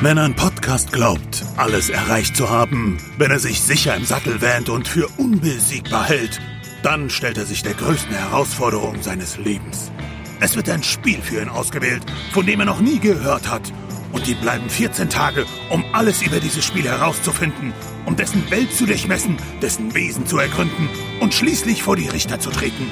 Wenn ein Podcast glaubt, alles erreicht zu haben, wenn er sich sicher im Sattel wähnt und für unbesiegbar hält, dann stellt er sich der größten Herausforderung seines Lebens. Es wird ein Spiel für ihn ausgewählt, von dem er noch nie gehört hat. Und die bleiben 14 Tage, um alles über dieses Spiel herauszufinden, um dessen Welt zu durchmessen, dessen Wesen zu ergründen und schließlich vor die Richter zu treten.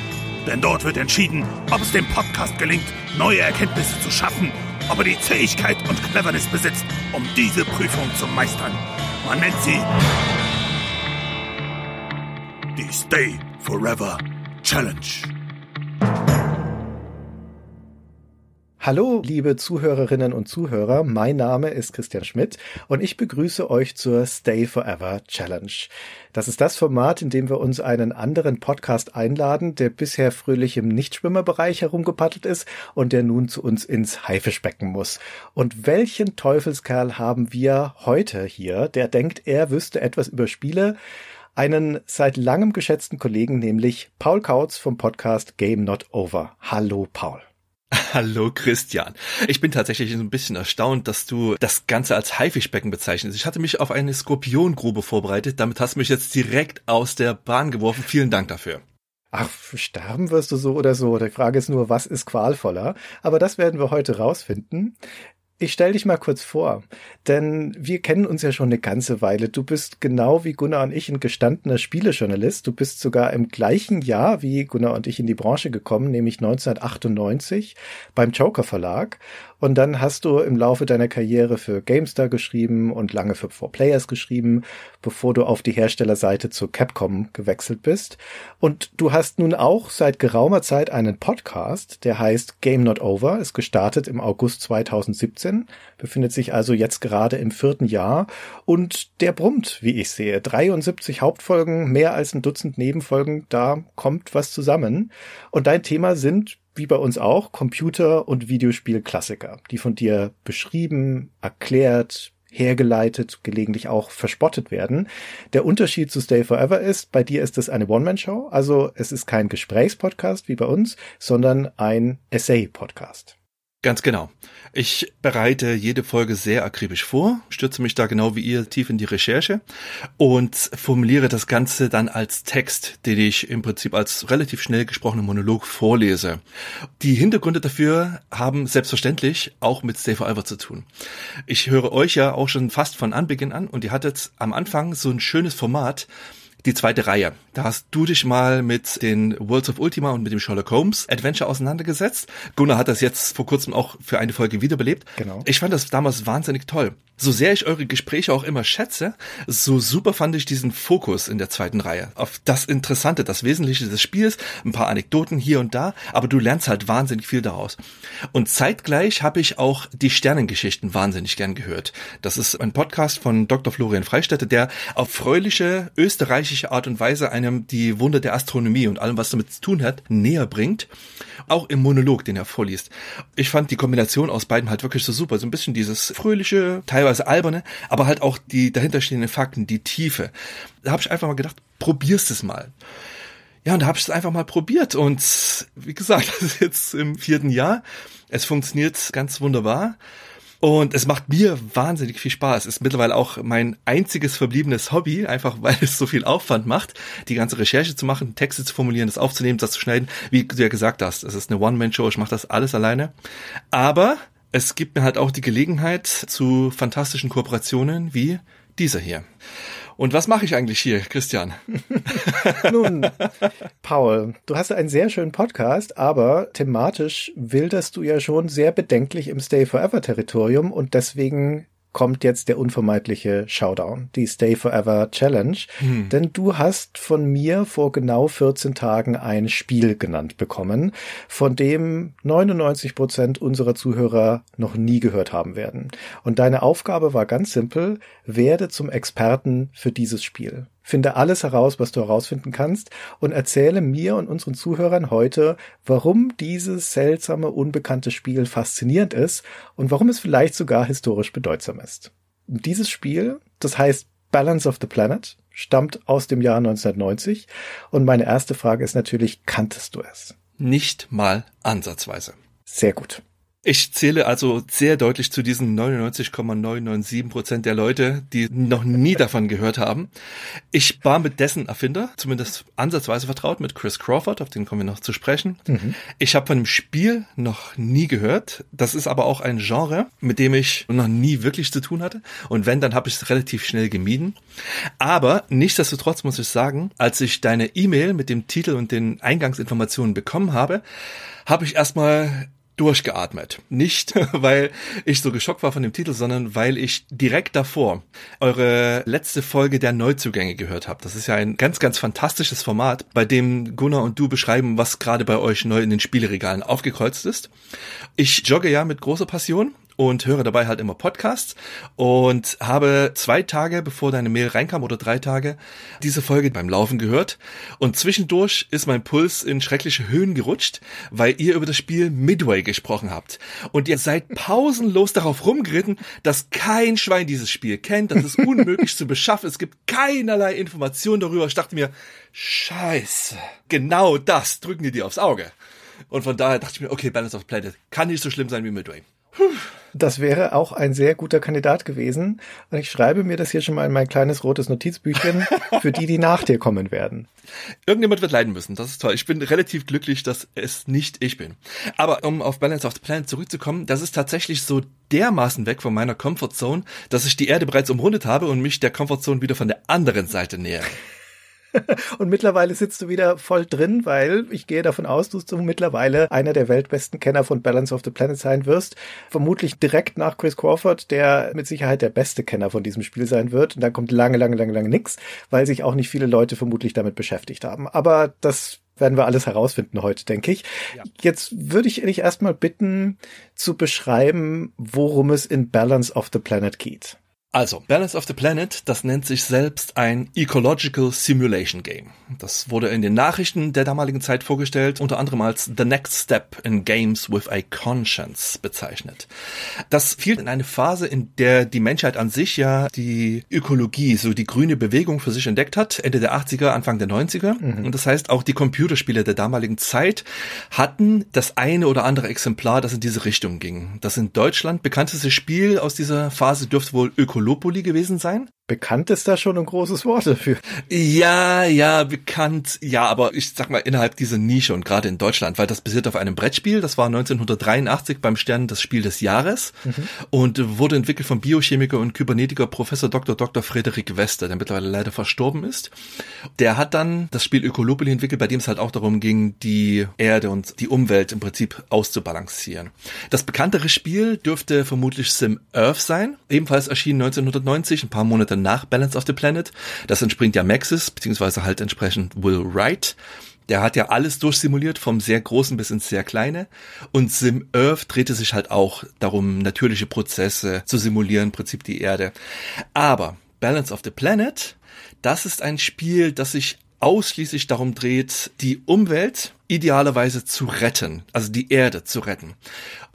Denn dort wird entschieden, ob es dem Podcast gelingt, neue Erkenntnisse zu schaffen ob er die Fähigkeit und Cleverness besitzt, um diese Prüfung zu meistern. Man nennt sie die Stay Forever Challenge. Hallo, liebe Zuhörerinnen und Zuhörer, mein Name ist Christian Schmidt und ich begrüße euch zur Stay Forever Challenge. Das ist das Format, in dem wir uns einen anderen Podcast einladen, der bisher fröhlich im Nichtschwimmerbereich herumgepaddelt ist und der nun zu uns ins Haifischbecken muss. Und welchen Teufelskerl haben wir heute hier, der denkt, er wüsste etwas über Spiele? einen seit langem geschätzten Kollegen, nämlich Paul Kautz vom Podcast Game Not Over. Hallo Paul. Hallo Christian. Ich bin tatsächlich ein bisschen erstaunt, dass du das Ganze als Haifischbecken bezeichnest. Ich hatte mich auf eine Skorpiongrube vorbereitet. Damit hast du mich jetzt direkt aus der Bahn geworfen. Vielen Dank dafür. Ach, sterben wirst du so oder so. Die Frage ist nur, was ist qualvoller? Aber das werden wir heute rausfinden. Ich stell dich mal kurz vor, denn wir kennen uns ja schon eine ganze Weile. Du bist genau wie Gunnar und ich ein gestandener Spielejournalist. Du bist sogar im gleichen Jahr wie Gunnar und ich in die Branche gekommen, nämlich 1998 beim Joker Verlag. Und dann hast du im Laufe deiner Karriere für GameStar geschrieben und lange für 4Players geschrieben, bevor du auf die Herstellerseite zu Capcom gewechselt bist. Und du hast nun auch seit geraumer Zeit einen Podcast, der heißt Game Not Over, ist gestartet im August 2017, befindet sich also jetzt gerade im vierten Jahr und der brummt, wie ich sehe. 73 Hauptfolgen, mehr als ein Dutzend Nebenfolgen, da kommt was zusammen. Und dein Thema sind wie bei uns auch, Computer- und Videospielklassiker, die von dir beschrieben, erklärt, hergeleitet, gelegentlich auch verspottet werden. Der Unterschied zu Stay Forever ist, bei dir ist es eine One-Man-Show, also es ist kein Gesprächspodcast wie bei uns, sondern ein Essay-Podcast. Ganz genau. Ich bereite jede Folge sehr akribisch vor, stürze mich da genau wie ihr tief in die Recherche und formuliere das Ganze dann als Text, den ich im Prinzip als relativ schnell gesprochenen Monolog vorlese. Die Hintergründe dafür haben selbstverständlich auch mit Stay Forever zu tun. Ich höre euch ja auch schon fast von Anbeginn an und ihr hattet am Anfang so ein schönes Format, die zweite Reihe. Da hast du dich mal mit den Worlds of Ultima und mit dem Sherlock Holmes Adventure auseinandergesetzt. Gunnar hat das jetzt vor kurzem auch für eine Folge wiederbelebt. Genau. Ich fand das damals wahnsinnig toll so sehr ich eure Gespräche auch immer schätze, so super fand ich diesen Fokus in der zweiten Reihe auf das Interessante, das Wesentliche des Spiels, ein paar Anekdoten hier und da, aber du lernst halt wahnsinnig viel daraus. Und zeitgleich habe ich auch die Sternengeschichten wahnsinnig gern gehört. Das ist ein Podcast von Dr. Florian Freistätte, der auf fröhliche österreichische Art und Weise einem die Wunder der Astronomie und allem, was damit zu tun hat, näher bringt. Auch im Monolog, den er vorliest. Ich fand die Kombination aus beiden halt wirklich so super. So ein bisschen dieses fröhliche, teilweise alberne, aber halt auch die dahinterstehenden Fakten, die Tiefe. Da habe ich einfach mal gedacht, probierst es mal. Ja, und da habe ich es einfach mal probiert und wie gesagt, das ist jetzt im vierten Jahr. Es funktioniert ganz wunderbar. Und es macht mir wahnsinnig viel Spaß. Ist mittlerweile auch mein einziges verbliebenes Hobby, einfach weil es so viel Aufwand macht, die ganze Recherche zu machen, Texte zu formulieren, das aufzunehmen, das zu schneiden. Wie du ja gesagt hast, es ist eine One-Man-Show, ich mache das alles alleine. Aber es gibt mir halt auch die Gelegenheit zu fantastischen Kooperationen wie dieser hier. Und was mache ich eigentlich hier, Christian? Nun, Paul, du hast einen sehr schönen Podcast, aber thematisch wilderst du ja schon sehr bedenklich im Stay Forever Territorium und deswegen kommt jetzt der unvermeidliche Showdown, die Stay Forever Challenge. Hm. Denn du hast von mir vor genau 14 Tagen ein Spiel genannt bekommen, von dem 99 Prozent unserer Zuhörer noch nie gehört haben werden. Und deine Aufgabe war ganz simpel, werde zum Experten für dieses Spiel. Finde alles heraus, was du herausfinden kannst und erzähle mir und unseren Zuhörern heute, warum dieses seltsame, unbekannte Spiel faszinierend ist und warum es vielleicht sogar historisch bedeutsam ist. Dieses Spiel, das heißt Balance of the Planet, stammt aus dem Jahr 1990 und meine erste Frage ist natürlich, kanntest du es? Nicht mal ansatzweise. Sehr gut. Ich zähle also sehr deutlich zu diesen 99,997 Prozent der Leute, die noch nie davon gehört haben. Ich war mit dessen Erfinder zumindest ansatzweise vertraut, mit Chris Crawford, auf den kommen wir noch zu sprechen. Mhm. Ich habe von dem Spiel noch nie gehört. Das ist aber auch ein Genre, mit dem ich noch nie wirklich zu tun hatte. Und wenn, dann habe ich es relativ schnell gemieden. Aber nichtsdestotrotz muss ich sagen, als ich deine E-Mail mit dem Titel und den Eingangsinformationen bekommen habe, habe ich erstmal durchgeatmet. Nicht, weil ich so geschockt war von dem Titel, sondern weil ich direkt davor eure letzte Folge der Neuzugänge gehört habe. Das ist ja ein ganz, ganz fantastisches Format, bei dem Gunnar und du beschreiben, was gerade bei euch neu in den Spieleregalen aufgekreuzt ist. Ich jogge ja mit großer Passion und höre dabei halt immer Podcasts und habe zwei Tage, bevor deine Mail reinkam oder drei Tage, diese Folge beim Laufen gehört und zwischendurch ist mein Puls in schreckliche Höhen gerutscht, weil ihr über das Spiel Midway gesprochen habt und ihr seid pausenlos darauf rumgeritten, dass kein Schwein dieses Spiel kennt, dass es unmöglich zu beschaffen, es gibt keinerlei Informationen darüber. Ich dachte mir, scheiße, genau das drücken die dir aufs Auge. Und von daher dachte ich mir, okay, Balance of Planet kann nicht so schlimm sein wie Midway. Puh. Das wäre auch ein sehr guter Kandidat gewesen. Und ich schreibe mir das hier schon mal in mein kleines rotes Notizbüchchen für die, die nach dir kommen werden. Irgendjemand wird leiden müssen. Das ist toll. Ich bin relativ glücklich, dass es nicht ich bin. Aber um auf Balance of the Planet zurückzukommen, das ist tatsächlich so dermaßen weg von meiner Comfortzone, dass ich die Erde bereits umrundet habe und mich der Comfortzone wieder von der anderen Seite nähere. Und mittlerweile sitzt du wieder voll drin, weil ich gehe davon aus, dass du mittlerweile einer der weltbesten Kenner von Balance of the Planet sein wirst. Vermutlich direkt nach Chris Crawford, der mit Sicherheit der beste Kenner von diesem Spiel sein wird. Und dann kommt lange, lange, lange, lange nix, weil sich auch nicht viele Leute vermutlich damit beschäftigt haben. Aber das werden wir alles herausfinden heute, denke ich. Ja. Jetzt würde ich dich erstmal bitten, zu beschreiben, worum es in Balance of the Planet geht. Also, Balance of the Planet, das nennt sich selbst ein Ecological Simulation Game. Das wurde in den Nachrichten der damaligen Zeit vorgestellt, unter anderem als The Next Step in Games with a Conscience bezeichnet. Das fiel in eine Phase, in der die Menschheit an sich ja die Ökologie, so die grüne Bewegung für sich entdeckt hat, Ende der 80er, Anfang der 90er. Mhm. Und das heißt, auch die Computerspiele der damaligen Zeit hatten das eine oder andere Exemplar, das in diese Richtung ging. Das in Deutschland bekannteste Spiel aus dieser Phase dürfte wohl Ökologie Monopoly gewesen sein? Bekannt ist da schon ein großes Wort dafür. Ja, ja, bekannt. Ja, aber ich sag mal innerhalb dieser Nische und gerade in Deutschland, weil das basiert auf einem Brettspiel. Das war 1983 beim Stern das Spiel des Jahres mhm. und wurde entwickelt vom Biochemiker und Kybernetiker Professor Dr. Dr. Frederik Wester, der mittlerweile leider verstorben ist. Der hat dann das Spiel Ökolopoli entwickelt, bei dem es halt auch darum ging, die Erde und die Umwelt im Prinzip auszubalancieren. Das bekanntere Spiel dürfte vermutlich Sim Earth sein. Ebenfalls erschien 1990, ein paar Monate nach Balance of the Planet. Das entspringt ja Maxis, beziehungsweise halt entsprechend Will Wright. Der hat ja alles durchsimuliert, vom sehr großen bis ins sehr kleine. Und Sim Earth drehte sich halt auch darum, natürliche Prozesse zu simulieren, im Prinzip die Erde. Aber Balance of the Planet, das ist ein Spiel, das sich ausschließlich darum dreht, die Umwelt idealerweise zu retten, also die Erde zu retten.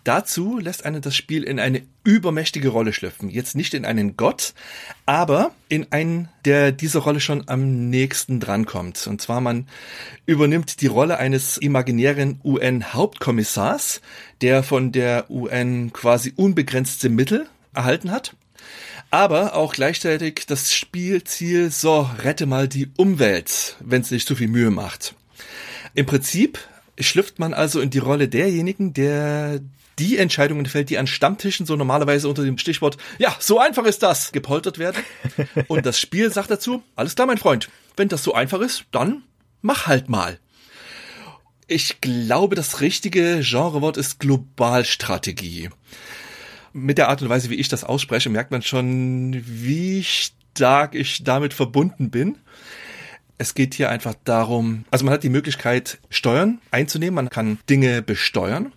Dazu lässt einen das Spiel in eine übermächtige Rolle schlüpfen. Jetzt nicht in einen Gott, aber in einen, der dieser Rolle schon am nächsten drankommt. Und zwar man übernimmt die Rolle eines imaginären UN-Hauptkommissars, der von der UN quasi unbegrenzte Mittel erhalten hat. Aber auch gleichzeitig das Spielziel, so rette mal die Umwelt, wenn es nicht zu viel Mühe macht. Im Prinzip schlüpft man also in die Rolle derjenigen, der die Entscheidungen fällt, die an Stammtischen so normalerweise unter dem Stichwort, ja, so einfach ist das, gepoltert werden. Und das Spiel sagt dazu, alles klar, mein Freund, wenn das so einfach ist, dann mach halt mal. Ich glaube, das richtige Genrewort ist Globalstrategie. Mit der Art und Weise, wie ich das ausspreche, merkt man schon, wie stark ich damit verbunden bin. Es geht hier einfach darum, also man hat die Möglichkeit, Steuern einzunehmen, man kann Dinge besteuern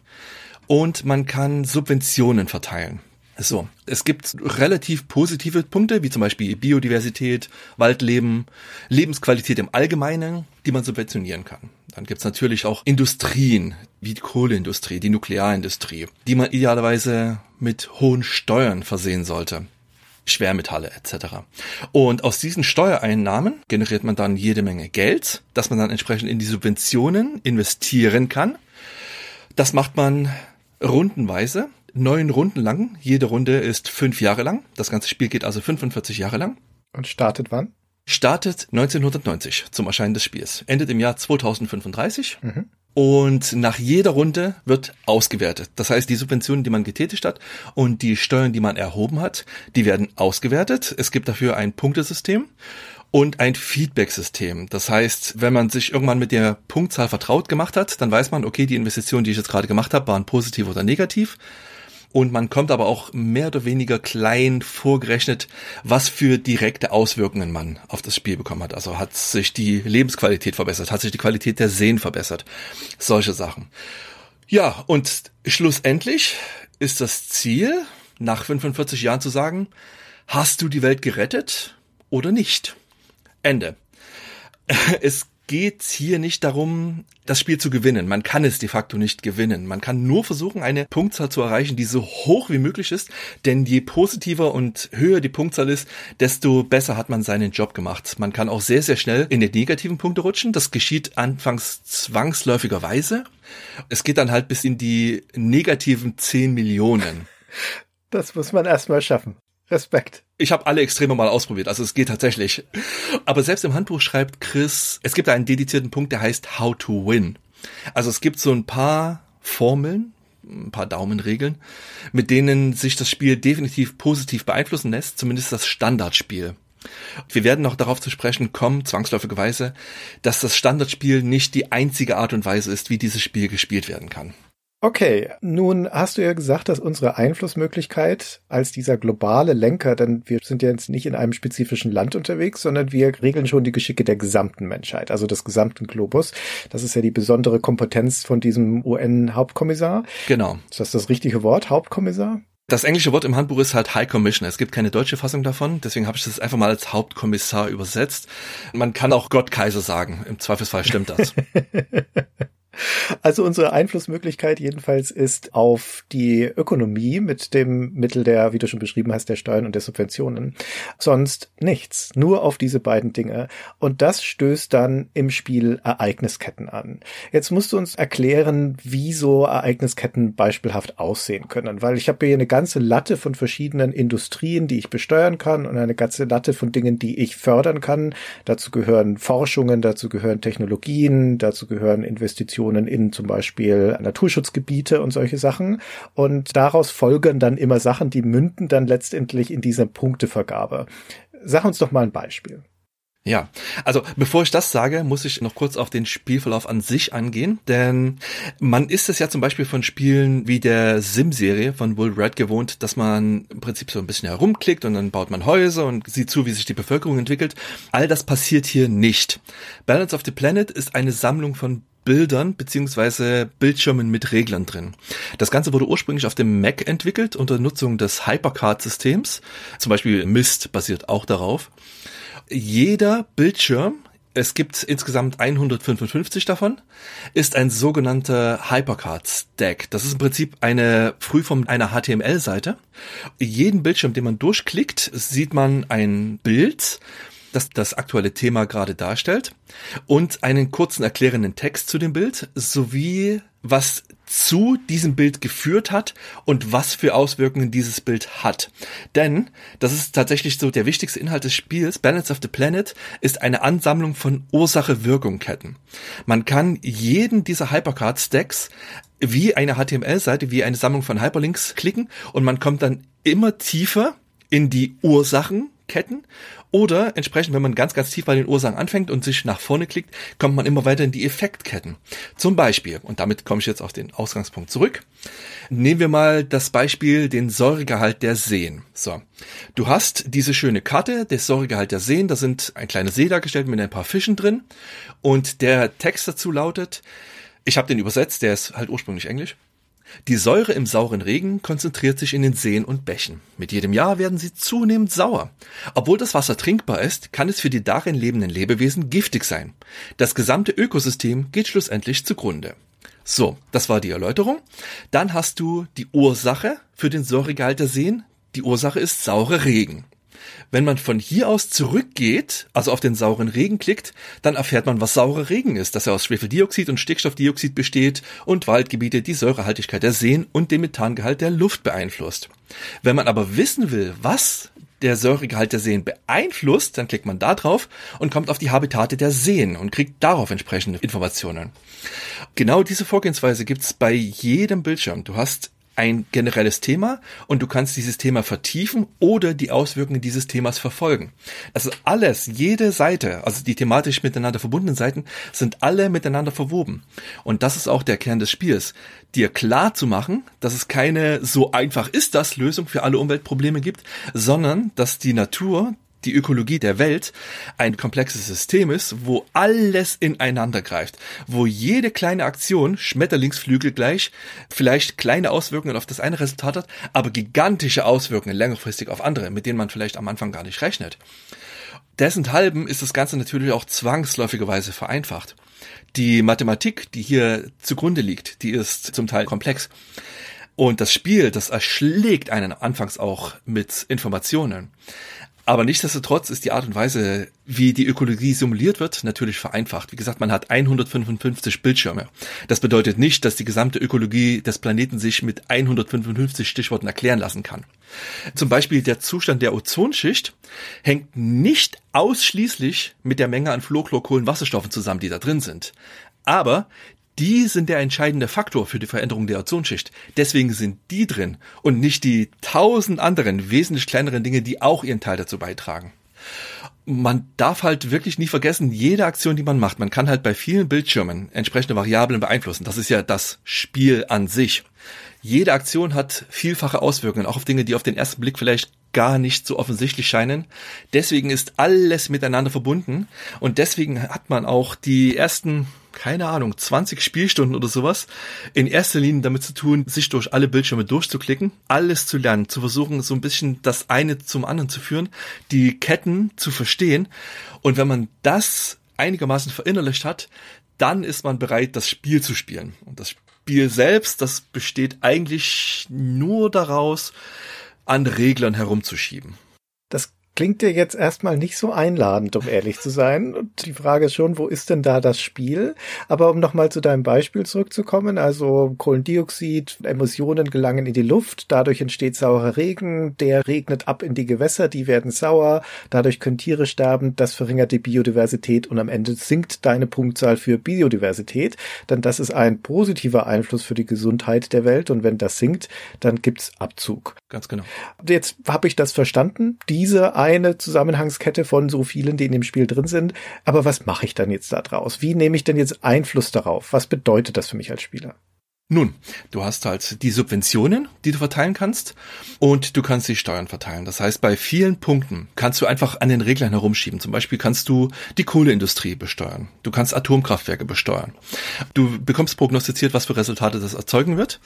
und man kann Subventionen verteilen. So, es gibt relativ positive Punkte, wie zum Beispiel Biodiversität, Waldleben, Lebensqualität im Allgemeinen, die man subventionieren kann. Dann gibt's natürlich auch Industrien, wie die Kohleindustrie, die Nuklearindustrie, die man idealerweise mit hohen Steuern versehen sollte. Schwermetalle etc. Und aus diesen Steuereinnahmen generiert man dann jede Menge Geld, das man dann entsprechend in die Subventionen investieren kann. Das macht man rundenweise, neun Runden lang. Jede Runde ist fünf Jahre lang. Das ganze Spiel geht also 45 Jahre lang. Und startet wann? Startet 1990 zum Erscheinen des Spiels. Endet im Jahr 2035. Mhm. Und nach jeder Runde wird ausgewertet. Das heißt, die Subventionen, die man getätigt hat und die Steuern, die man erhoben hat, die werden ausgewertet. Es gibt dafür ein Punktesystem und ein Feedback-System. Das heißt, wenn man sich irgendwann mit der Punktzahl vertraut gemacht hat, dann weiß man, okay, die Investitionen, die ich jetzt gerade gemacht habe, waren positiv oder negativ. Und man kommt aber auch mehr oder weniger klein vorgerechnet, was für direkte Auswirkungen man auf das Spiel bekommen hat. Also hat sich die Lebensqualität verbessert, hat sich die Qualität der Seen verbessert. Solche Sachen. Ja, und schlussendlich ist das Ziel, nach 45 Jahren zu sagen, hast du die Welt gerettet oder nicht? Ende. Es geht hier nicht darum, das Spiel zu gewinnen. Man kann es de facto nicht gewinnen. Man kann nur versuchen, eine Punktzahl zu erreichen, die so hoch wie möglich ist. Denn je positiver und höher die Punktzahl ist, desto besser hat man seinen Job gemacht. Man kann auch sehr, sehr schnell in die negativen Punkte rutschen. Das geschieht anfangs zwangsläufigerweise. Es geht dann halt bis in die negativen 10 Millionen. Das muss man erstmal schaffen. Respekt. Ich habe alle Extreme mal ausprobiert, also es geht tatsächlich. Aber selbst im Handbuch schreibt Chris, es gibt einen dedizierten Punkt, der heißt How to Win. Also es gibt so ein paar Formeln, ein paar Daumenregeln, mit denen sich das Spiel definitiv positiv beeinflussen lässt, zumindest das Standardspiel. Wir werden noch darauf zu sprechen kommen, zwangsläufigerweise, dass das Standardspiel nicht die einzige Art und Weise ist, wie dieses Spiel gespielt werden kann. Okay, nun hast du ja gesagt, dass unsere Einflussmöglichkeit als dieser globale Lenker, denn wir sind ja jetzt nicht in einem spezifischen Land unterwegs, sondern wir regeln schon die Geschicke der gesamten Menschheit, also des gesamten Globus. Das ist ja die besondere Kompetenz von diesem UN-Hauptkommissar. Genau. Ist das das richtige Wort, Hauptkommissar? Das englische Wort im Handbuch ist halt High Commissioner. Es gibt keine deutsche Fassung davon, deswegen habe ich das einfach mal als Hauptkommissar übersetzt. Man kann auch Gott Kaiser sagen. Im Zweifelsfall stimmt das. Also unsere Einflussmöglichkeit jedenfalls ist auf die Ökonomie mit dem Mittel der, wie du schon beschrieben hast, der Steuern und der Subventionen. Sonst nichts. Nur auf diese beiden Dinge. Und das stößt dann im Spiel Ereignisketten an. Jetzt musst du uns erklären, wie so Ereignisketten beispielhaft aussehen können. Weil ich habe hier eine ganze Latte von verschiedenen Industrien, die ich besteuern kann und eine ganze Latte von Dingen, die ich fördern kann. Dazu gehören Forschungen, dazu gehören Technologien, dazu gehören Investitionen Investitionen in zum Beispiel Naturschutzgebiete und solche Sachen. Und daraus folgen dann immer Sachen, die münden dann letztendlich in diese Punktevergabe. Sag uns doch mal ein Beispiel. Ja, also bevor ich das sage, muss ich noch kurz auf den Spielverlauf an sich angehen, denn man ist es ja zum Beispiel von Spielen wie der Sim-Serie von Will Red gewohnt, dass man im Prinzip so ein bisschen herumklickt und dann baut man Häuser und sieht zu, wie sich die Bevölkerung entwickelt. All das passiert hier nicht. Balance of the Planet ist eine Sammlung von Bildern beziehungsweise Bildschirmen mit Reglern drin. Das Ganze wurde ursprünglich auf dem Mac entwickelt unter Nutzung des Hypercard-Systems. Zum Beispiel Mist basiert auch darauf. Jeder Bildschirm es gibt insgesamt 155 davon, ist ein sogenannter Hypercard Stack. Das ist im Prinzip eine Frühform einer HTML-Seite. Jeden Bildschirm, den man durchklickt, sieht man ein Bild das das aktuelle Thema gerade darstellt und einen kurzen erklärenden Text zu dem Bild sowie was zu diesem Bild geführt hat und was für Auswirkungen dieses Bild hat. Denn, das ist tatsächlich so der wichtigste Inhalt des Spiels, Balance of the Planet ist eine Ansammlung von Ursache-Wirkung-Ketten. Man kann jeden dieser Hypercard-Stacks wie eine HTML-Seite, wie eine Sammlung von Hyperlinks klicken und man kommt dann immer tiefer in die Ursachen Ketten oder entsprechend, wenn man ganz, ganz tief bei den Ursachen anfängt und sich nach vorne klickt, kommt man immer weiter in die Effektketten. Zum Beispiel, und damit komme ich jetzt auf den Ausgangspunkt zurück, nehmen wir mal das Beispiel den Säuregehalt der Seen. So, du hast diese schöne Karte, der Säuregehalt der Seen, da sind ein kleiner See dargestellt mit ein paar Fischen drin und der Text dazu lautet, ich habe den übersetzt, der ist halt ursprünglich Englisch. Die Säure im sauren Regen konzentriert sich in den Seen und Bächen. Mit jedem Jahr werden sie zunehmend sauer. Obwohl das Wasser trinkbar ist, kann es für die darin lebenden Lebewesen giftig sein. Das gesamte Ökosystem geht schlussendlich zugrunde. So, das war die Erläuterung. Dann hast du die Ursache für den Säuregehalt der Seen. Die Ursache ist saure Regen. Wenn man von hier aus zurückgeht, also auf den sauren Regen klickt, dann erfährt man, was saurer Regen ist, dass er aus Schwefeldioxid und Stickstoffdioxid besteht und Waldgebiete die Säurehaltigkeit der Seen und den Methangehalt der Luft beeinflusst. Wenn man aber wissen will, was der Säuregehalt der Seen beeinflusst, dann klickt man da drauf und kommt auf die Habitate der Seen und kriegt darauf entsprechende Informationen. Genau diese Vorgehensweise gibt's bei jedem Bildschirm. Du hast ein generelles Thema und du kannst dieses Thema vertiefen oder die Auswirkungen dieses Themas verfolgen. Also alles, jede Seite, also die thematisch miteinander verbundenen Seiten, sind alle miteinander verwoben. Und das ist auch der Kern des Spiels, dir klar zu machen, dass es keine so einfach ist das Lösung für alle Umweltprobleme gibt, sondern dass die Natur, die Ökologie der Welt ein komplexes System ist, wo alles ineinander greift, wo jede kleine Aktion, Schmetterlingsflügel gleich, vielleicht kleine Auswirkungen auf das eine Resultat hat, aber gigantische Auswirkungen längerfristig auf andere, mit denen man vielleicht am Anfang gar nicht rechnet. Dessenthalben ist das Ganze natürlich auch zwangsläufigerweise vereinfacht. Die Mathematik, die hier zugrunde liegt, die ist zum Teil komplex. Und das Spiel, das erschlägt einen anfangs auch mit Informationen. Aber nichtsdestotrotz ist die Art und Weise, wie die Ökologie simuliert wird, natürlich vereinfacht. Wie gesagt, man hat 155 Bildschirme. Das bedeutet nicht, dass die gesamte Ökologie des Planeten sich mit 155 Stichworten erklären lassen kann. Zum Beispiel der Zustand der Ozonschicht hängt nicht ausschließlich mit der Menge an Fluorchlorkohlenwasserstoffen zusammen, die da drin sind. Aber die sind der entscheidende Faktor für die Veränderung der Ozonschicht. Deswegen sind die drin und nicht die tausend anderen wesentlich kleineren Dinge, die auch ihren Teil dazu beitragen. Man darf halt wirklich nie vergessen, jede Aktion, die man macht, man kann halt bei vielen Bildschirmen entsprechende Variablen beeinflussen. Das ist ja das Spiel an sich. Jede Aktion hat vielfache Auswirkungen, auch auf Dinge, die auf den ersten Blick vielleicht gar nicht so offensichtlich scheinen. Deswegen ist alles miteinander verbunden und deswegen hat man auch die ersten keine Ahnung, 20 Spielstunden oder sowas, in erster Linie damit zu tun, sich durch alle Bildschirme durchzuklicken, alles zu lernen, zu versuchen, so ein bisschen das eine zum anderen zu führen, die Ketten zu verstehen. Und wenn man das einigermaßen verinnerlicht hat, dann ist man bereit, das Spiel zu spielen. Und das Spiel selbst, das besteht eigentlich nur daraus, an Reglern herumzuschieben. Klingt dir jetzt erstmal nicht so einladend, um ehrlich zu sein. Und die Frage ist schon, wo ist denn da das Spiel? Aber um nochmal zu deinem Beispiel zurückzukommen, also Kohlendioxid, Emissionen gelangen in die Luft, dadurch entsteht saurer Regen, der regnet ab in die Gewässer, die werden sauer, dadurch können Tiere sterben, das verringert die Biodiversität und am Ende sinkt deine Punktzahl für Biodiversität, denn das ist ein positiver Einfluss für die Gesundheit der Welt und wenn das sinkt, dann gibt's Abzug. Ganz genau. Jetzt habe ich das verstanden. Diese eine Zusammenhangskette von so vielen, die in dem Spiel drin sind. Aber was mache ich dann jetzt da draus? Wie nehme ich denn jetzt Einfluss darauf? Was bedeutet das für mich als Spieler? Nun, du hast halt die Subventionen, die du verteilen kannst und du kannst die Steuern verteilen. Das heißt, bei vielen Punkten kannst du einfach an den Reglern herumschieben. Zum Beispiel kannst du die Kohleindustrie besteuern. Du kannst Atomkraftwerke besteuern. Du bekommst prognostiziert, was für Resultate das erzeugen wird.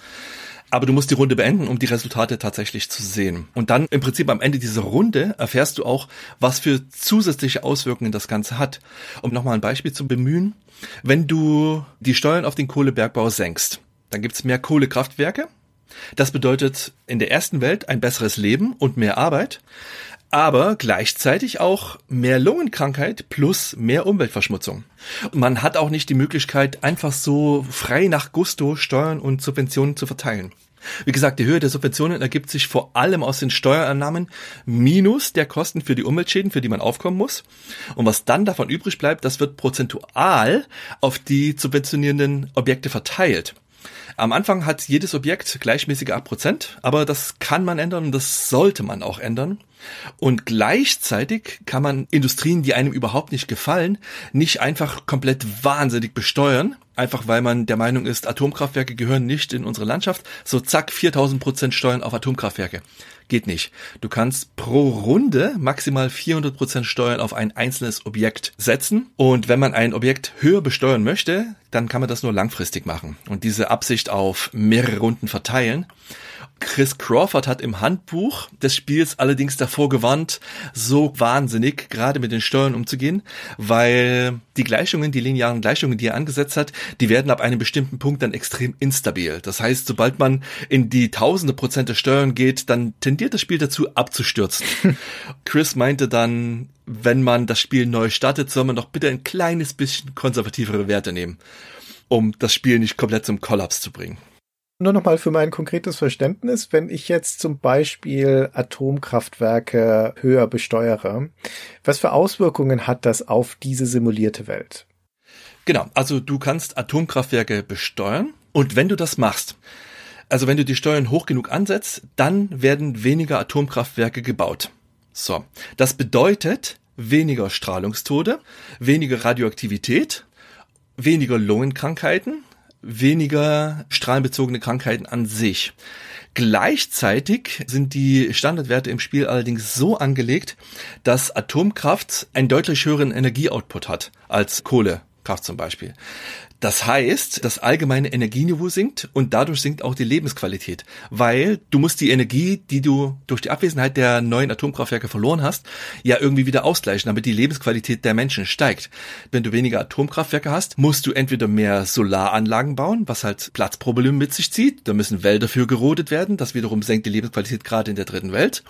Aber du musst die Runde beenden, um die Resultate tatsächlich zu sehen. Und dann im Prinzip am Ende dieser Runde erfährst du auch, was für zusätzliche Auswirkungen das Ganze hat. Um nochmal ein Beispiel zu bemühen. Wenn du die Steuern auf den Kohlebergbau senkst, dann gibt's mehr Kohlekraftwerke. Das bedeutet in der ersten Welt ein besseres Leben und mehr Arbeit aber gleichzeitig auch mehr Lungenkrankheit plus mehr Umweltverschmutzung. Man hat auch nicht die Möglichkeit, einfach so frei nach Gusto Steuern und Subventionen zu verteilen. Wie gesagt, die Höhe der Subventionen ergibt sich vor allem aus den Steuereinnahmen minus der Kosten für die Umweltschäden, für die man aufkommen muss. Und was dann davon übrig bleibt, das wird prozentual auf die subventionierenden Objekte verteilt. Am Anfang hat jedes Objekt gleichmäßige 8%, aber das kann man ändern und das sollte man auch ändern. Und gleichzeitig kann man Industrien, die einem überhaupt nicht gefallen, nicht einfach komplett wahnsinnig besteuern, einfach weil man der Meinung ist, Atomkraftwerke gehören nicht in unsere Landschaft. So zack, 4000 Prozent Steuern auf Atomkraftwerke. Geht nicht. Du kannst pro Runde maximal 400 Prozent Steuern auf ein einzelnes Objekt setzen. Und wenn man ein Objekt höher besteuern möchte, dann kann man das nur langfristig machen und diese Absicht auf mehrere Runden verteilen. Chris Crawford hat im Handbuch des Spiels allerdings davor gewarnt, so wahnsinnig gerade mit den Steuern umzugehen, weil die Gleichungen, die linearen Gleichungen, die er angesetzt hat, die werden ab einem bestimmten Punkt dann extrem instabil. Das heißt, sobald man in die tausende Prozent der Steuern geht, dann tendiert tendiert das Spiel dazu abzustürzen. Chris meinte dann, wenn man das Spiel neu startet, soll man doch bitte ein kleines bisschen konservativere Werte nehmen, um das Spiel nicht komplett zum Kollaps zu bringen. Nur nochmal für mein konkretes Verständnis, wenn ich jetzt zum Beispiel Atomkraftwerke höher besteuere, was für Auswirkungen hat das auf diese simulierte Welt? Genau, also du kannst Atomkraftwerke besteuern und wenn du das machst, also wenn du die Steuern hoch genug ansetzt, dann werden weniger Atomkraftwerke gebaut. So, das bedeutet weniger Strahlungstode, weniger Radioaktivität, weniger Lungenkrankheiten, weniger strahlenbezogene Krankheiten an sich. Gleichzeitig sind die Standardwerte im Spiel allerdings so angelegt, dass Atomkraft einen deutlich höheren Energieoutput hat als Kohlekraft zum Beispiel. Das heißt, das allgemeine Energieniveau sinkt und dadurch sinkt auch die Lebensqualität, weil du musst die Energie, die du durch die Abwesenheit der neuen Atomkraftwerke verloren hast, ja irgendwie wieder ausgleichen, damit die Lebensqualität der Menschen steigt. Wenn du weniger Atomkraftwerke hast, musst du entweder mehr Solaranlagen bauen, was halt Platzprobleme mit sich zieht, da müssen Wälder für gerodet werden, das wiederum senkt die Lebensqualität gerade in der dritten Welt,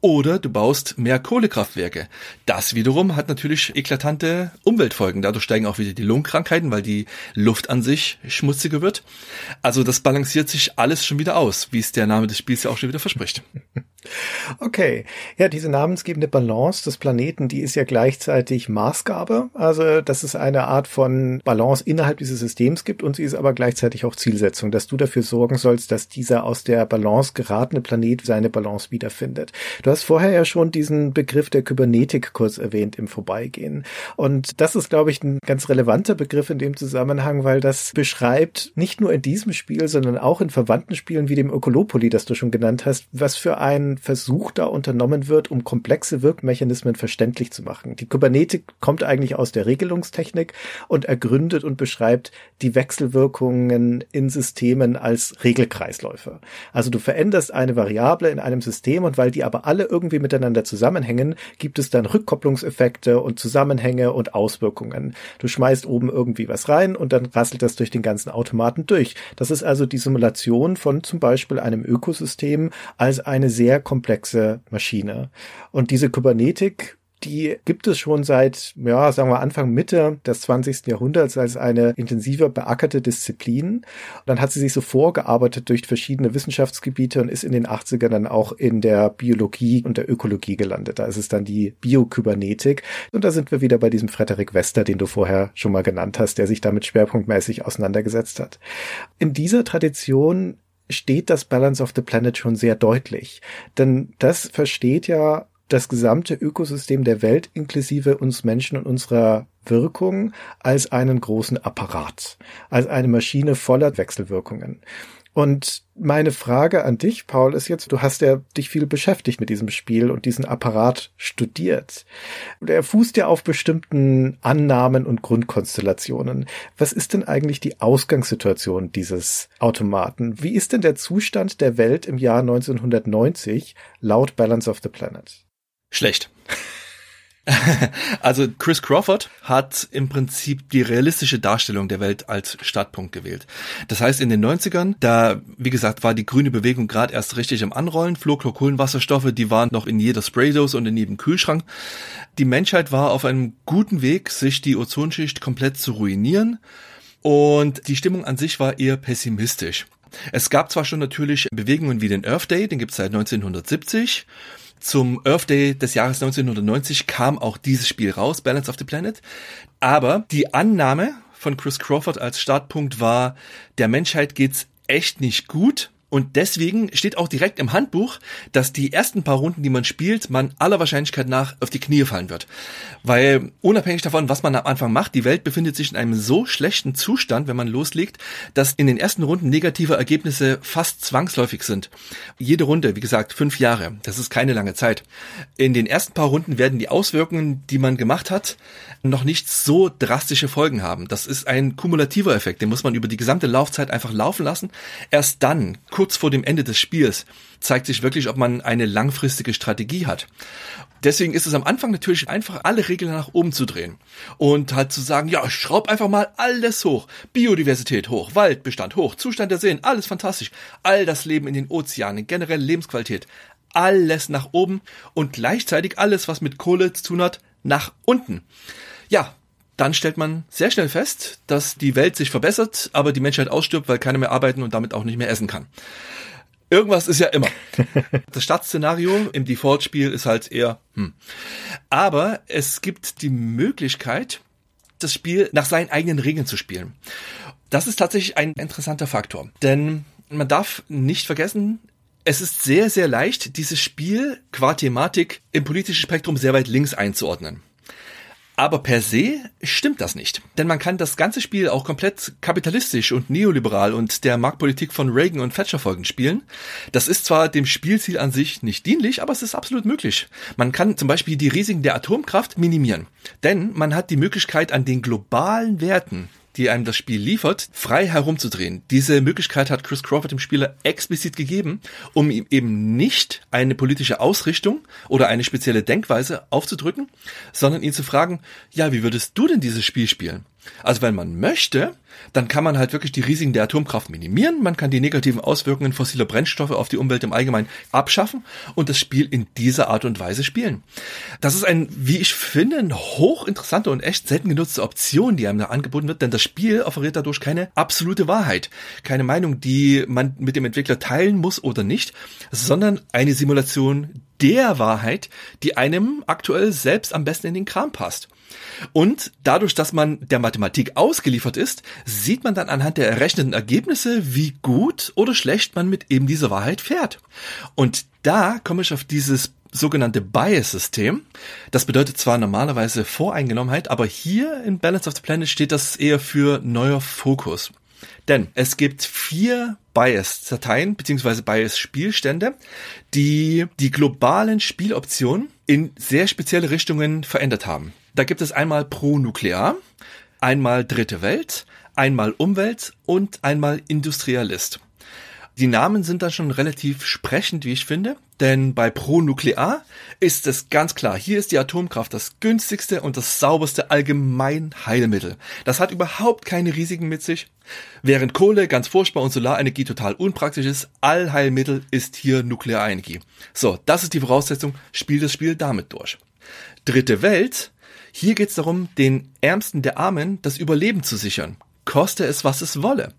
oder du baust mehr Kohlekraftwerke. Das wiederum hat natürlich eklatante Umweltfolgen. Dadurch steigen auch wieder die Lungenkrankheiten, weil die Luft an sich schmutziger wird. Also das balanciert sich alles schon wieder aus, wie es der Name des Spiels ja auch schon wieder verspricht. Okay, ja, diese namensgebende Balance des Planeten, die ist ja gleichzeitig Maßgabe. Also, dass es eine Art von Balance innerhalb dieses Systems gibt und sie ist aber gleichzeitig auch Zielsetzung, dass du dafür sorgen sollst, dass dieser aus der Balance geratene Planet seine Balance wiederfindet. Du hast vorher ja schon diesen Begriff der Kybernetik kurz erwähnt im Vorbeigehen. Und das ist, glaube ich, ein ganz relevanter Begriff in dem Zusammenhang, weil das beschreibt nicht nur in diesem Spiel, sondern auch in verwandten Spielen wie dem Ökolopoli, das du schon genannt hast, was für ein Versuch da unternommen wird, um komplexe Wirkmechanismen verständlich zu machen. Die Kybernetik kommt eigentlich aus der Regelungstechnik und ergründet und beschreibt die Wechselwirkungen in Systemen als Regelkreisläufe. Also du veränderst eine Variable in einem System und weil die aber alle irgendwie miteinander zusammenhängen, gibt es dann Rückkopplungseffekte und Zusammenhänge und Auswirkungen. Du schmeißt oben irgendwie was rein und dann rasselt das durch den ganzen Automaten durch. Das ist also die Simulation von zum Beispiel einem Ökosystem als eine sehr komplexe Maschine. Und diese Kybernetik die gibt es schon seit, ja, sagen wir Anfang Mitte des 20. Jahrhunderts als eine intensiver beackerte Disziplin. Und dann hat sie sich so vorgearbeitet durch verschiedene Wissenschaftsgebiete und ist in den 80ern dann auch in der Biologie und der Ökologie gelandet. Da ist es dann die Biokybernetik. Und da sind wir wieder bei diesem Frederik Wester, den du vorher schon mal genannt hast, der sich damit schwerpunktmäßig auseinandergesetzt hat. In dieser Tradition steht das Balance of the Planet schon sehr deutlich. Denn das versteht ja das gesamte Ökosystem der Welt inklusive uns Menschen und unserer Wirkung als einen großen Apparat, als eine Maschine voller Wechselwirkungen. Und meine Frage an dich, Paul, ist jetzt, du hast ja dich viel beschäftigt mit diesem Spiel und diesen Apparat studiert. Er fußt ja auf bestimmten Annahmen und Grundkonstellationen. Was ist denn eigentlich die Ausgangssituation dieses Automaten? Wie ist denn der Zustand der Welt im Jahr 1990 laut Balance of the Planet? Schlecht. also Chris Crawford hat im Prinzip die realistische Darstellung der Welt als Startpunkt gewählt. Das heißt, in den 90ern, da, wie gesagt, war die grüne Bewegung gerade erst richtig im Anrollen. Fluorchlorkohlenwasserstoffe, die waren noch in jeder Spraydose und in jedem Kühlschrank. Die Menschheit war auf einem guten Weg, sich die Ozonschicht komplett zu ruinieren. Und die Stimmung an sich war eher pessimistisch. Es gab zwar schon natürlich Bewegungen wie den Earth Day, den gibt es seit 1970. Zum Earth Day des Jahres 1990 kam auch dieses Spiel raus, Balance of the Planet. Aber die Annahme von Chris Crawford als Startpunkt war, der Menschheit geht's echt nicht gut und deswegen steht auch direkt im Handbuch, dass die ersten paar Runden, die man spielt, man aller Wahrscheinlichkeit nach auf die Knie fallen wird. Weil unabhängig davon, was man am Anfang macht, die Welt befindet sich in einem so schlechten Zustand, wenn man loslegt, dass in den ersten Runden negative Ergebnisse fast zwangsläufig sind. Jede Runde, wie gesagt, fünf Jahre. Das ist keine lange Zeit. In den ersten paar Runden werden die Auswirkungen, die man gemacht hat, noch nicht so drastische Folgen haben. Das ist ein kumulativer Effekt, den muss man über die gesamte Laufzeit einfach laufen lassen. Erst dann kurz vor dem Ende des Spiels zeigt sich wirklich, ob man eine langfristige Strategie hat. Deswegen ist es am Anfang natürlich einfach, alle Regeln nach oben zu drehen und halt zu sagen, ja, schraub einfach mal alles hoch. Biodiversität hoch, Waldbestand hoch, Zustand der Seen, alles fantastisch. All das Leben in den Ozeanen, generelle Lebensqualität, alles nach oben und gleichzeitig alles, was mit Kohle zu tun hat, nach unten. Ja, dann stellt man sehr schnell fest, dass die Welt sich verbessert, aber die Menschheit ausstirbt, weil keiner mehr arbeiten und damit auch nicht mehr essen kann. Irgendwas ist ja immer. Das Startszenario im Default-Spiel ist halt eher, hm. Aber es gibt die Möglichkeit, das Spiel nach seinen eigenen Regeln zu spielen. Das ist tatsächlich ein interessanter Faktor, denn man darf nicht vergessen, es ist sehr, sehr leicht, dieses Spiel qua Thematik im politischen Spektrum sehr weit links einzuordnen. Aber per se stimmt das nicht. Denn man kann das ganze Spiel auch komplett kapitalistisch und neoliberal und der Marktpolitik von Reagan und Thatcher folgend spielen. Das ist zwar dem Spielziel an sich nicht dienlich, aber es ist absolut möglich. Man kann zum Beispiel die Risiken der Atomkraft minimieren. Denn man hat die Möglichkeit an den globalen Werten die einem das Spiel liefert, frei herumzudrehen. Diese Möglichkeit hat Chris Crawford dem Spieler explizit gegeben, um ihm eben nicht eine politische Ausrichtung oder eine spezielle Denkweise aufzudrücken, sondern ihn zu fragen, ja, wie würdest du denn dieses Spiel spielen? Also wenn man möchte, dann kann man halt wirklich die Risiken der Atomkraft minimieren, man kann die negativen Auswirkungen fossiler Brennstoffe auf die Umwelt im Allgemeinen abschaffen und das Spiel in dieser Art und Weise spielen. Das ist ein, wie ich finde, eine hochinteressante und echt selten genutzte Option, die einem da angeboten wird, denn das Spiel offeriert dadurch keine absolute Wahrheit, keine Meinung, die man mit dem Entwickler teilen muss oder nicht, sondern eine Simulation der Wahrheit, die einem aktuell selbst am besten in den Kram passt. Und dadurch, dass man der Mathematik ausgeliefert ist, sieht man dann anhand der errechneten Ergebnisse, wie gut oder schlecht man mit eben dieser Wahrheit fährt. Und da komme ich auf dieses sogenannte Bias-System. Das bedeutet zwar normalerweise Voreingenommenheit, aber hier in Balance of the Planet steht das eher für neuer Fokus. Denn es gibt vier Bias-Dateien bzw. Bias-Spielstände, die die globalen Spieloptionen in sehr spezielle Richtungen verändert haben. Da gibt es einmal pro Nuklear, einmal Dritte Welt, einmal Umwelt und einmal Industrialist. Die Namen sind dann schon relativ sprechend, wie ich finde, denn bei Pro-Nuklear ist es ganz klar, hier ist die Atomkraft das günstigste und das sauberste Allgemeinheilmittel. Das hat überhaupt keine Risiken mit sich. Während Kohle ganz furchtbar und Solarenergie total unpraktisch ist, Allheilmittel ist hier Nuklearenergie. So, das ist die Voraussetzung, spiel das Spiel damit durch. Dritte Welt, hier geht es darum, den Ärmsten der Armen das Überleben zu sichern koste es, was es wolle.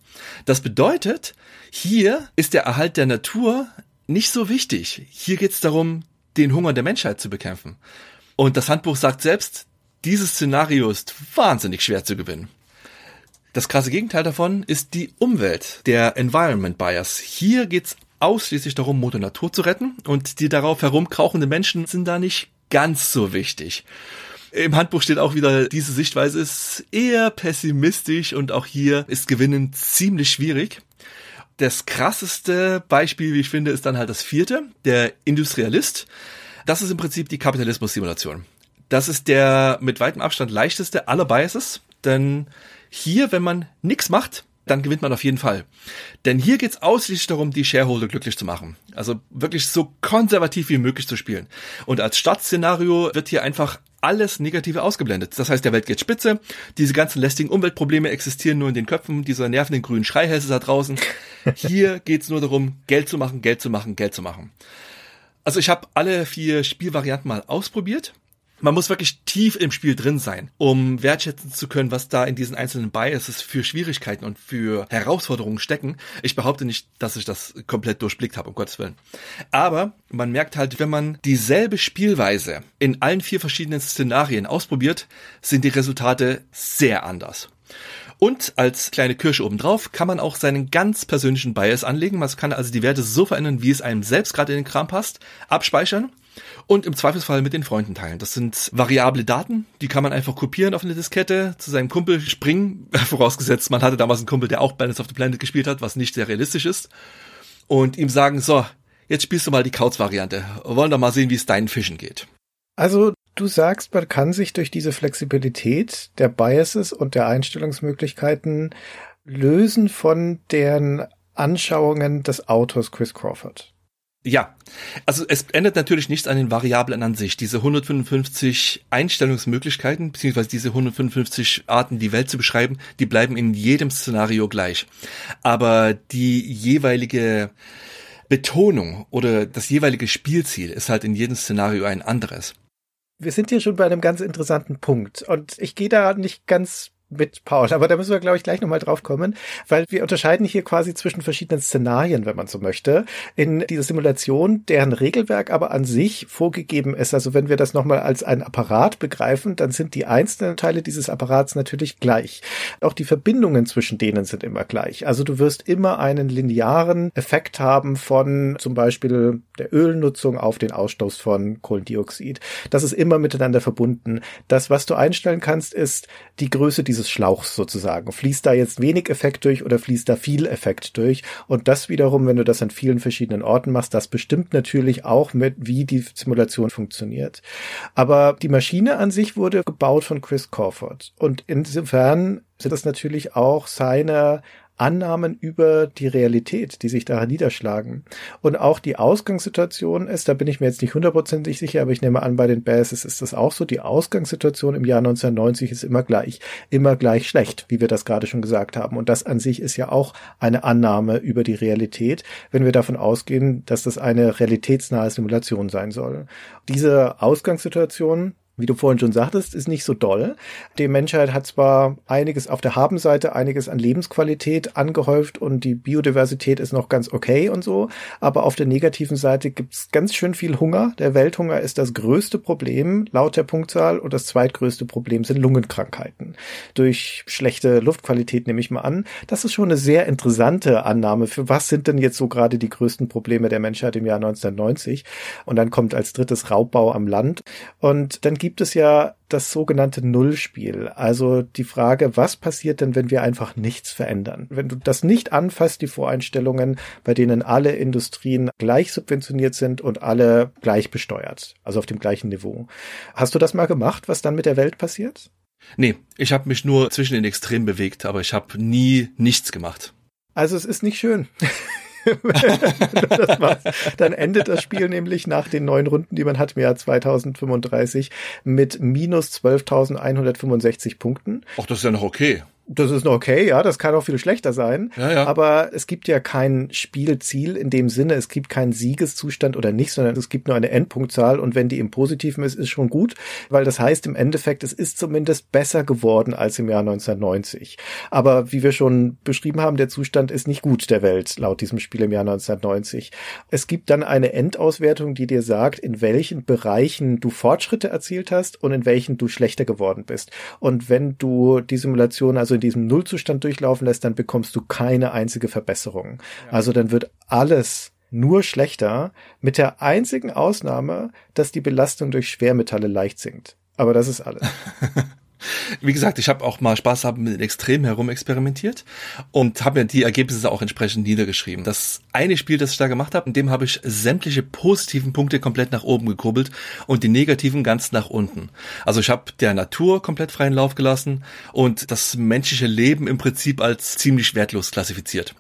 Das bedeutet, hier ist der Erhalt der Natur nicht so wichtig. Hier geht es darum, den Hunger der Menschheit zu bekämpfen. Und das Handbuch sagt selbst, dieses Szenario ist wahnsinnig schwer zu gewinnen. Das krasse Gegenteil davon ist die Umwelt, der Environment Bias. Hier geht's ausschließlich darum, Mutter Natur zu retten und die darauf herumkrauchenden Menschen sind da nicht ganz so wichtig. Im Handbuch steht auch wieder, diese Sichtweise ist eher pessimistisch und auch hier ist Gewinnen ziemlich schwierig. Das krasseste Beispiel, wie ich finde, ist dann halt das vierte, der Industrialist. Das ist im Prinzip die Kapitalismus-Simulation. Das ist der mit weitem Abstand leichteste aller Biases, denn hier, wenn man nichts macht, dann gewinnt man auf jeden Fall. Denn hier geht's ausschließlich darum, die Shareholder glücklich zu machen. Also wirklich so konservativ wie möglich zu spielen. Und als Startszenario wird hier einfach alles Negative ausgeblendet. Das heißt, der Welt geht spitze, diese ganzen lästigen Umweltprobleme existieren nur in den Köpfen dieser nervenden grünen Schreihälse da draußen. Hier geht's nur darum, Geld zu machen, Geld zu machen, Geld zu machen. Also ich habe alle vier Spielvarianten mal ausprobiert man muss wirklich tief im Spiel drin sein, um wertschätzen zu können, was da in diesen einzelnen Biases für Schwierigkeiten und für Herausforderungen stecken. Ich behaupte nicht, dass ich das komplett durchblickt habe, um Gottes Willen. Aber man merkt halt, wenn man dieselbe Spielweise in allen vier verschiedenen Szenarien ausprobiert, sind die Resultate sehr anders. Und als kleine Kirsche obendrauf kann man auch seinen ganz persönlichen Bias anlegen. Man kann also die Werte so verändern, wie es einem selbst gerade in den Kram passt, abspeichern und im Zweifelsfall mit den Freunden teilen. Das sind variable Daten, die kann man einfach kopieren auf eine Diskette, zu seinem Kumpel springen, vorausgesetzt man hatte damals einen Kumpel, der auch Balance of the Planet gespielt hat, was nicht sehr realistisch ist, und ihm sagen, so, jetzt spielst du mal die Couch-Variante, wollen doch mal sehen, wie es deinen Fischen geht. Also du sagst, man kann sich durch diese Flexibilität der Biases und der Einstellungsmöglichkeiten lösen von deren Anschauungen des Autors Chris Crawford. Ja, also es ändert natürlich nichts an den Variablen an sich. Diese 155 Einstellungsmöglichkeiten, beziehungsweise diese 155 Arten, die Welt zu beschreiben, die bleiben in jedem Szenario gleich. Aber die jeweilige Betonung oder das jeweilige Spielziel ist halt in jedem Szenario ein anderes. Wir sind hier schon bei einem ganz interessanten Punkt und ich gehe da nicht ganz mit Paul. Aber da müssen wir, glaube ich, gleich nochmal drauf kommen, weil wir unterscheiden hier quasi zwischen verschiedenen Szenarien, wenn man so möchte, in dieser Simulation, deren Regelwerk aber an sich vorgegeben ist. Also wenn wir das nochmal als ein Apparat begreifen, dann sind die einzelnen Teile dieses Apparats natürlich gleich. Auch die Verbindungen zwischen denen sind immer gleich. Also du wirst immer einen linearen Effekt haben von zum Beispiel der Ölnutzung auf den Ausstoß von Kohlendioxid. Das ist immer miteinander verbunden. Das, was du einstellen kannst, ist die Größe dieses dieses Schlauchs sozusagen. Fließt da jetzt wenig Effekt durch oder fließt da viel Effekt durch? Und das wiederum, wenn du das an vielen verschiedenen Orten machst, das bestimmt natürlich auch mit, wie die Simulation funktioniert. Aber die Maschine an sich wurde gebaut von Chris Corford. Und insofern sind das natürlich auch seine Annahmen über die Realität, die sich daran niederschlagen. Und auch die Ausgangssituation ist, da bin ich mir jetzt nicht hundertprozentig sicher, aber ich nehme an, bei den Basses ist das auch so. Die Ausgangssituation im Jahr 1990 ist immer gleich, immer gleich schlecht, wie wir das gerade schon gesagt haben. Und das an sich ist ja auch eine Annahme über die Realität, wenn wir davon ausgehen, dass das eine realitätsnahe Simulation sein soll. Diese Ausgangssituation wie du vorhin schon sagtest, ist nicht so doll. Die Menschheit hat zwar einiges auf der Habenseite, einiges an Lebensqualität angehäuft und die Biodiversität ist noch ganz okay und so, aber auf der negativen Seite gibt's ganz schön viel Hunger. Der Welthunger ist das größte Problem laut der Punktzahl und das zweitgrößte Problem sind Lungenkrankheiten. Durch schlechte Luftqualität nehme ich mal an. Das ist schon eine sehr interessante Annahme. Für was sind denn jetzt so gerade die größten Probleme der Menschheit im Jahr 1990? Und dann kommt als drittes Raubbau am Land und dann gibt gibt es ja das sogenannte Nullspiel. Also die Frage, was passiert denn, wenn wir einfach nichts verändern? Wenn du das nicht anfasst, die Voreinstellungen, bei denen alle Industrien gleich subventioniert sind und alle gleich besteuert, also auf dem gleichen Niveau. Hast du das mal gemacht, was dann mit der Welt passiert? Nee, ich habe mich nur zwischen den Extremen bewegt, aber ich habe nie nichts gemacht. Also es ist nicht schön. dann endet das Spiel nämlich nach den neun Runden, die man hat im Jahr 2035 mit minus 12.165 Punkten. Ach, das ist ja noch okay das ist okay, ja, das kann auch viel schlechter sein. Ja, ja. Aber es gibt ja kein Spielziel in dem Sinne, es gibt keinen Siegeszustand oder nicht, sondern es gibt nur eine Endpunktzahl und wenn die im Positiven ist, ist schon gut, weil das heißt im Endeffekt, es ist zumindest besser geworden als im Jahr 1990. Aber wie wir schon beschrieben haben, der Zustand ist nicht gut der Welt laut diesem Spiel im Jahr 1990. Es gibt dann eine Endauswertung, die dir sagt, in welchen Bereichen du Fortschritte erzielt hast und in welchen du schlechter geworden bist. Und wenn du die Simulation also diesem Nullzustand durchlaufen lässt, dann bekommst du keine einzige Verbesserung. Ja. Also dann wird alles nur schlechter, mit der einzigen Ausnahme, dass die Belastung durch Schwermetalle leicht sinkt. Aber das ist alles. Wie gesagt, ich habe auch mal Spaß haben mit Extremen herum experimentiert und habe mir die Ergebnisse auch entsprechend niedergeschrieben. Das eine Spiel, das ich da gemacht habe, in dem habe ich sämtliche positiven Punkte komplett nach oben gekurbelt und die negativen ganz nach unten. Also ich habe der Natur komplett freien Lauf gelassen und das menschliche Leben im Prinzip als ziemlich wertlos klassifiziert.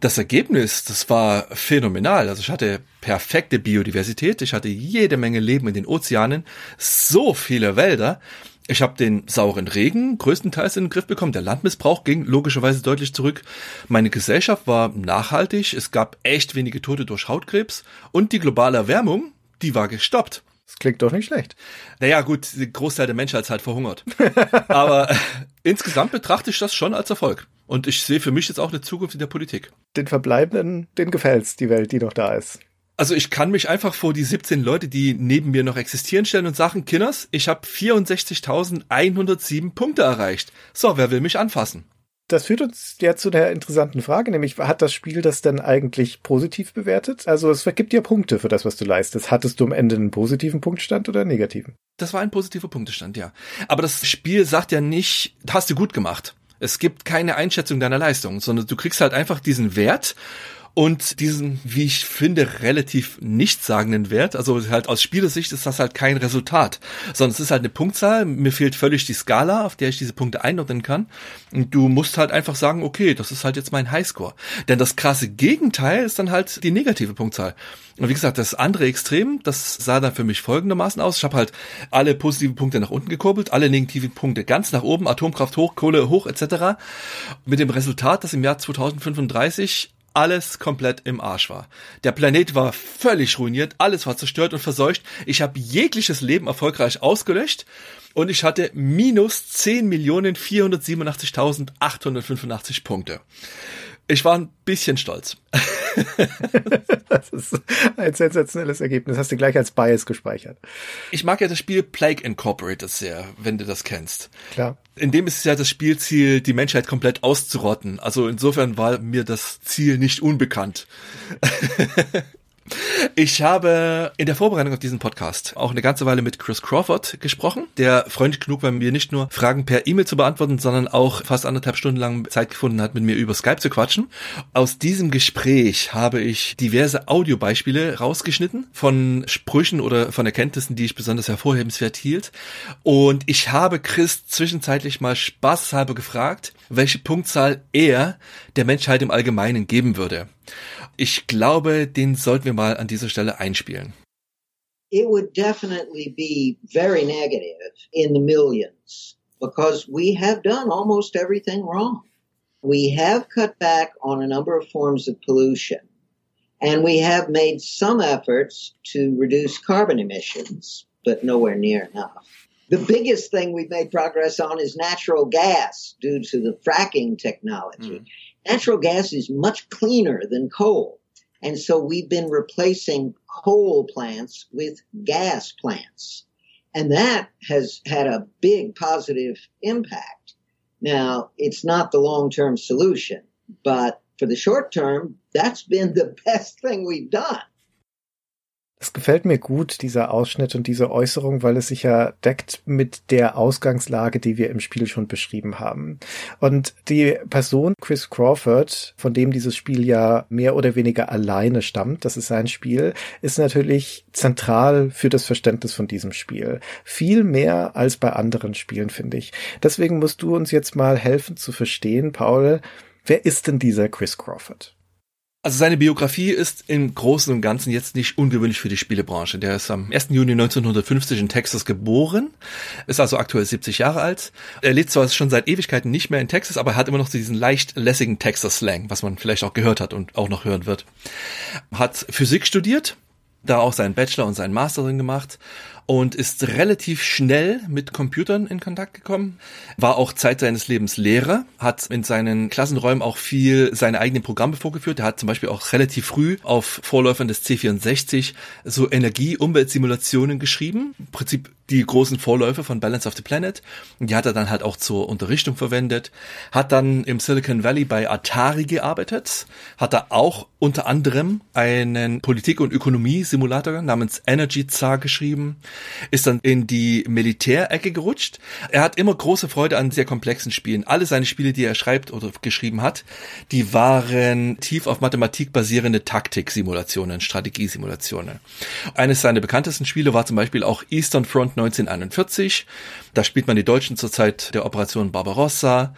Das Ergebnis, das war phänomenal. Also ich hatte perfekte Biodiversität, ich hatte jede Menge Leben in den Ozeanen, so viele Wälder ich habe den sauren Regen größtenteils in den Griff bekommen. Der Landmissbrauch ging logischerweise deutlich zurück. Meine Gesellschaft war nachhaltig. Es gab echt wenige Tote durch Hautkrebs. Und die globale Erwärmung, die war gestoppt. Das klingt doch nicht schlecht. Naja, gut, der Großteil der Menschheit ist halt verhungert. Aber äh, insgesamt betrachte ich das schon als Erfolg. Und ich sehe für mich jetzt auch eine Zukunft in der Politik. Den Verbleibenden, den gefällt's, die Welt, die noch da ist. Also ich kann mich einfach vor die 17 Leute, die neben mir noch existieren, stellen und sagen, Kinders, ich habe 64.107 Punkte erreicht. So, wer will mich anfassen? Das führt uns ja zu der interessanten Frage, nämlich hat das Spiel das denn eigentlich positiv bewertet? Also es gibt ja Punkte für das, was du leistest. Hattest du am Ende einen positiven Punktstand oder einen negativen? Das war ein positiver Punktestand, ja. Aber das Spiel sagt ja nicht, hast du gut gemacht. Es gibt keine Einschätzung deiner Leistung, sondern du kriegst halt einfach diesen Wert und diesen, wie ich finde, relativ nichtssagenden Wert. Also halt aus Spielersicht ist das halt kein Resultat, sondern es ist halt eine Punktzahl. Mir fehlt völlig die Skala, auf der ich diese Punkte einordnen kann. Und du musst halt einfach sagen, okay, das ist halt jetzt mein Highscore. Denn das krasse Gegenteil ist dann halt die negative Punktzahl. Und wie gesagt, das andere Extrem, das sah dann für mich folgendermaßen aus. Ich habe halt alle positiven Punkte nach unten gekurbelt, alle negativen Punkte ganz nach oben, Atomkraft hoch, Kohle hoch etc. Mit dem Resultat, dass im Jahr 2035 alles komplett im Arsch war. Der Planet war völlig ruiniert, alles war zerstört und verseucht. Ich habe jegliches Leben erfolgreich ausgelöscht und ich hatte minus 10.487.885 Punkte. Ich war ein bisschen stolz. das ist ein sensationelles Ergebnis. Hast du gleich als Bias gespeichert. Ich mag ja das Spiel Plague Incorporated sehr, wenn du das kennst. Klar. In dem ist es ja das Spielziel, die Menschheit komplett auszurotten. Also insofern war mir das Ziel nicht unbekannt. Ich habe in der Vorbereitung auf diesen Podcast auch eine ganze Weile mit Chris Crawford gesprochen, der freundlich genug war, mir nicht nur Fragen per E-Mail zu beantworten, sondern auch fast anderthalb Stunden lang Zeit gefunden hat, mit mir über Skype zu quatschen. Aus diesem Gespräch habe ich diverse Audiobeispiele rausgeschnitten von Sprüchen oder von Erkenntnissen, die ich besonders hervorhebenswert hielt. Und ich habe Chris zwischenzeitlich mal spaßhalber gefragt, welche Punktzahl er der Menschheit im Allgemeinen geben würde. Ich glaube, den sollten wir mal an dieser Stelle einspielen. It would definitely be very negative in the millions because we have done almost everything wrong. We have cut back on a number of forms of pollution and we have made some efforts to reduce carbon emissions, but nowhere near enough. The biggest thing we've made progress on is natural gas due to the fracking technology. Mm. Natural gas is much cleaner than coal. And so we've been replacing coal plants with gas plants. And that has had a big positive impact. Now, it's not the long-term solution, but for the short term, that's been the best thing we've done. Es gefällt mir gut, dieser Ausschnitt und diese Äußerung, weil es sich ja deckt mit der Ausgangslage, die wir im Spiel schon beschrieben haben. Und die Person Chris Crawford, von dem dieses Spiel ja mehr oder weniger alleine stammt, das ist sein Spiel, ist natürlich zentral für das Verständnis von diesem Spiel. Viel mehr als bei anderen Spielen, finde ich. Deswegen musst du uns jetzt mal helfen zu verstehen, Paul, wer ist denn dieser Chris Crawford? Also seine Biografie ist im Großen und Ganzen jetzt nicht ungewöhnlich für die Spielebranche. Der ist am 1. Juni 1950 in Texas geboren, ist also aktuell 70 Jahre alt. Er lebt zwar schon seit Ewigkeiten nicht mehr in Texas, aber er hat immer noch diesen leicht lässigen Texas-Slang, was man vielleicht auch gehört hat und auch noch hören wird. Hat Physik studiert, da auch seinen Bachelor und seinen Master drin gemacht und ist relativ schnell mit Computern in Kontakt gekommen, war auch Zeit seines Lebens Lehrer, hat in seinen Klassenräumen auch viel seine eigenen Programme vorgeführt. Er hat zum Beispiel auch relativ früh auf Vorläufern des C64 so Energie-Umweltsimulationen geschrieben. Im Prinzip die großen Vorläufer von Balance of the Planet. Die hat er dann halt auch zur Unterrichtung verwendet. Hat dann im Silicon Valley bei Atari gearbeitet. Hat da auch unter anderem einen Politik- und Ökonomie-Simulator namens Energy Zar geschrieben. Ist dann in die Militärecke gerutscht. Er hat immer große Freude an sehr komplexen Spielen. Alle seine Spiele, die er schreibt oder geschrieben hat, die waren tief auf Mathematik basierende Taktik-Simulationen, Strategiesimulationen. Eines seiner bekanntesten Spiele war zum Beispiel auch Eastern Front 1941. Da spielt man die Deutschen zur Zeit der Operation Barbarossa.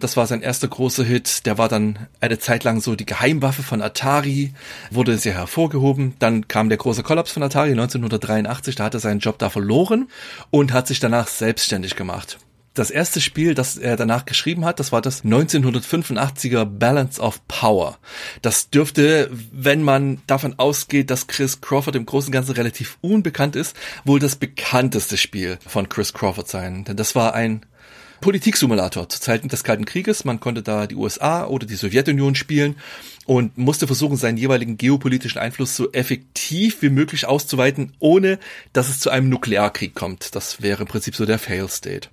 Das war sein erster großer Hit. Der war dann eine Zeit lang so die Geheimwaffe von Atari, wurde sehr hervorgehoben. Dann kam der große Kollaps von Atari 1983. Da hat er seinen Job da verloren und hat sich danach selbstständig gemacht. Das erste Spiel, das er danach geschrieben hat, das war das 1985er Balance of Power. Das dürfte, wenn man davon ausgeht, dass Chris Crawford im Großen und Ganzen relativ unbekannt ist, wohl das bekannteste Spiel von Chris Crawford sein. Denn das war ein Politiksimulator zu Zeiten des Kalten Krieges. Man konnte da die USA oder die Sowjetunion spielen und musste versuchen, seinen jeweiligen geopolitischen Einfluss so effektiv wie möglich auszuweiten, ohne dass es zu einem Nuklearkrieg kommt. Das wäre im Prinzip so der Fail State.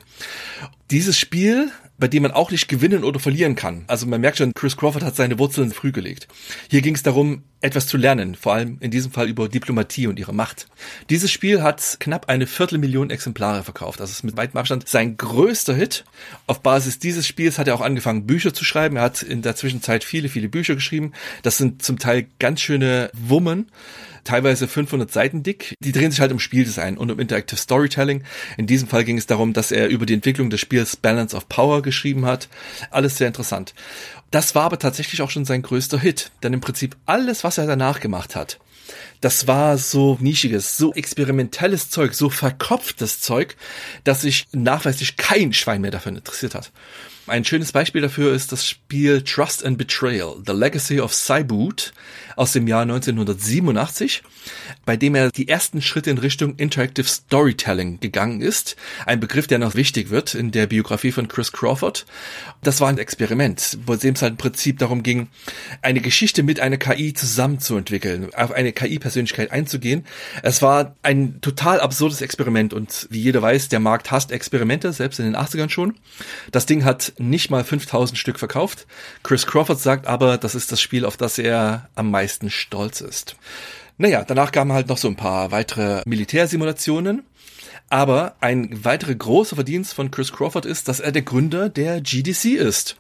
Dieses Spiel bei dem man auch nicht gewinnen oder verlieren kann. Also man merkt schon, Chris Crawford hat seine Wurzeln früh gelegt. Hier ging es darum, etwas zu lernen, vor allem in diesem Fall über Diplomatie und ihre Macht. Dieses Spiel hat knapp eine Viertelmillion Exemplare verkauft. Das ist mit weitem Abstand sein größter Hit. Auf Basis dieses Spiels hat er auch angefangen, Bücher zu schreiben. Er hat in der Zwischenzeit viele, viele Bücher geschrieben. Das sind zum Teil ganz schöne Wummen teilweise 500 Seiten dick. Die drehen sich halt um Spieldesign und um Interactive Storytelling. In diesem Fall ging es darum, dass er über die Entwicklung des Spiels Balance of Power geschrieben hat. Alles sehr interessant. Das war aber tatsächlich auch schon sein größter Hit, denn im Prinzip alles, was er danach gemacht hat, das war so nischiges, so experimentelles Zeug, so verkopftes Zeug, dass sich nachweislich kein Schwein mehr dafür interessiert hat. Ein schönes Beispiel dafür ist das Spiel Trust and Betrayal, The Legacy of Cyboot aus dem Jahr 1987, bei dem er die ersten Schritte in Richtung Interactive Storytelling gegangen ist. Ein Begriff, der noch wichtig wird in der Biografie von Chris Crawford. Das war ein Experiment, wo es halt im Prinzip darum ging, eine Geschichte mit einer KI zusammenzuentwickeln, auf eine KI-Persönlichkeit einzugehen. Es war ein total absurdes Experiment und wie jeder weiß, der Markt hasst Experimente, selbst in den 80ern schon. Das Ding hat nicht mal 5000 Stück verkauft. Chris Crawford sagt aber, das ist das Spiel, auf das er am meisten stolz ist. Naja, danach kamen halt noch so ein paar weitere Militärsimulationen. Aber ein weiterer großer Verdienst von Chris Crawford ist, dass er der Gründer der GDC ist,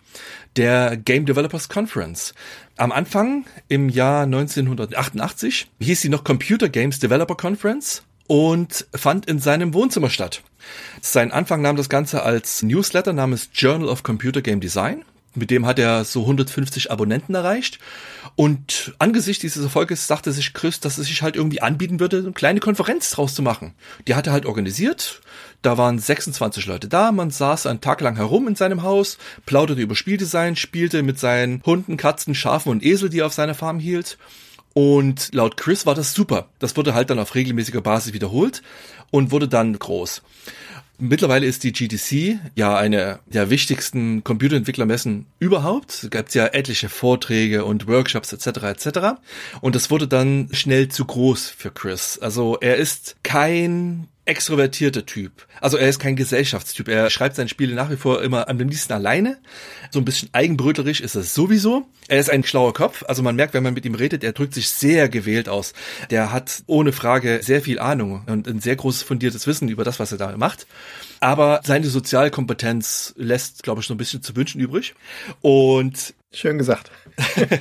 der Game Developers Conference. Am Anfang, im Jahr 1988, hieß sie noch Computer Games Developer Conference und fand in seinem Wohnzimmer statt. Sein Anfang nahm das Ganze als Newsletter namens Journal of Computer Game Design. Mit dem hat er so 150 Abonnenten erreicht. Und angesichts dieses Erfolges sagte sich Chris, dass es sich halt irgendwie anbieten würde, eine kleine Konferenz draus zu machen. Die hat er halt organisiert. Da waren 26 Leute da. Man saß einen Tag lang herum in seinem Haus, plauderte über Spieldesign, spielte mit seinen Hunden, Katzen, Schafen und Esel, die er auf seiner Farm hielt. Und laut Chris war das super. Das wurde halt dann auf regelmäßiger Basis wiederholt und wurde dann groß. Mittlerweile ist die GDC ja eine der wichtigsten Computerentwicklermessen überhaupt. Es gab ja etliche Vorträge und Workshops etc. etc. Und das wurde dann schnell zu groß für Chris. Also er ist kein extrovertierter Typ. Also er ist kein Gesellschaftstyp. Er schreibt seine Spiele nach wie vor immer am liebsten alleine. So ein bisschen eigenbrötlerisch ist er sowieso. Er ist ein schlauer Kopf. Also man merkt, wenn man mit ihm redet, er drückt sich sehr gewählt aus. Der hat ohne Frage sehr viel Ahnung und ein sehr großes fundiertes Wissen über das, was er da macht. Aber seine Sozialkompetenz lässt, glaube ich, so ein bisschen zu wünschen übrig. Und Schön gesagt.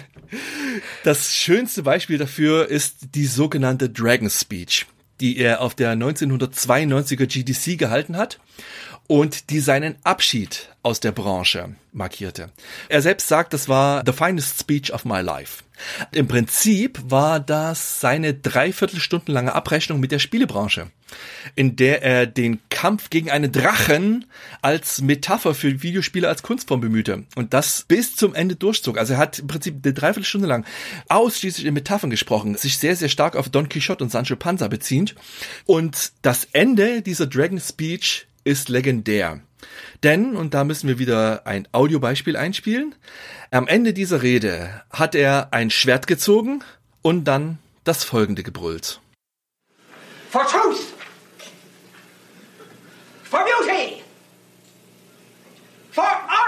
das schönste Beispiel dafür ist die sogenannte Dragon Speech die er auf der 1992er GDC gehalten hat und die seinen Abschied aus der Branche markierte. Er selbst sagt, das war the finest speech of my life. Im Prinzip war das seine dreiviertelstunden lange Abrechnung mit der Spielebranche, in der er den Kampf gegen einen Drachen als Metapher für Videospiele als Kunstform bemühte und das bis zum Ende durchzog. Also er hat im Prinzip eine Dreiviertelstunde lang ausschließlich in Metaphern gesprochen, sich sehr, sehr stark auf Don Quixote und Sancho Panza beziehend und das Ende dieser Dragon Speech ist legendär. Denn, und da müssen wir wieder ein Audiobeispiel einspielen, am Ende dieser Rede hat er ein Schwert gezogen und dann das folgende gebrüllt. For truth! For beauty! For art!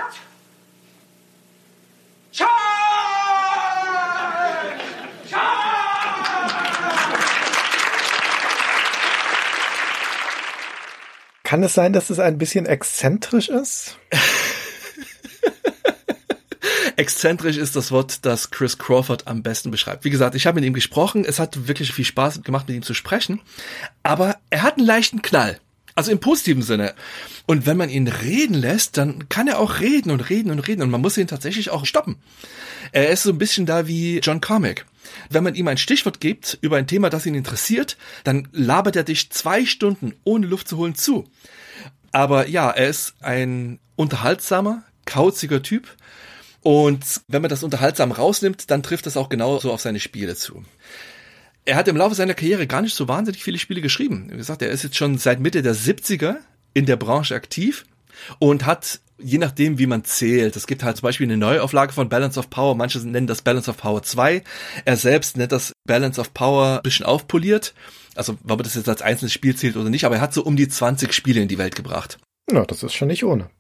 Kann es sein, dass es ein bisschen exzentrisch ist? Exzentrisch ist das Wort, das Chris Crawford am besten beschreibt. Wie gesagt, ich habe mit ihm gesprochen. Es hat wirklich viel Spaß gemacht, mit ihm zu sprechen. Aber er hat einen leichten Knall. Also im positiven Sinne. Und wenn man ihn reden lässt, dann kann er auch reden und reden und reden. Und man muss ihn tatsächlich auch stoppen. Er ist so ein bisschen da wie John Carmack. Wenn man ihm ein Stichwort gibt über ein Thema, das ihn interessiert, dann labert er dich zwei Stunden ohne Luft zu holen zu. Aber ja, er ist ein unterhaltsamer, kauziger Typ. Und wenn man das unterhaltsam rausnimmt, dann trifft das auch genauso auf seine Spiele zu. Er hat im Laufe seiner Karriere gar nicht so wahnsinnig viele Spiele geschrieben. Wie gesagt, er ist jetzt schon seit Mitte der 70er in der Branche aktiv und hat je nachdem, wie man zählt. Es gibt halt zum Beispiel eine Neuauflage von Balance of Power. Manche nennen das Balance of Power 2. Er selbst nennt das Balance of Power ein bisschen aufpoliert. Also, ob man das jetzt als einzelnes Spiel zählt oder nicht, aber er hat so um die 20 Spiele in die Welt gebracht. Na, das ist schon nicht ohne.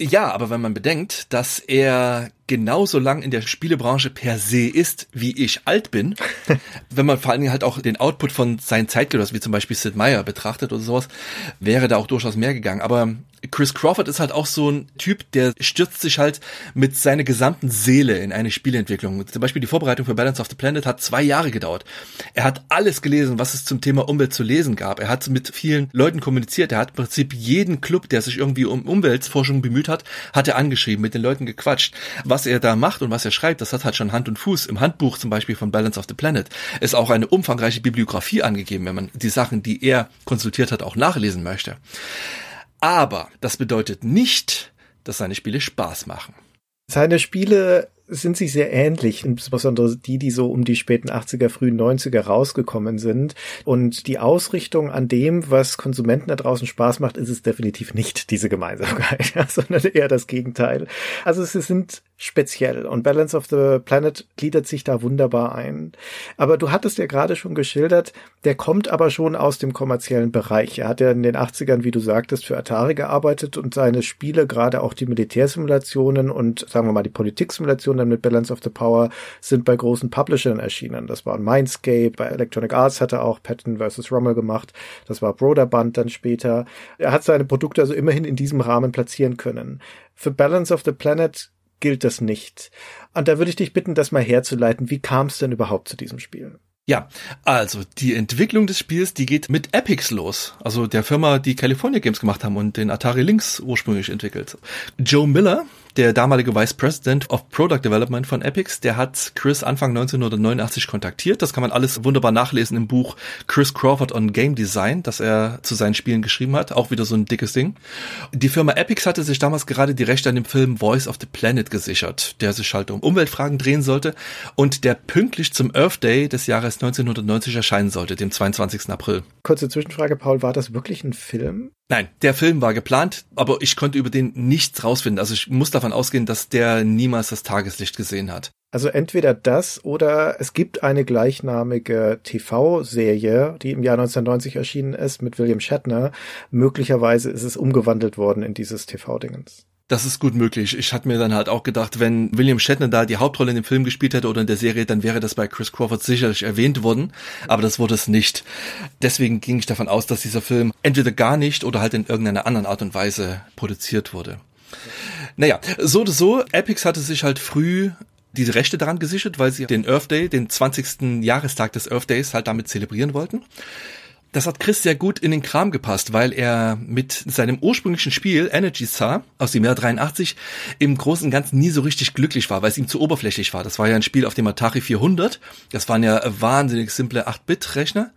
Ja, aber wenn man bedenkt, dass er genauso lang in der Spielebranche per se ist, wie ich alt bin, wenn man vor allen Dingen halt auch den Output von seinen Zeitgenossen, wie zum Beispiel Sid Meier betrachtet oder sowas, wäre da auch durchaus mehr gegangen. Aber Chris Crawford ist halt auch so ein Typ, der stürzt sich halt mit seiner gesamten Seele in eine Spielentwicklung. Zum Beispiel die Vorbereitung für Balance of the Planet hat zwei Jahre gedauert. Er hat alles gelesen, was es zum Thema Umwelt zu lesen gab. Er hat mit vielen Leuten kommuniziert. Er hat im Prinzip jeden Club, der sich irgendwie um Umweltforschung bemüht hat, hat er angeschrieben, mit den Leuten gequatscht. Was er da macht und was er schreibt, das hat halt schon Hand und Fuß. Im Handbuch zum Beispiel von Balance of the Planet ist auch eine umfangreiche Bibliografie angegeben, wenn man die Sachen, die er konsultiert hat, auch nachlesen möchte. Aber das bedeutet nicht, dass seine Spiele Spaß machen. Seine Spiele sind sich sehr ähnlich, insbesondere die, die so um die späten 80er, frühen 90er rausgekommen sind. Und die Ausrichtung an dem, was Konsumenten da draußen Spaß macht, ist es definitiv nicht diese Gemeinsamkeit, sondern eher das Gegenteil. Also es sind speziell und Balance of the Planet gliedert sich da wunderbar ein. Aber du hattest ja gerade schon geschildert, der kommt aber schon aus dem kommerziellen Bereich. Er hat ja in den 80ern, wie du sagtest, für Atari gearbeitet und seine Spiele, gerade auch die Militärsimulationen und sagen wir mal die Politiksimulationen dann mit Balance of the Power sind bei großen Publishern erschienen. Das war Mindscape, bei Electronic Arts hat er auch Patton vs. Rommel gemacht. Das war Broderband dann später. Er hat seine Produkte also immerhin in diesem Rahmen platzieren können. Für Balance of the Planet gilt das nicht. Und da würde ich dich bitten, das mal herzuleiten. Wie kam es denn überhaupt zu diesem Spiel? Ja, also die Entwicklung des Spiels, die geht mit Epics los, also der Firma, die California Games gemacht haben und den Atari Lynx ursprünglich entwickelt. Joe Miller, der damalige Vice President of Product Development von Epics, der hat Chris Anfang 1989 kontaktiert. Das kann man alles wunderbar nachlesen im Buch Chris Crawford on Game Design, das er zu seinen Spielen geschrieben hat. Auch wieder so ein dickes Ding. Die Firma Epics hatte sich damals gerade die Rechte an dem Film Voice of the Planet gesichert, der sich halt um Umweltfragen drehen sollte und der pünktlich zum Earth Day des Jahres 1990 erscheinen sollte, dem 22. April. Kurze Zwischenfrage, Paul, war das wirklich ein Film? Nein, der Film war geplant, aber ich konnte über den nichts rausfinden. Also ich muss davon ausgehen, dass der niemals das Tageslicht gesehen hat. Also entweder das oder es gibt eine gleichnamige TV-Serie, die im Jahr 1990 erschienen ist mit William Shatner. Möglicherweise ist es umgewandelt worden in dieses TV-Dingens. Das ist gut möglich. Ich hatte mir dann halt auch gedacht, wenn William Shatner da die Hauptrolle in dem Film gespielt hätte oder in der Serie, dann wäre das bei Chris Crawford sicherlich erwähnt worden. Aber das wurde es nicht. Deswegen ging ich davon aus, dass dieser Film entweder gar nicht oder halt in irgendeiner anderen Art und Weise produziert wurde. Naja, so oder so, Epix hatte sich halt früh diese Rechte daran gesichert, weil sie den Earth Day, den 20. Jahrestag des Earth Days halt damit zelebrieren wollten. Das hat Chris sehr gut in den Kram gepasst, weil er mit seinem ursprünglichen Spiel Energy Star aus dem Jahr 83 im Großen und Ganzen nie so richtig glücklich war, weil es ihm zu oberflächlich war. Das war ja ein Spiel auf dem Atari 400. Das waren ja wahnsinnig simple 8-Bit-Rechner.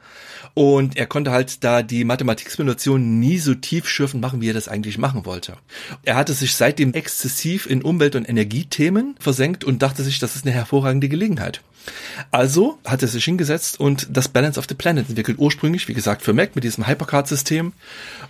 Und er konnte halt da die Mathematiksimulation nie so tiefschürfend machen, wie er das eigentlich machen wollte. Er hatte sich seitdem exzessiv in Umwelt- und Energiethemen versenkt und dachte sich, das ist eine hervorragende Gelegenheit. Also hat er sich hingesetzt und das Balance of the Planet entwickelt. Ursprünglich, wie gesagt, für Mac mit diesem Hypercard-System.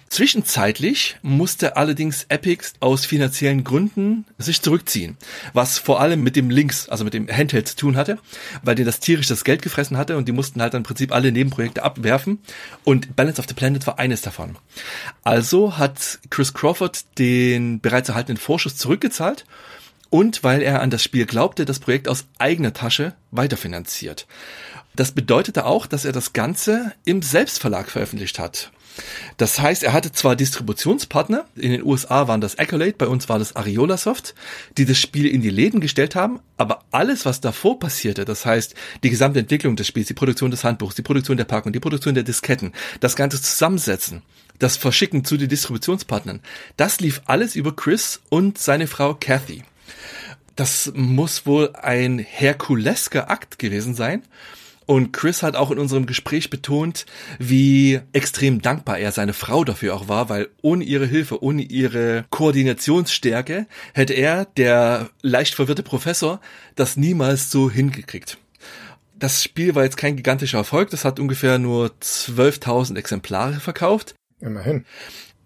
Zwischenzeitlich musste allerdings Epic aus finanziellen Gründen sich zurückziehen. Was vor allem mit dem Links, also mit dem Handheld zu tun hatte, weil den das tierisch das Geld gefressen hatte und die mussten halt im Prinzip alle Nebenprojekte abwerfen. Und Balance of the Planet war eines davon. Also hat Chris Crawford den bereits erhaltenen Vorschuss zurückgezahlt und weil er an das Spiel glaubte, das Projekt aus eigener Tasche weiterfinanziert. Das bedeutete auch, dass er das Ganze im Selbstverlag veröffentlicht hat. Das heißt, er hatte zwar Distributionspartner, in den USA waren das Accolade, bei uns war das Ariola Soft, die das Spiel in die Läden gestellt haben, aber alles, was davor passierte, das heißt die gesamte Entwicklung des Spiels, die Produktion des Handbuchs, die Produktion der Packung, die Produktion der Disketten, das ganze Zusammensetzen, das Verschicken zu den Distributionspartnern, das lief alles über Chris und seine Frau Kathy. Das muss wohl ein herkulesker Akt gewesen sein. Und Chris hat auch in unserem Gespräch betont, wie extrem dankbar er seine Frau dafür auch war, weil ohne ihre Hilfe, ohne ihre Koordinationsstärke hätte er, der leicht verwirrte Professor, das niemals so hingekriegt. Das Spiel war jetzt kein gigantischer Erfolg, das hat ungefähr nur 12.000 Exemplare verkauft. Immerhin.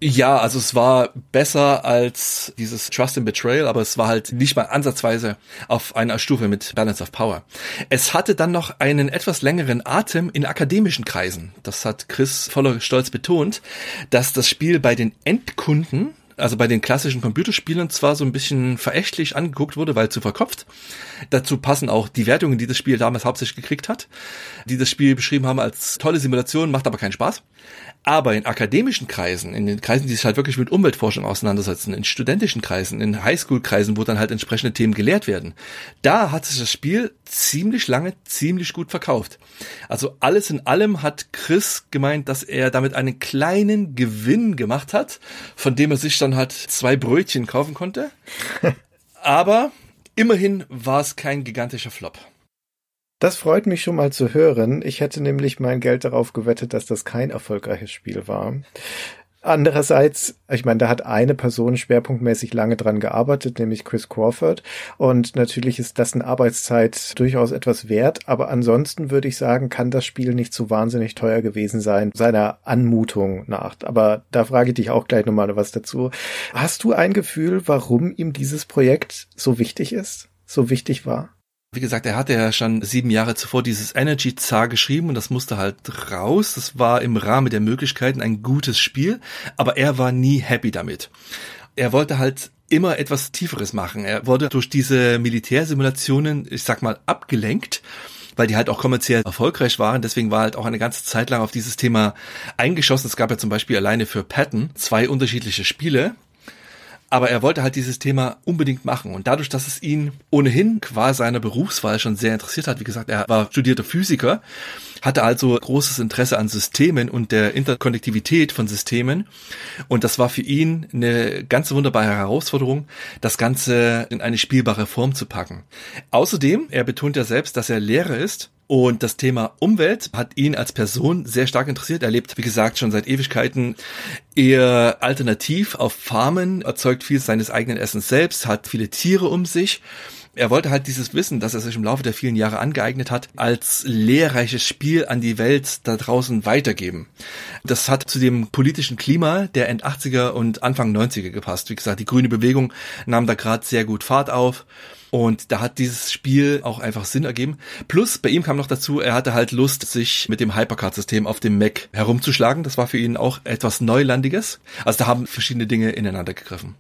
Ja, also es war besser als dieses Trust and Betrayal, aber es war halt nicht mal ansatzweise auf einer Stufe mit Balance of Power. Es hatte dann noch einen etwas längeren Atem in akademischen Kreisen. Das hat Chris voller Stolz betont, dass das Spiel bei den Endkunden also bei den klassischen Computerspielen zwar so ein bisschen verächtlich angeguckt wurde, weil zu verkopft. Dazu passen auch die Wertungen, die das Spiel damals hauptsächlich gekriegt hat, die das Spiel beschrieben haben als tolle Simulation, macht aber keinen Spaß. Aber in akademischen Kreisen, in den Kreisen, die sich halt wirklich mit Umweltforschung auseinandersetzen, in studentischen Kreisen, in Highschool-Kreisen, wo dann halt entsprechende Themen gelehrt werden, da hat sich das Spiel ziemlich lange, ziemlich gut verkauft. Also alles in allem hat Chris gemeint, dass er damit einen kleinen Gewinn gemacht hat, von dem er sich dann halt zwei Brötchen kaufen konnte. Aber immerhin war es kein gigantischer Flop. Das freut mich schon mal zu hören. Ich hätte nämlich mein Geld darauf gewettet, dass das kein erfolgreiches Spiel war. Andererseits, ich meine, da hat eine Person schwerpunktmäßig lange dran gearbeitet, nämlich Chris Crawford. Und natürlich ist das eine Arbeitszeit durchaus etwas wert. Aber ansonsten würde ich sagen, kann das Spiel nicht so wahnsinnig teuer gewesen sein, seiner Anmutung nach. Aber da frage ich dich auch gleich nochmal was dazu. Hast du ein Gefühl, warum ihm dieses Projekt so wichtig ist, so wichtig war? Wie gesagt, er hatte ja schon sieben Jahre zuvor dieses Energy Zar geschrieben und das musste halt raus. Das war im Rahmen der Möglichkeiten ein gutes Spiel, aber er war nie happy damit. Er wollte halt immer etwas Tieferes machen. Er wurde durch diese Militärsimulationen, ich sag mal, abgelenkt weil die halt auch kommerziell erfolgreich waren. Deswegen war halt auch eine ganze Zeit lang auf dieses Thema eingeschossen. Es gab ja zum Beispiel alleine für Patton zwei unterschiedliche Spiele, aber er wollte halt dieses Thema unbedingt machen. Und dadurch, dass es ihn ohnehin qua seiner Berufswahl schon sehr interessiert hat, wie gesagt, er war studierter Physiker, hatte also großes Interesse an Systemen und der Interkonnektivität von Systemen. Und das war für ihn eine ganz wunderbare Herausforderung, das Ganze in eine spielbare Form zu packen. Außerdem, er betont ja selbst, dass er Lehrer ist und das Thema Umwelt hat ihn als Person sehr stark interessiert. Er lebt, wie gesagt, schon seit Ewigkeiten eher alternativ auf Farmen, erzeugt viel seines eigenen Essens selbst, hat viele Tiere um sich. Er wollte halt dieses Wissen, das er sich im Laufe der vielen Jahre angeeignet hat, als lehrreiches Spiel an die Welt da draußen weitergeben. Das hat zu dem politischen Klima der End 80er und Anfang 90er gepasst. Wie gesagt, die grüne Bewegung nahm da gerade sehr gut Fahrt auf. Und da hat dieses Spiel auch einfach Sinn ergeben. Plus, bei ihm kam noch dazu, er hatte halt Lust, sich mit dem Hypercard-System auf dem Mac herumzuschlagen. Das war für ihn auch etwas Neulandiges. Also da haben verschiedene Dinge ineinander gegriffen.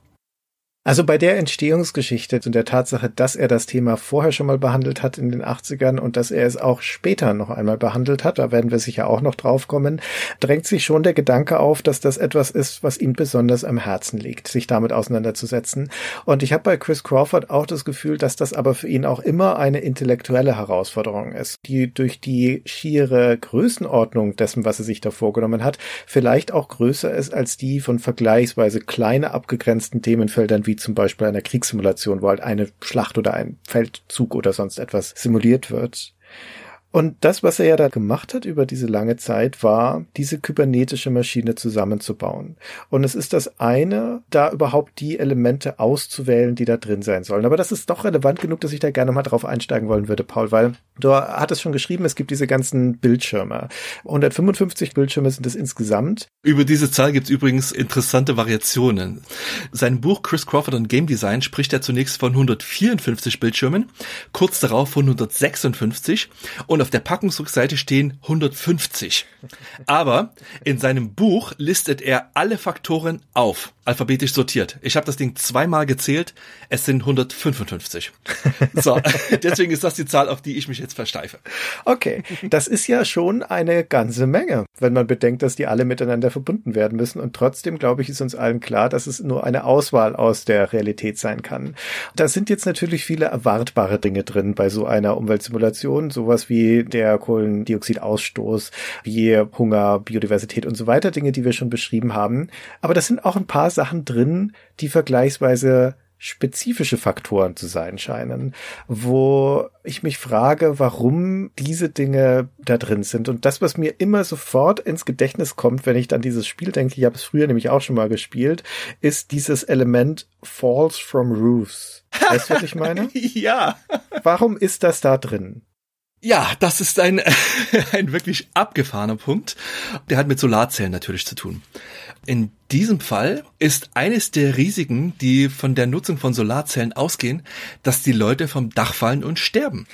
Also bei der Entstehungsgeschichte und der Tatsache, dass er das Thema vorher schon mal behandelt hat in den 80ern und dass er es auch später noch einmal behandelt hat, da werden wir sicher auch noch drauf kommen, drängt sich schon der Gedanke auf, dass das etwas ist, was ihm besonders am Herzen liegt, sich damit auseinanderzusetzen. Und ich habe bei Chris Crawford auch das Gefühl, dass das aber für ihn auch immer eine intellektuelle Herausforderung ist, die durch die schiere Größenordnung dessen, was er sich da vorgenommen hat, vielleicht auch größer ist als die von vergleichsweise kleine abgegrenzten Themenfeldern wie zum Beispiel einer Kriegssimulation, wo halt eine Schlacht oder ein Feldzug oder sonst etwas simuliert wird. Und das, was er ja da gemacht hat über diese lange Zeit, war, diese kybernetische Maschine zusammenzubauen. Und es ist das eine, da überhaupt die Elemente auszuwählen, die da drin sein sollen. Aber das ist doch relevant genug, dass ich da gerne mal drauf einsteigen wollen würde, Paul, weil du hattest schon geschrieben, es gibt diese ganzen Bildschirme. 155 Bildschirme sind es insgesamt. Über diese Zahl gibt es übrigens interessante Variationen. Sein Buch Chris Crawford und Game Design spricht er zunächst von 154 Bildschirmen, kurz darauf von 156 und und auf der Packungsrückseite stehen 150. Aber in seinem Buch listet er alle Faktoren auf, alphabetisch sortiert. Ich habe das Ding zweimal gezählt, es sind 155. So, deswegen ist das die Zahl, auf die ich mich jetzt versteife. Okay, das ist ja schon eine ganze Menge, wenn man bedenkt, dass die alle miteinander verbunden werden müssen. Und trotzdem, glaube ich, ist uns allen klar, dass es nur eine Auswahl aus der Realität sein kann. Da sind jetzt natürlich viele erwartbare Dinge drin bei so einer Umweltsimulation, sowas wie der Kohlendioxidausstoß, wie Hunger, Biodiversität und so weiter, Dinge, die wir schon beschrieben haben. Aber das sind auch ein paar Sachen drin, die vergleichsweise spezifische Faktoren zu sein scheinen, wo ich mich frage, warum diese Dinge da drin sind. Und das, was mir immer sofort ins Gedächtnis kommt, wenn ich dann dieses Spiel denke, ich habe es früher nämlich auch schon mal gespielt, ist dieses Element Falls from Roofs. Weißt du, was ich meine? ja. Warum ist das da drin? Ja, das ist ein, ein wirklich abgefahrener Punkt. Der hat mit Solarzellen natürlich zu tun. In diesem Fall ist eines der Risiken, die von der Nutzung von Solarzellen ausgehen, dass die Leute vom Dach fallen und sterben.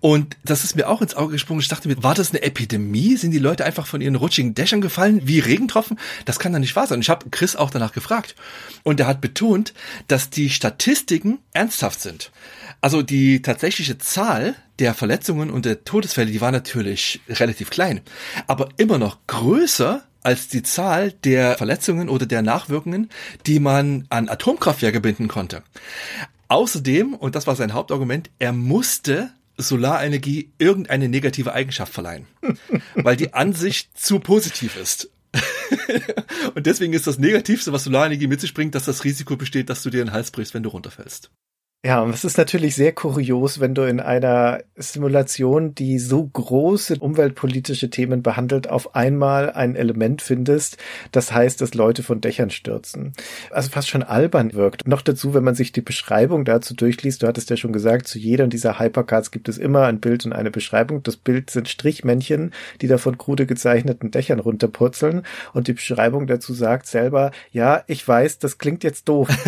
Und das ist mir auch ins Auge gesprungen. Ich dachte mir, war das eine Epidemie? Sind die Leute einfach von ihren rutschigen Dächern gefallen wie Regentropfen? Das kann doch nicht wahr sein. Ich habe Chris auch danach gefragt. Und er hat betont, dass die Statistiken ernsthaft sind. Also die tatsächliche Zahl der Verletzungen und der Todesfälle, die war natürlich relativ klein, aber immer noch größer als die Zahl der Verletzungen oder der Nachwirkungen, die man an Atomkraftwerke binden konnte. Außerdem, und das war sein Hauptargument, er musste Solarenergie irgendeine negative Eigenschaft verleihen, weil die Ansicht zu positiv ist. und deswegen ist das Negativste, was Solarenergie mit sich bringt, dass das Risiko besteht, dass du dir den Hals brichst, wenn du runterfällst. Ja, und es ist natürlich sehr kurios, wenn du in einer Simulation, die so große umweltpolitische Themen behandelt, auf einmal ein Element findest, das heißt, dass Leute von Dächern stürzen. Also fast schon albern wirkt. Noch dazu, wenn man sich die Beschreibung dazu durchliest, du hattest ja schon gesagt, zu jeder dieser Hypercards gibt es immer ein Bild und eine Beschreibung. Das Bild sind Strichmännchen, die da von krude gezeichneten Dächern runterpurzeln und die Beschreibung dazu sagt selber, ja, ich weiß, das klingt jetzt doof.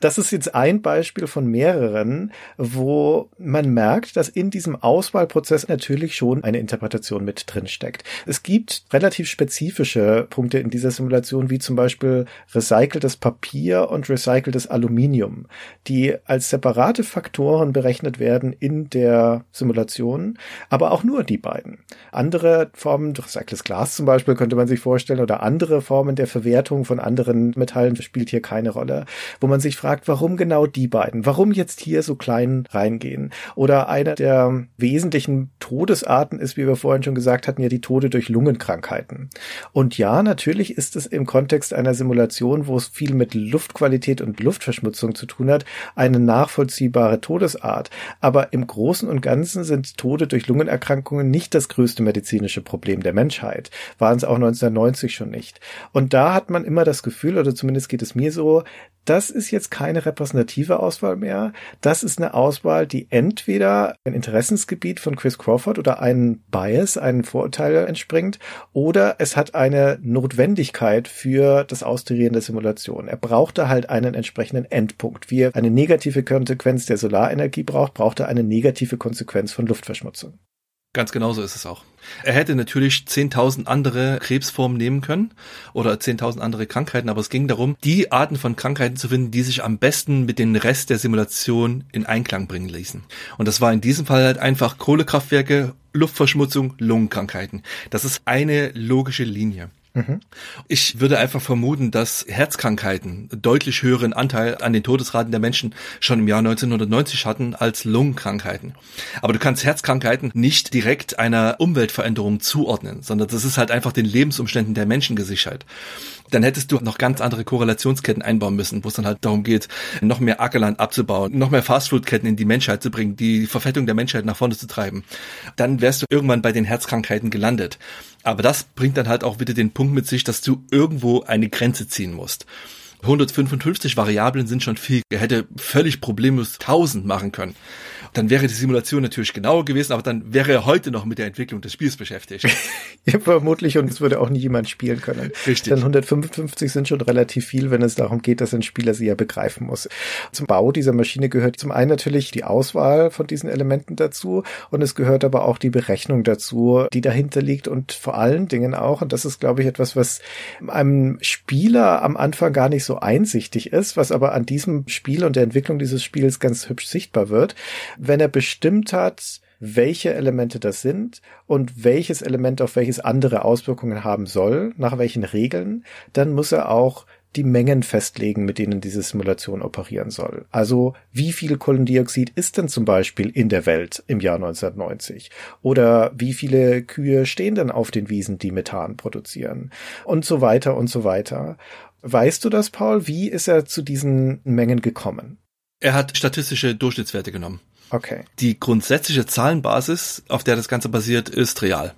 Das ist jetzt ein Beispiel von mehreren mehreren, wo man merkt, dass in diesem Auswahlprozess natürlich schon eine Interpretation mit drin steckt. Es gibt relativ spezifische Punkte in dieser Simulation, wie zum Beispiel recyceltes Papier und recyceltes Aluminium, die als separate Faktoren berechnet werden in der Simulation, aber auch nur die beiden. Andere Formen, recyceltes Glas zum Beispiel, könnte man sich vorstellen, oder andere Formen der Verwertung von anderen Metallen spielt hier keine Rolle, wo man sich fragt, warum genau die beiden? Warum jetzt hier so klein reingehen. Oder eine der wesentlichen Todesarten ist, wie wir vorhin schon gesagt hatten, ja die Tode durch Lungenkrankheiten. Und ja, natürlich ist es im Kontext einer Simulation, wo es viel mit Luftqualität und Luftverschmutzung zu tun hat, eine nachvollziehbare Todesart. Aber im Großen und Ganzen sind Tode durch Lungenerkrankungen nicht das größte medizinische Problem der Menschheit. Waren es auch 1990 schon nicht. Und da hat man immer das Gefühl, oder zumindest geht es mir so, das ist jetzt keine repräsentative Auswahl mehr. Das ist eine Auswahl, die entweder ein Interessensgebiet von Chris Crawford oder einen Bias, einen Vorurteil entspringt, oder es hat eine Notwendigkeit für das Austarieren der Simulation. Er brauchte halt einen entsprechenden Endpunkt. Wie er eine negative Konsequenz der Solarenergie braucht, braucht er eine negative Konsequenz von Luftverschmutzung. Ganz genau so ist es auch. Er hätte natürlich 10.000 andere Krebsformen nehmen können oder 10.000 andere Krankheiten, aber es ging darum, die Arten von Krankheiten zu finden, die sich am besten mit dem Rest der Simulation in Einklang bringen ließen. Und das war in diesem Fall halt einfach Kohlekraftwerke, Luftverschmutzung, Lungenkrankheiten. Das ist eine logische Linie. Mhm. Ich würde einfach vermuten, dass Herzkrankheiten deutlich höheren Anteil an den Todesraten der Menschen schon im Jahr 1990 hatten als Lungenkrankheiten. Aber du kannst Herzkrankheiten nicht direkt einer Umweltveränderung zuordnen, sondern das ist halt einfach den Lebensumständen der Menschen gesichert dann hättest du noch ganz andere Korrelationsketten einbauen müssen, wo es dann halt darum geht, noch mehr Ackerland abzubauen, noch mehr Fastfood-Ketten in die Menschheit zu bringen, die Verfettung der Menschheit nach vorne zu treiben. Dann wärst du irgendwann bei den Herzkrankheiten gelandet. Aber das bringt dann halt auch wieder den Punkt mit sich, dass du irgendwo eine Grenze ziehen musst. 155 Variablen sind schon viel. Er hätte völlig problemlos 1000 machen können dann wäre die Simulation natürlich genauer gewesen, aber dann wäre er heute noch mit der Entwicklung des Spiels beschäftigt. ja, vermutlich und es würde auch nie jemand spielen können. Richtig. Denn 155 sind schon relativ viel, wenn es darum geht, dass ein Spieler sie ja begreifen muss. Zum Bau dieser Maschine gehört zum einen natürlich die Auswahl von diesen Elementen dazu und es gehört aber auch die Berechnung dazu, die dahinter liegt und vor allen Dingen auch, und das ist glaube ich etwas, was einem Spieler am Anfang gar nicht so einsichtig ist, was aber an diesem Spiel und der Entwicklung dieses Spiels ganz hübsch sichtbar wird wenn er bestimmt hat, welche Elemente das sind und welches Element auf welches andere Auswirkungen haben soll, nach welchen Regeln, dann muss er auch die Mengen festlegen, mit denen diese Simulation operieren soll. Also wie viel Kohlendioxid ist denn zum Beispiel in der Welt im Jahr 1990? Oder wie viele Kühe stehen denn auf den Wiesen, die Methan produzieren? Und so weiter und so weiter. Weißt du das, Paul? Wie ist er zu diesen Mengen gekommen? Er hat statistische Durchschnittswerte genommen. Okay. Die grundsätzliche Zahlenbasis, auf der das Ganze basiert, ist real.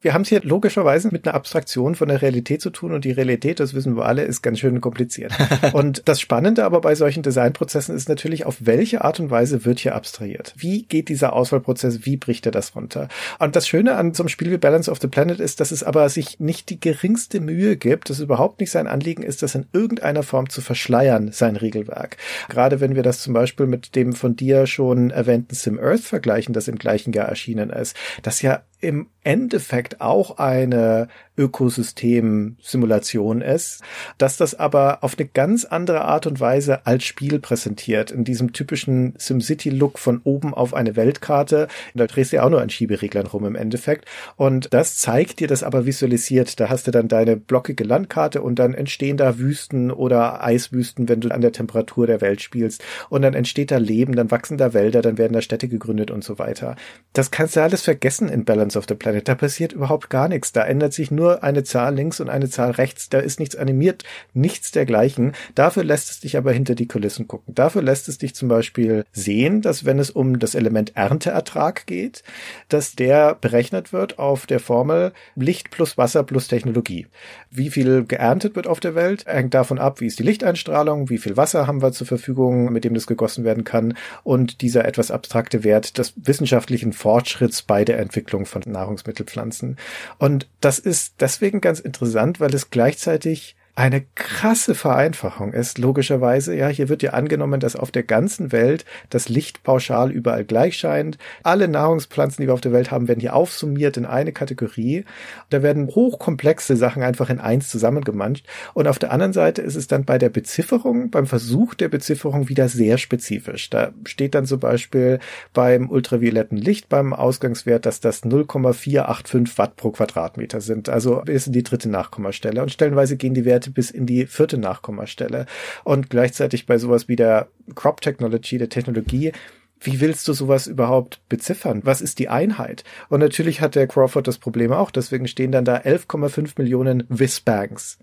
Wir haben es hier logischerweise mit einer Abstraktion von der Realität zu tun und die Realität, das wissen wir alle, ist ganz schön kompliziert. und das Spannende aber bei solchen Designprozessen ist natürlich, auf welche Art und Weise wird hier abstrahiert? Wie geht dieser Auswahlprozess, wie bricht er das runter? Und das Schöne an so einem Spiel wie Balance of the Planet ist, dass es aber sich nicht die geringste Mühe gibt, dass überhaupt nicht sein Anliegen ist, das in irgendeiner Form zu verschleiern, sein Regelwerk. Gerade wenn wir das zum Beispiel mit dem von dir schon erwähnten Sim Earth vergleichen, das im gleichen Jahr erschienen ist, das ja im Endeffekt auch eine Ökosystem-Simulation ist, dass das aber auf eine ganz andere Art und Weise als Spiel präsentiert. In diesem typischen SimCity-Look von oben auf eine Weltkarte. Da drehst du ja auch nur an Schiebereglern rum im Endeffekt. Und das zeigt dir das aber visualisiert. Da hast du dann deine blockige Landkarte und dann entstehen da Wüsten oder Eiswüsten, wenn du an der Temperatur der Welt spielst. Und dann entsteht da Leben, dann wachsen da Wälder, dann werden da Städte gegründet und so weiter. Das kannst du alles vergessen in Balance of the Planet. Da passiert überhaupt gar nichts. Da ändert sich nur nur eine Zahl links und eine Zahl rechts. Da ist nichts animiert, nichts dergleichen. Dafür lässt es dich aber hinter die Kulissen gucken. Dafür lässt es dich zum Beispiel sehen, dass wenn es um das Element Ernteertrag geht, dass der berechnet wird auf der Formel Licht plus Wasser plus Technologie. Wie viel geerntet wird auf der Welt, hängt davon ab, wie ist die Lichteinstrahlung, wie viel Wasser haben wir zur Verfügung, mit dem das gegossen werden kann und dieser etwas abstrakte Wert des wissenschaftlichen Fortschritts bei der Entwicklung von Nahrungsmittelpflanzen. Und das ist deswegen ganz interessant, weil es gleichzeitig eine krasse Vereinfachung ist, logischerweise. Ja, hier wird ja angenommen, dass auf der ganzen Welt das Licht pauschal überall gleich scheint. Alle Nahrungspflanzen, die wir auf der Welt haben, werden hier aufsummiert in eine Kategorie. Da werden hochkomplexe Sachen einfach in eins zusammengemanscht. Und auf der anderen Seite ist es dann bei der Bezifferung, beim Versuch der Bezifferung wieder sehr spezifisch. Da steht dann zum Beispiel beim ultravioletten Licht beim Ausgangswert, dass das 0,485 Watt pro Quadratmeter sind. Also in die dritte Nachkommastelle. Und stellenweise gehen die Werte bis in die vierte Nachkommastelle. Und gleichzeitig bei sowas wie der Crop Technology, der Technologie, wie willst du sowas überhaupt beziffern? Was ist die Einheit? Und natürlich hat der Crawford das Problem auch, deswegen stehen dann da 11,5 Millionen Whizbangs.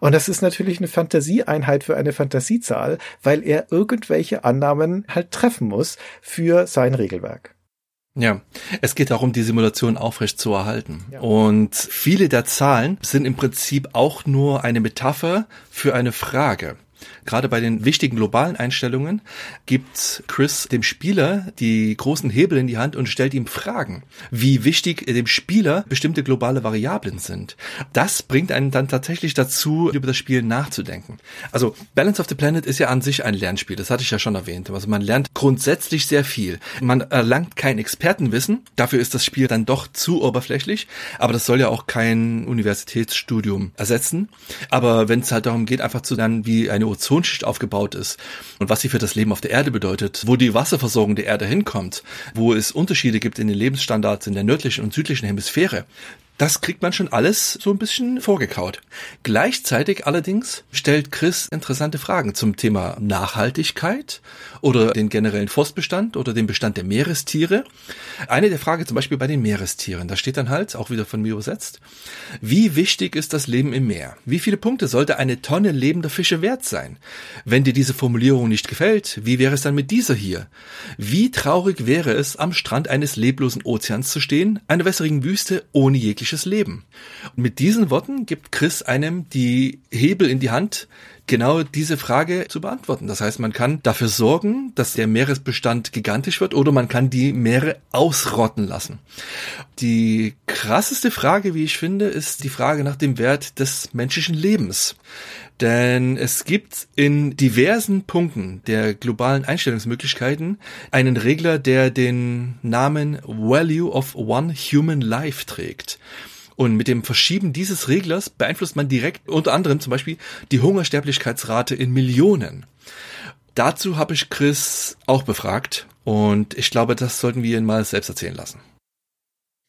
Und das ist natürlich eine Fantasieeinheit für eine Fantasiezahl, weil er irgendwelche Annahmen halt treffen muss für sein Regelwerk. Ja, es geht darum, die Simulation aufrecht zu erhalten. Ja. Und viele der Zahlen sind im Prinzip auch nur eine Metapher für eine Frage. Gerade bei den wichtigen globalen Einstellungen gibt Chris dem Spieler die großen Hebel in die Hand und stellt ihm Fragen, wie wichtig dem Spieler bestimmte globale Variablen sind. Das bringt einen dann tatsächlich dazu, über das Spiel nachzudenken. Also Balance of the Planet ist ja an sich ein Lernspiel, das hatte ich ja schon erwähnt. Also man lernt grundsätzlich sehr viel. Man erlangt kein Expertenwissen, dafür ist das Spiel dann doch zu oberflächlich, aber das soll ja auch kein Universitätsstudium ersetzen. Aber wenn es halt darum geht, einfach zu lernen, wie eine Ozonschicht aufgebaut ist und was sie für das Leben auf der Erde bedeutet, wo die Wasserversorgung der Erde hinkommt, wo es Unterschiede gibt in den Lebensstandards in der nördlichen und südlichen Hemisphäre. Das kriegt man schon alles so ein bisschen vorgekaut. Gleichzeitig allerdings stellt Chris interessante Fragen zum Thema Nachhaltigkeit oder den generellen Forstbestand oder den Bestand der Meerestiere. Eine der Fragen zum Beispiel bei den Meerestieren, da steht dann halt, auch wieder von mir übersetzt, wie wichtig ist das Leben im Meer? Wie viele Punkte sollte eine Tonne lebender Fische wert sein? Wenn dir diese Formulierung nicht gefällt, wie wäre es dann mit dieser hier? Wie traurig wäre es, am Strand eines leblosen Ozeans zu stehen, einer wässrigen Wüste ohne jegliches Leben? Und mit diesen Worten gibt Chris einem die Hebel in die Hand, genau diese Frage zu beantworten. Das heißt, man kann dafür sorgen, dass der Meeresbestand gigantisch wird oder man kann die Meere ausrotten lassen. Die krasseste Frage, wie ich finde, ist die Frage nach dem Wert des menschlichen Lebens. Denn es gibt in diversen Punkten der globalen Einstellungsmöglichkeiten einen Regler, der den Namen Value of One Human Life trägt. Und mit dem Verschieben dieses Reglers beeinflusst man direkt unter anderem zum Beispiel die Hungersterblichkeitsrate in Millionen. Dazu habe ich Chris auch befragt und ich glaube, das sollten wir ihn mal selbst erzählen lassen.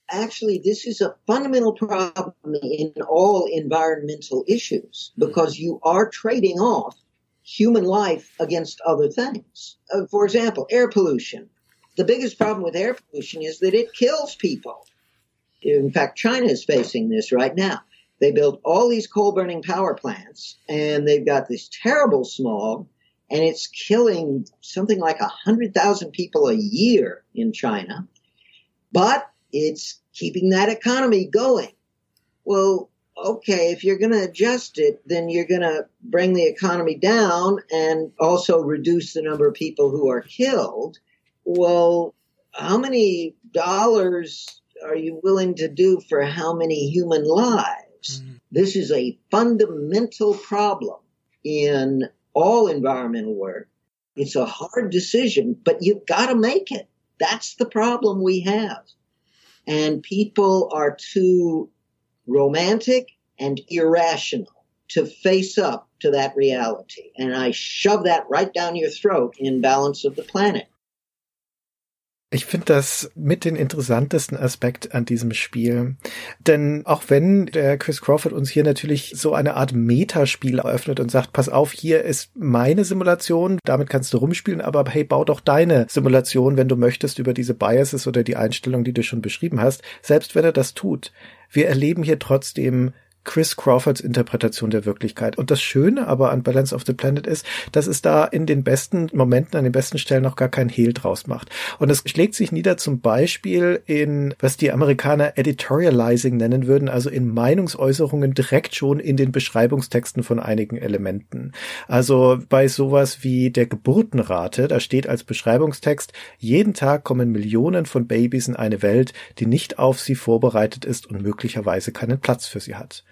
Actually, this is a fundamental problem in all environmental issues because you are trading off human life against other things. Uh, for example, air pollution. The biggest problem with air pollution is that it kills people. In fact, China is facing this right now. They built all these coal burning power plants and they've got this terrible smog and it's killing something like a hundred thousand people a year in China. But it's keeping that economy going. Well, okay, if you're going to adjust it, then you're going to bring the economy down and also reduce the number of people who are killed. Well, how many dollars are you willing to do for how many human lives? Mm-hmm. This is a fundamental problem in all environmental work. It's a hard decision, but you've got to make it. That's the problem we have. And people are too romantic and irrational to face up to that reality. And I shove that right down your throat in Balance of the Planet. Ich finde das mit den interessantesten Aspekt an diesem Spiel. Denn auch wenn der Chris Crawford uns hier natürlich so eine Art Metaspiel eröffnet und sagt, pass auf, hier ist meine Simulation, damit kannst du rumspielen, aber hey, bau doch deine Simulation, wenn du möchtest, über diese Biases oder die Einstellung, die du schon beschrieben hast. Selbst wenn er das tut. Wir erleben hier trotzdem Chris Crawfords Interpretation der Wirklichkeit. Und das Schöne aber an Balance of the Planet ist, dass es da in den besten Momenten, an den besten Stellen noch gar keinen Hehl draus macht. Und es schlägt sich nieder zum Beispiel in, was die Amerikaner Editorializing nennen würden, also in Meinungsäußerungen direkt schon in den Beschreibungstexten von einigen Elementen. Also bei sowas wie der Geburtenrate, da steht als Beschreibungstext, jeden Tag kommen Millionen von Babys in eine Welt, die nicht auf sie vorbereitet ist und möglicherweise keinen Platz für sie hat.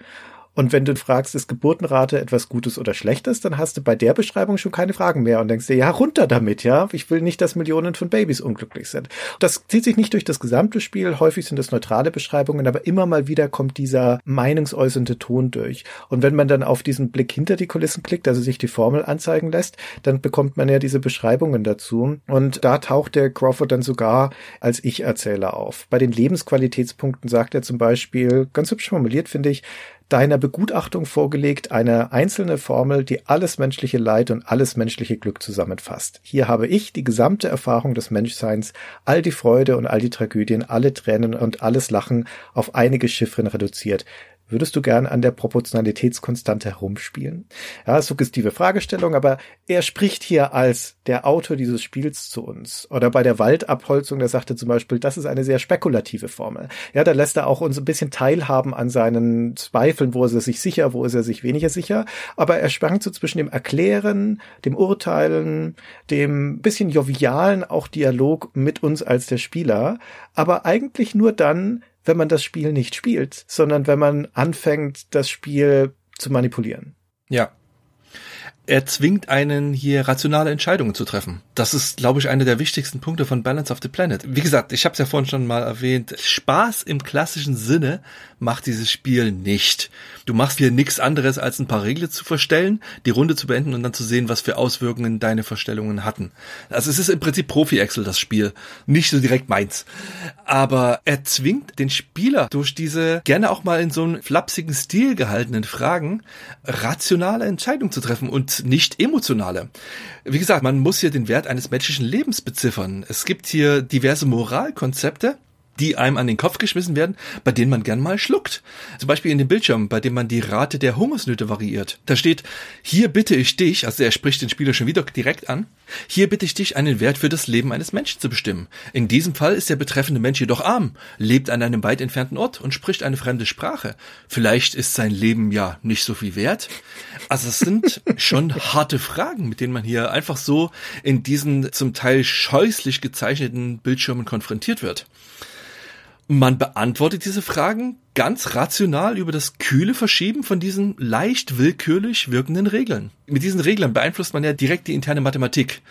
Und wenn du fragst, ist Geburtenrate etwas Gutes oder Schlechtes, dann hast du bei der Beschreibung schon keine Fragen mehr und denkst dir, ja, runter damit, ja. Ich will nicht, dass Millionen von Babys unglücklich sind. Das zieht sich nicht durch das gesamte Spiel. Häufig sind es neutrale Beschreibungen, aber immer mal wieder kommt dieser meinungsäußernde Ton durch. Und wenn man dann auf diesen Blick hinter die Kulissen klickt, also sich die Formel anzeigen lässt, dann bekommt man ja diese Beschreibungen dazu. Und da taucht der Crawford dann sogar als Ich-Erzähler auf. Bei den Lebensqualitätspunkten sagt er zum Beispiel, ganz hübsch formuliert, finde ich, deiner Begutachtung vorgelegt eine einzelne Formel, die alles menschliche Leid und alles menschliche Glück zusammenfasst. Hier habe ich die gesamte Erfahrung des Menschseins, all die Freude und all die Tragödien, alle Tränen und alles Lachen auf einige Chiffren reduziert. Würdest du gern an der Proportionalitätskonstante herumspielen? Ja, suggestive Fragestellung, aber er spricht hier als der Autor dieses Spiels zu uns. Oder bei der Waldabholzung, der sagte zum Beispiel, das ist eine sehr spekulative Formel. Ja, da lässt er auch uns ein bisschen teilhaben an seinen Zweifeln, wo ist er sich sicher, wo ist er sich weniger sicher. Aber er schwankt so zwischen dem Erklären, dem Urteilen, dem bisschen jovialen auch Dialog mit uns als der Spieler. Aber eigentlich nur dann, wenn man das Spiel nicht spielt, sondern wenn man anfängt, das Spiel zu manipulieren. Ja, er zwingt einen hier rationale Entscheidungen zu treffen. Das ist, glaube ich, einer der wichtigsten Punkte von Balance of the Planet. Wie gesagt, ich habe es ja vorhin schon mal erwähnt, Spaß im klassischen Sinne macht dieses Spiel nicht. Du machst hier nichts anderes, als ein paar Regeln zu verstellen, die Runde zu beenden und dann zu sehen, was für Auswirkungen deine Verstellungen hatten. Also es ist im Prinzip Profi-Excel, das Spiel. Nicht so direkt meins. Aber er zwingt den Spieler durch diese gerne auch mal in so einem flapsigen Stil gehaltenen Fragen rationale Entscheidungen zu treffen und nicht emotionale. Wie gesagt, man muss hier den Wert eines menschlichen Lebens beziffern. Es gibt hier diverse Moralkonzepte, die einem an den Kopf geschmissen werden, bei denen man gern mal schluckt. Zum Beispiel in dem Bildschirm, bei dem man die Rate der Hungersnöte variiert. Da steht, hier bitte ich dich, also er spricht den Spieler schon wieder direkt an, hier bitte ich dich, einen Wert für das Leben eines Menschen zu bestimmen. In diesem Fall ist der betreffende Mensch jedoch arm, lebt an einem weit entfernten Ort und spricht eine fremde Sprache. Vielleicht ist sein Leben ja nicht so viel wert. Also es sind schon harte Fragen, mit denen man hier einfach so in diesen zum Teil scheußlich gezeichneten Bildschirmen konfrontiert wird. Man beantwortet diese Fragen ganz rational über das kühle Verschieben von diesen leicht willkürlich wirkenden Regeln. Mit diesen Regeln beeinflusst man ja direkt die interne Mathematik.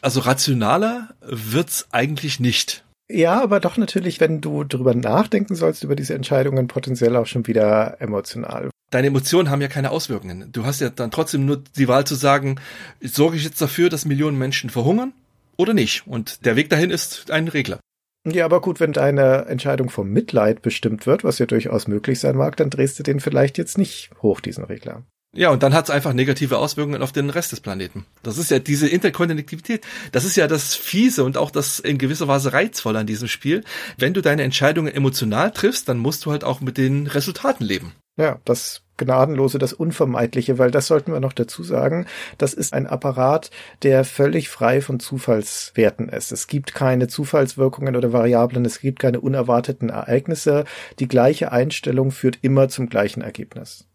Also rationaler wird's eigentlich nicht. Ja, aber doch natürlich, wenn du drüber nachdenken sollst, über diese Entscheidungen, potenziell auch schon wieder emotional. Deine Emotionen haben ja keine Auswirkungen. Du hast ja dann trotzdem nur die Wahl zu sagen, sorge ich jetzt dafür, dass Millionen Menschen verhungern oder nicht? Und der Weg dahin ist ein Regler. Ja, aber gut, wenn deine Entscheidung vom Mitleid bestimmt wird, was ja durchaus möglich sein mag, dann drehst du den vielleicht jetzt nicht hoch, diesen Regler. Ja, und dann hat es einfach negative Auswirkungen auf den Rest des Planeten. Das ist ja diese Interkonnektivität. Das ist ja das Fiese und auch das in gewisser Weise reizvolle an diesem Spiel. Wenn du deine Entscheidungen emotional triffst, dann musst du halt auch mit den Resultaten leben. Ja, das Gnadenlose, das Unvermeidliche, weil das sollten wir noch dazu sagen. Das ist ein Apparat, der völlig frei von Zufallswerten ist. Es gibt keine Zufallswirkungen oder Variablen, es gibt keine unerwarteten Ereignisse. Die gleiche Einstellung führt immer zum gleichen Ergebnis.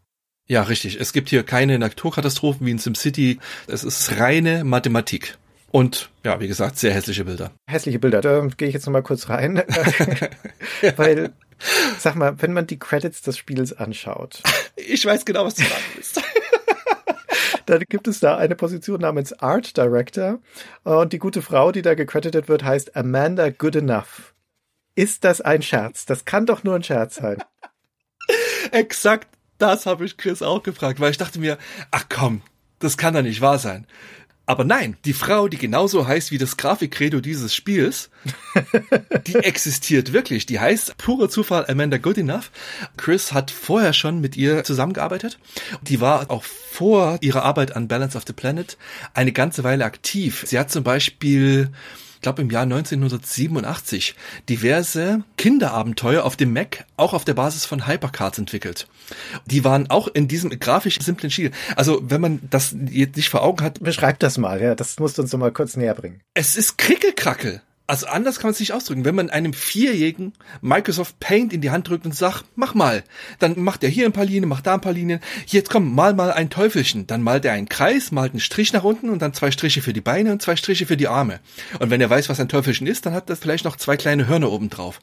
Ja, richtig. Es gibt hier keine Naturkatastrophen wie in SimCity. Es ist reine Mathematik. Und ja, wie gesagt, sehr hässliche Bilder. Hässliche Bilder, da gehe ich jetzt nochmal kurz rein. Weil Sag mal, wenn man die Credits des Spiels anschaut. Ich weiß genau, was du sagen willst. dann gibt es da eine Position namens Art Director und die gute Frau, die da gecredited wird, heißt Amanda Goodenough. Ist das ein Scherz? Das kann doch nur ein Scherz sein. Exakt das habe ich Chris auch gefragt, weil ich dachte mir, ach komm, das kann doch nicht wahr sein. Aber nein, die Frau, die genauso heißt wie das Grafikcredo dieses Spiels, die existiert wirklich. Die heißt purer Zufall Amanda Goodenough. Chris hat vorher schon mit ihr zusammengearbeitet. Die war auch vor ihrer Arbeit an Balance of the Planet eine ganze Weile aktiv. Sie hat zum Beispiel ich glaube im Jahr 1987, diverse Kinderabenteuer auf dem Mac, auch auf der Basis von Hypercards entwickelt. Die waren auch in diesem grafisch simplen Stil. Also wenn man das jetzt nicht vor Augen hat. Beschreib das mal, ja, das musst du uns doch mal kurz näher bringen. Es ist Krickelkrackel. Also anders kann man es nicht ausdrücken. Wenn man einem Vierjährigen Microsoft Paint in die Hand drückt und sagt, mach mal, dann macht er hier ein paar Linien, macht da ein paar Linien. Jetzt komm, mal mal ein Teufelchen. Dann malt er einen Kreis, malt einen Strich nach unten und dann zwei Striche für die Beine und zwei Striche für die Arme. Und wenn er weiß, was ein Teufelchen ist, dann hat er vielleicht noch zwei kleine Hörner oben drauf.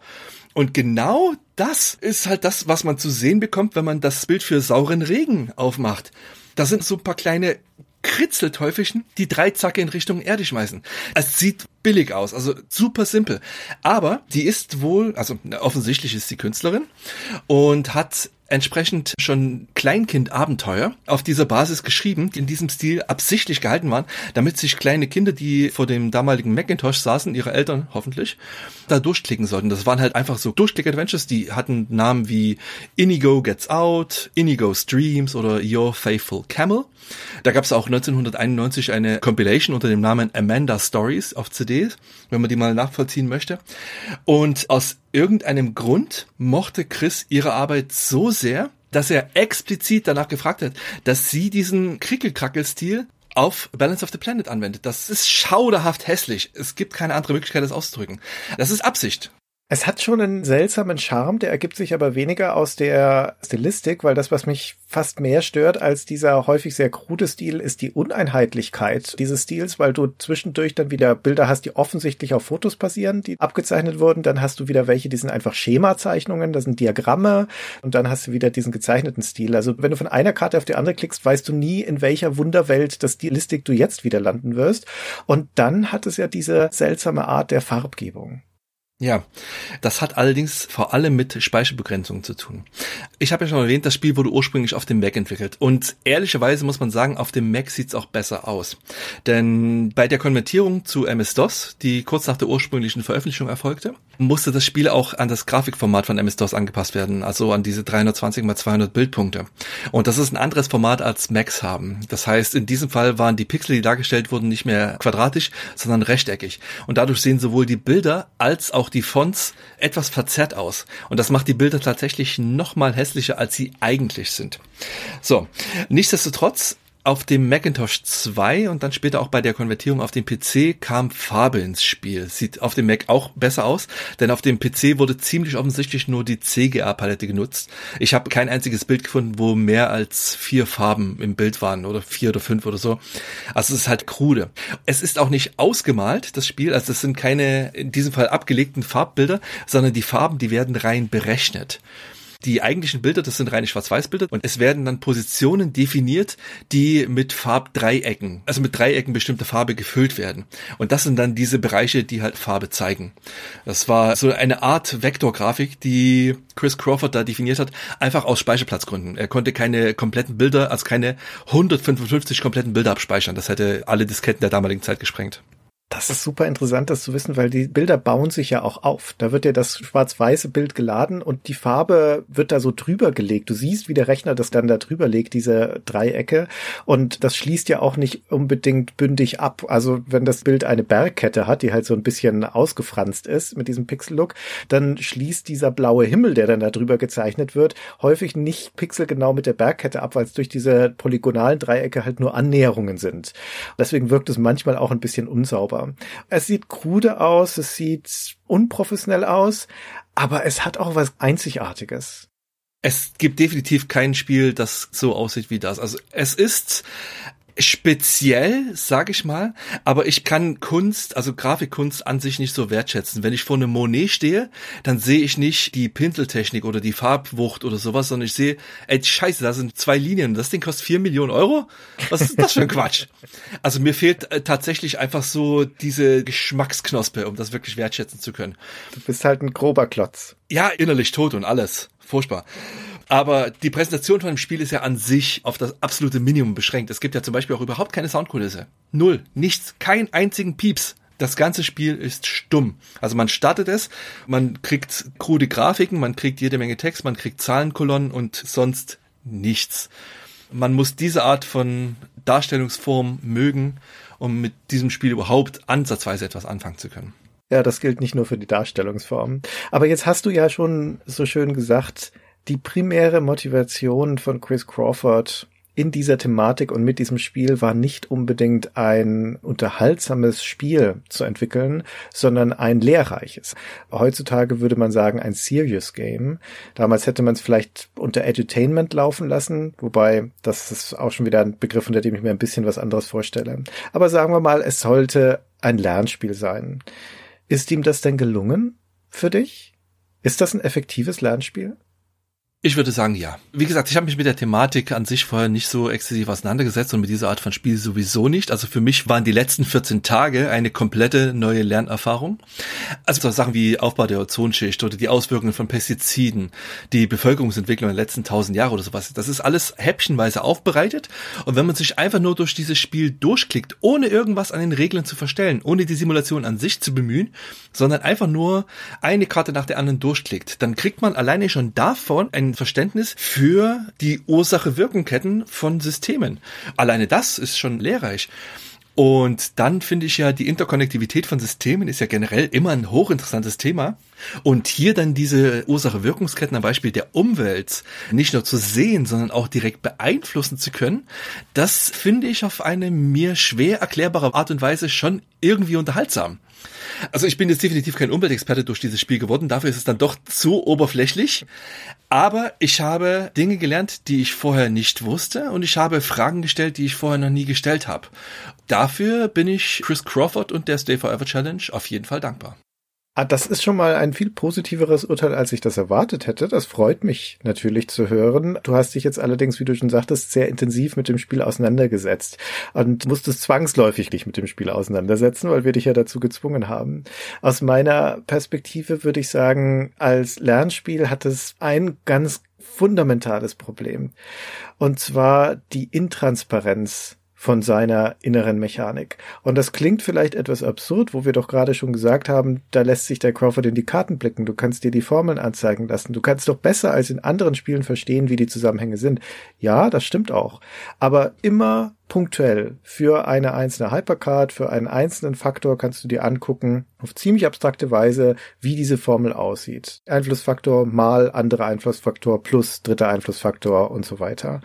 Und genau das ist halt das, was man zu sehen bekommt, wenn man das Bild für sauren Regen aufmacht. Da sind so ein paar kleine Kritzelteufelchen die drei Zacke in Richtung Erde schmeißen. Es sieht billig aus, also super simpel. Aber die ist wohl, also offensichtlich ist sie Künstlerin und hat entsprechend schon Kleinkind-Abenteuer auf dieser Basis geschrieben, die in diesem Stil absichtlich gehalten waren, damit sich kleine Kinder, die vor dem damaligen Macintosh saßen, ihre Eltern hoffentlich, da durchklicken sollten. Das waren halt einfach so Durchklick-Adventures, die hatten Namen wie Inigo Gets Out, Inigo Streams oder Your Faithful Camel. Da gab es auch 1991 eine Compilation unter dem Namen Amanda Stories auf CD, wenn man die mal nachvollziehen möchte. Und aus irgendeinem Grund mochte Chris ihre Arbeit so sehr, dass er explizit danach gefragt hat, dass sie diesen Krickelkrackel-Stil auf Balance of the Planet anwendet. Das ist schauderhaft hässlich. Es gibt keine andere Möglichkeit, das auszudrücken. Das ist Absicht. Es hat schon einen seltsamen Charme, der ergibt sich aber weniger aus der Stilistik, weil das, was mich fast mehr stört als dieser häufig sehr krude Stil, ist die Uneinheitlichkeit dieses Stils, weil du zwischendurch dann wieder Bilder hast, die offensichtlich auf Fotos basieren, die abgezeichnet wurden. Dann hast du wieder welche, die sind einfach Schemazeichnungen, das sind Diagramme und dann hast du wieder diesen gezeichneten Stil. Also wenn du von einer Karte auf die andere klickst, weißt du nie, in welcher Wunderwelt der Stilistik du jetzt wieder landen wirst. Und dann hat es ja diese seltsame Art der Farbgebung. Ja, das hat allerdings vor allem mit Speicherbegrenzungen zu tun. Ich habe ja schon erwähnt, das Spiel wurde ursprünglich auf dem Mac entwickelt und ehrlicherweise muss man sagen, auf dem Mac sieht's auch besser aus. Denn bei der Konvertierung zu MS-DOS, die kurz nach der ursprünglichen Veröffentlichung erfolgte, musste das Spiel auch an das Grafikformat von MS-DOS angepasst werden, also an diese 320 x 200 Bildpunkte. Und das ist ein anderes Format als Macs haben. Das heißt, in diesem Fall waren die Pixel, die dargestellt wurden, nicht mehr quadratisch, sondern rechteckig. Und dadurch sehen sowohl die Bilder als auch die Fonts etwas verzerrt aus. Und das macht die Bilder tatsächlich noch mal hässlicher, als sie eigentlich sind. So, nichtsdestotrotz auf dem Macintosh 2 und dann später auch bei der Konvertierung auf den PC kam Farbe ins Spiel. Sieht auf dem Mac auch besser aus, denn auf dem PC wurde ziemlich offensichtlich nur die CGA-Palette genutzt. Ich habe kein einziges Bild gefunden, wo mehr als vier Farben im Bild waren oder vier oder fünf oder so. Also es ist halt krude. Es ist auch nicht ausgemalt, das Spiel. Also es sind keine in diesem Fall abgelegten Farbbilder, sondern die Farben, die werden rein berechnet. Die eigentlichen Bilder, das sind reine Schwarz-Weiß-Bilder und es werden dann Positionen definiert, die mit Farbdreiecken, also mit Dreiecken bestimmter Farbe gefüllt werden. Und das sind dann diese Bereiche, die halt Farbe zeigen. Das war so eine Art Vektorgrafik, die Chris Crawford da definiert hat, einfach aus Speicherplatzgründen. Er konnte keine kompletten Bilder, also keine 155 kompletten Bilder abspeichern. Das hätte alle Disketten der damaligen Zeit gesprengt. Das ist super interessant, das zu wissen, weil die Bilder bauen sich ja auch auf. Da wird ja das schwarz-weiße Bild geladen und die Farbe wird da so drüber gelegt. Du siehst, wie der Rechner das dann da drüber legt, diese Dreiecke. Und das schließt ja auch nicht unbedingt bündig ab. Also wenn das Bild eine Bergkette hat, die halt so ein bisschen ausgefranst ist mit diesem Pixel-Look, dann schließt dieser blaue Himmel, der dann da drüber gezeichnet wird, häufig nicht pixelgenau mit der Bergkette ab, weil es durch diese polygonalen Dreiecke halt nur Annäherungen sind. Deswegen wirkt es manchmal auch ein bisschen unsauber. Es sieht krude aus, es sieht unprofessionell aus, aber es hat auch was Einzigartiges. Es gibt definitiv kein Spiel, das so aussieht wie das. Also es ist speziell, sag ich mal, aber ich kann Kunst, also Grafikkunst an sich nicht so wertschätzen. Wenn ich vor einem Monet stehe, dann sehe ich nicht die Pinseltechnik oder die Farbwucht oder sowas, sondern ich sehe, ey, scheiße, da sind zwei Linien, das Ding kostet vier Millionen Euro? Was ist das für ein Quatsch? Also mir fehlt äh, tatsächlich einfach so diese Geschmacksknospe, um das wirklich wertschätzen zu können. Du bist halt ein grober Klotz. Ja, innerlich tot und alles. Furchtbar. Aber die Präsentation von dem Spiel ist ja an sich auf das absolute Minimum beschränkt. Es gibt ja zum Beispiel auch überhaupt keine Soundkulisse. Null. Nichts. Kein einzigen Pieps. Das ganze Spiel ist stumm. Also man startet es, man kriegt krude Grafiken, man kriegt jede Menge Text, man kriegt Zahlenkolonnen und sonst nichts. Man muss diese Art von Darstellungsform mögen, um mit diesem Spiel überhaupt ansatzweise etwas anfangen zu können. Ja, das gilt nicht nur für die Darstellungsform. Aber jetzt hast du ja schon so schön gesagt, die primäre Motivation von Chris Crawford in dieser Thematik und mit diesem Spiel war nicht unbedingt ein unterhaltsames Spiel zu entwickeln, sondern ein lehrreiches. Heutzutage würde man sagen ein Serious Game. Damals hätte man es vielleicht unter Edutainment laufen lassen, wobei das ist auch schon wieder ein Begriff, unter dem ich mir ein bisschen was anderes vorstelle. Aber sagen wir mal, es sollte ein Lernspiel sein. Ist ihm das denn gelungen für dich? Ist das ein effektives Lernspiel? Ich würde sagen, ja. Wie gesagt, ich habe mich mit der Thematik an sich vorher nicht so exzessiv auseinandergesetzt und mit dieser Art von Spiel sowieso nicht. Also für mich waren die letzten 14 Tage eine komplette neue Lernerfahrung. Also so Sachen wie Aufbau der Ozonschicht oder die Auswirkungen von Pestiziden, die Bevölkerungsentwicklung der letzten 1000 Jahre oder sowas. Das ist alles häppchenweise aufbereitet. Und wenn man sich einfach nur durch dieses Spiel durchklickt, ohne irgendwas an den Regeln zu verstellen, ohne die Simulation an sich zu bemühen, sondern einfach nur eine Karte nach der anderen durchklickt, dann kriegt man alleine schon davon Verständnis für die Ursache-Wirkung-Ketten von Systemen. Alleine das ist schon lehrreich. Und dann finde ich ja, die Interkonnektivität von Systemen ist ja generell immer ein hochinteressantes Thema. Und hier dann diese Ursache-Wirkungsketten am Beispiel der Umwelt nicht nur zu sehen, sondern auch direkt beeinflussen zu können, das finde ich auf eine mir schwer erklärbare Art und Weise schon irgendwie unterhaltsam. Also ich bin jetzt definitiv kein Umweltexperte durch dieses Spiel geworden, dafür ist es dann doch zu oberflächlich. Aber ich habe Dinge gelernt, die ich vorher nicht wusste und ich habe Fragen gestellt, die ich vorher noch nie gestellt habe. Dafür bin ich Chris Crawford und der Stay Forever Challenge auf jeden Fall dankbar. Ah, das ist schon mal ein viel positiveres Urteil, als ich das erwartet hätte. Das freut mich natürlich zu hören. Du hast dich jetzt allerdings, wie du schon sagtest, sehr intensiv mit dem Spiel auseinandergesetzt und musstest zwangsläufig dich mit dem Spiel auseinandersetzen, weil wir dich ja dazu gezwungen haben. Aus meiner Perspektive würde ich sagen, als Lernspiel hat es ein ganz fundamentales Problem. Und zwar die Intransparenz von seiner inneren Mechanik. Und das klingt vielleicht etwas absurd, wo wir doch gerade schon gesagt haben, da lässt sich der Crawford in die Karten blicken. Du kannst dir die Formeln anzeigen lassen. Du kannst doch besser als in anderen Spielen verstehen, wie die Zusammenhänge sind. Ja, das stimmt auch. Aber immer punktuell für eine einzelne Hypercard, für einen einzelnen Faktor kannst du dir angucken, auf ziemlich abstrakte Weise, wie diese Formel aussieht. Einflussfaktor mal anderer Einflussfaktor plus dritter Einflussfaktor und so weiter.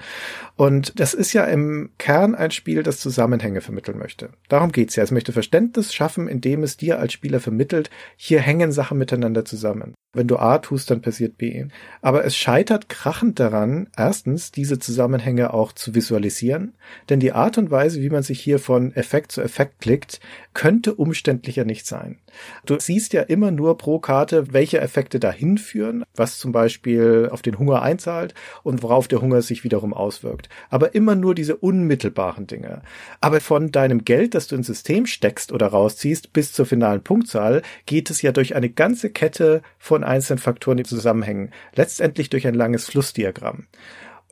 Und das ist ja im Kern ein Spiel, das Zusammenhänge vermitteln möchte. Darum geht's ja. Es möchte Verständnis schaffen, indem es dir als Spieler vermittelt, hier hängen Sachen miteinander zusammen. Wenn du A tust, dann passiert B. Aber es scheitert krachend daran, erstens diese Zusammenhänge auch zu visualisieren, denn die Art und Weise, wie man sich hier von Effekt zu Effekt klickt, könnte umständlicher nicht sein. Du siehst ja immer nur pro Karte, welche Effekte dahin führen, was zum Beispiel auf den Hunger einzahlt und worauf der Hunger sich wiederum auswirkt. Aber immer nur diese unmittelbaren Dinge. Aber von deinem Geld, das du ins System steckst oder rausziehst, bis zur finalen Punktzahl, geht es ja durch eine ganze Kette von einzelnen Faktoren, die zusammenhängen. Letztendlich durch ein langes Flussdiagramm.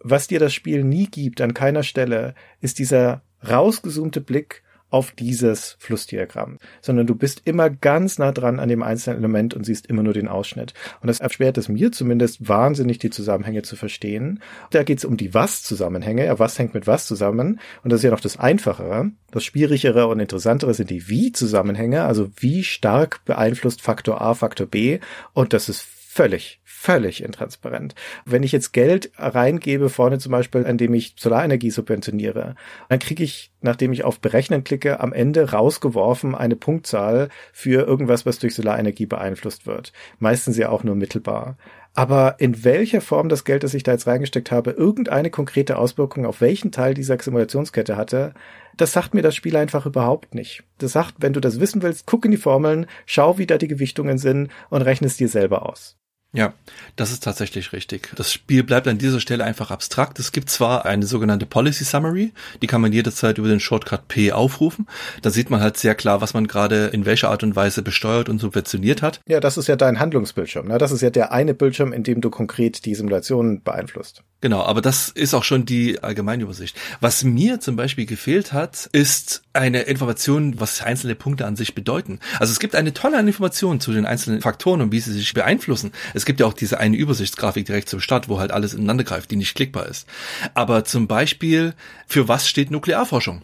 Was dir das Spiel nie gibt, an keiner Stelle, ist dieser rausgezoomte Blick auf dieses Flussdiagramm, sondern du bist immer ganz nah dran an dem einzelnen Element und siehst immer nur den Ausschnitt. Und das erschwert es mir zumindest wahnsinnig, die Zusammenhänge zu verstehen. Da geht es um die Was-Zusammenhänge. Ja, was hängt mit was zusammen? Und das ist ja noch das Einfachere. Das Schwierigere und Interessantere sind die Wie-Zusammenhänge, also wie stark beeinflusst Faktor A Faktor B. Und das ist völlig, völlig intransparent. Wenn ich jetzt Geld reingebe, vorne zum Beispiel, indem ich Solarenergie subventioniere, dann kriege ich, nachdem ich auf Berechnen klicke, am Ende rausgeworfen eine Punktzahl für irgendwas, was durch Solarenergie beeinflusst wird. Meistens ja auch nur mittelbar. Aber in welcher Form das Geld, das ich da jetzt reingesteckt habe, irgendeine konkrete Auswirkung auf welchen Teil dieser Simulationskette hatte, das sagt mir das Spiel einfach überhaupt nicht. Das sagt, wenn du das wissen willst, guck in die Formeln, schau, wie da die Gewichtungen sind und rechne es dir selber aus. Ja, das ist tatsächlich richtig. Das Spiel bleibt an dieser Stelle einfach abstrakt. Es gibt zwar eine sogenannte Policy Summary, die kann man jederzeit über den Shortcut P aufrufen. Da sieht man halt sehr klar, was man gerade in welcher Art und Weise besteuert und subventioniert hat. Ja, das ist ja dein Handlungsbildschirm. Ne? Das ist ja der eine Bildschirm, in dem du konkret die Simulation beeinflusst. Genau, aber das ist auch schon die Allgemeinübersicht. Was mir zum Beispiel gefehlt hat, ist eine Information, was einzelne Punkte an sich bedeuten. Also es gibt eine tolle Information zu den einzelnen Faktoren und wie sie sich beeinflussen. Es gibt ja auch diese eine Übersichtsgrafik direkt zum Start, wo halt alles ineinander greift, die nicht klickbar ist. Aber zum Beispiel, für was steht Nuklearforschung?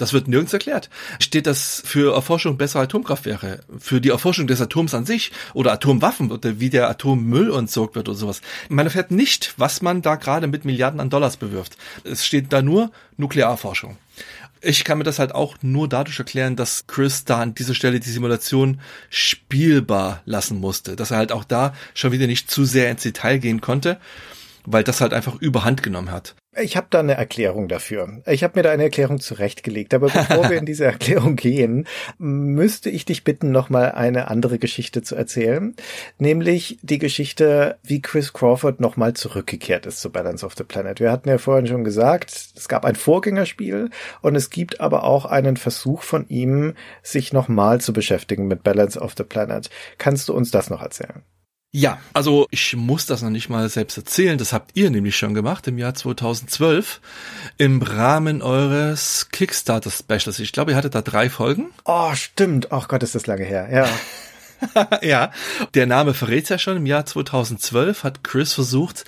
Das wird nirgends erklärt. Steht das für Erforschung besserer Atomkraftwerke, für die Erforschung des Atoms an sich oder Atomwaffen oder wie der Atommüll entsorgt wird oder sowas. Man erfährt nicht, was man da gerade mit Milliarden an Dollars bewirft. Es steht da nur Nuklearforschung. Ich kann mir das halt auch nur dadurch erklären, dass Chris da an dieser Stelle die Simulation spielbar lassen musste. Dass er halt auch da schon wieder nicht zu sehr ins Detail gehen konnte, weil das halt einfach überhand genommen hat. Ich habe da eine Erklärung dafür. Ich habe mir da eine Erklärung zurechtgelegt. Aber bevor wir in diese Erklärung gehen, müsste ich dich bitten, nochmal eine andere Geschichte zu erzählen. Nämlich die Geschichte, wie Chris Crawford nochmal zurückgekehrt ist zu Balance of the Planet. Wir hatten ja vorhin schon gesagt, es gab ein Vorgängerspiel und es gibt aber auch einen Versuch von ihm, sich nochmal zu beschäftigen mit Balance of the Planet. Kannst du uns das noch erzählen? Ja, also ich muss das noch nicht mal selbst erzählen. Das habt ihr nämlich schon gemacht im Jahr 2012 im Rahmen eures Kickstarter Specials. Ich glaube, ihr hattet da drei Folgen. Oh, stimmt. Ach Gott, ist das lange her. Ja. ja, der Name verrät ja schon. Im Jahr 2012 hat Chris versucht,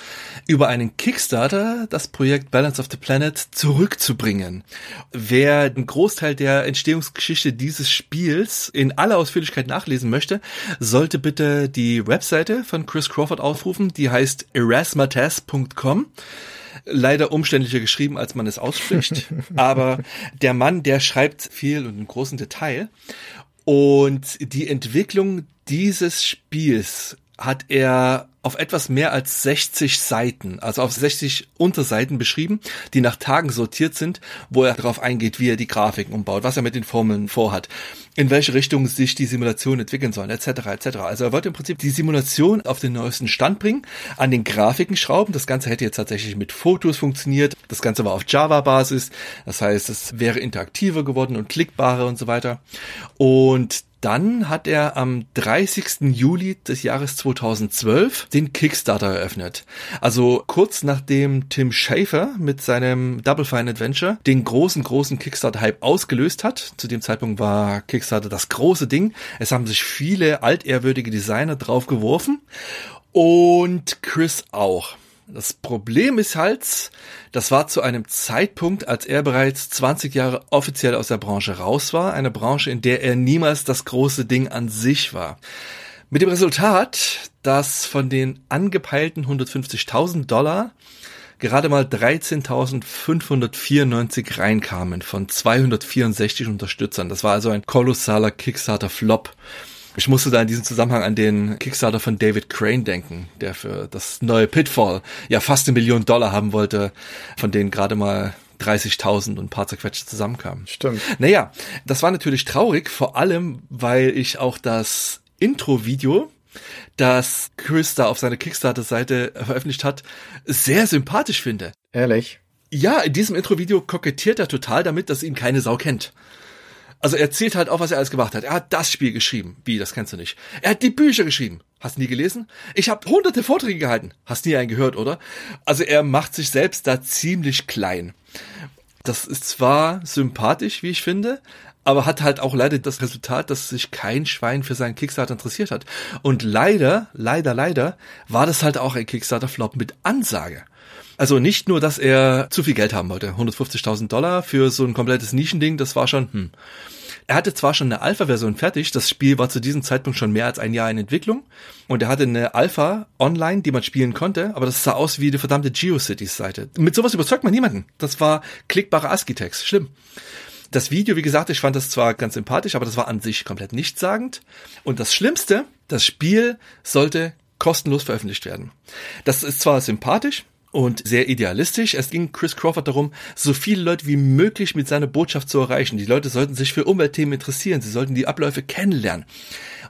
über einen Kickstarter das Projekt Balance of the Planet zurückzubringen. Wer den Großteil der Entstehungsgeschichte dieses Spiels in aller Ausführlichkeit nachlesen möchte, sollte bitte die Webseite von Chris Crawford aufrufen. Die heißt erasmates.com leider umständlicher geschrieben, als man es ausspricht. Aber der Mann, der schreibt viel und im großen Detail. Und die Entwicklung dieses Spiels hat er auf etwas mehr als 60 Seiten, also auf 60 Unterseiten beschrieben, die nach Tagen sortiert sind, wo er darauf eingeht, wie er die Grafiken umbaut, was er mit den Formeln vorhat, in welche Richtung sich die Simulation entwickeln soll, etc. etc. Also er wollte im Prinzip die Simulation auf den neuesten Stand bringen, an den Grafiken schrauben. Das Ganze hätte jetzt tatsächlich mit Fotos funktioniert. Das Ganze war auf Java-Basis. Das heißt, es wäre interaktiver geworden und klickbarer und so weiter. Und dann hat er am 30. Juli des Jahres 2012 den Kickstarter eröffnet. Also kurz nachdem Tim Schafer mit seinem Double Fine Adventure den großen, großen Kickstarter-Hype ausgelöst hat. Zu dem Zeitpunkt war Kickstarter das große Ding. Es haben sich viele altehrwürdige Designer drauf geworfen. Und Chris auch. Das Problem ist halt, das war zu einem Zeitpunkt, als er bereits 20 Jahre offiziell aus der Branche raus war, eine Branche, in der er niemals das große Ding an sich war. Mit dem Resultat, dass von den angepeilten 150.000 Dollar gerade mal 13.594 reinkamen von 264 Unterstützern. Das war also ein kolossaler Kickstarter-Flop. Ich musste da in diesem Zusammenhang an den Kickstarter von David Crane denken, der für das neue Pitfall ja fast eine Million Dollar haben wollte, von denen gerade mal 30.000 und ein paar zerquetschte zusammenkamen. Stimmt. Naja, das war natürlich traurig, vor allem, weil ich auch das Intro-Video, das Chris da auf seiner Kickstarter-Seite veröffentlicht hat, sehr sympathisch finde. Ehrlich? Ja, in diesem Intro-Video kokettiert er total damit, dass ihn keine Sau kennt. Also er zählt halt auf, was er alles gemacht hat. Er hat das Spiel geschrieben. Wie, das kennst du nicht. Er hat die Bücher geschrieben. Hast nie gelesen? Ich habe hunderte Vorträge gehalten. Hast nie einen gehört, oder? Also er macht sich selbst da ziemlich klein. Das ist zwar sympathisch, wie ich finde, aber hat halt auch leider das Resultat, dass sich kein Schwein für seinen Kickstarter interessiert hat. Und leider, leider, leider war das halt auch ein Kickstarter-Flop mit Ansage. Also nicht nur, dass er zu viel Geld haben wollte, 150.000 Dollar für so ein komplettes Nischending, das war schon, hm. Er hatte zwar schon eine Alpha-Version fertig, das Spiel war zu diesem Zeitpunkt schon mehr als ein Jahr in Entwicklung und er hatte eine Alpha online, die man spielen konnte, aber das sah aus wie die verdammte GeoCities-Seite. Mit sowas überzeugt man niemanden. Das war klickbare ASCII-Text. Schlimm. Das Video, wie gesagt, ich fand das zwar ganz sympathisch, aber das war an sich komplett nichtssagend. Und das Schlimmste, das Spiel sollte kostenlos veröffentlicht werden. Das ist zwar sympathisch, und sehr idealistisch. Es ging Chris Crawford darum, so viele Leute wie möglich mit seiner Botschaft zu erreichen. Die Leute sollten sich für Umweltthemen interessieren, sie sollten die Abläufe kennenlernen.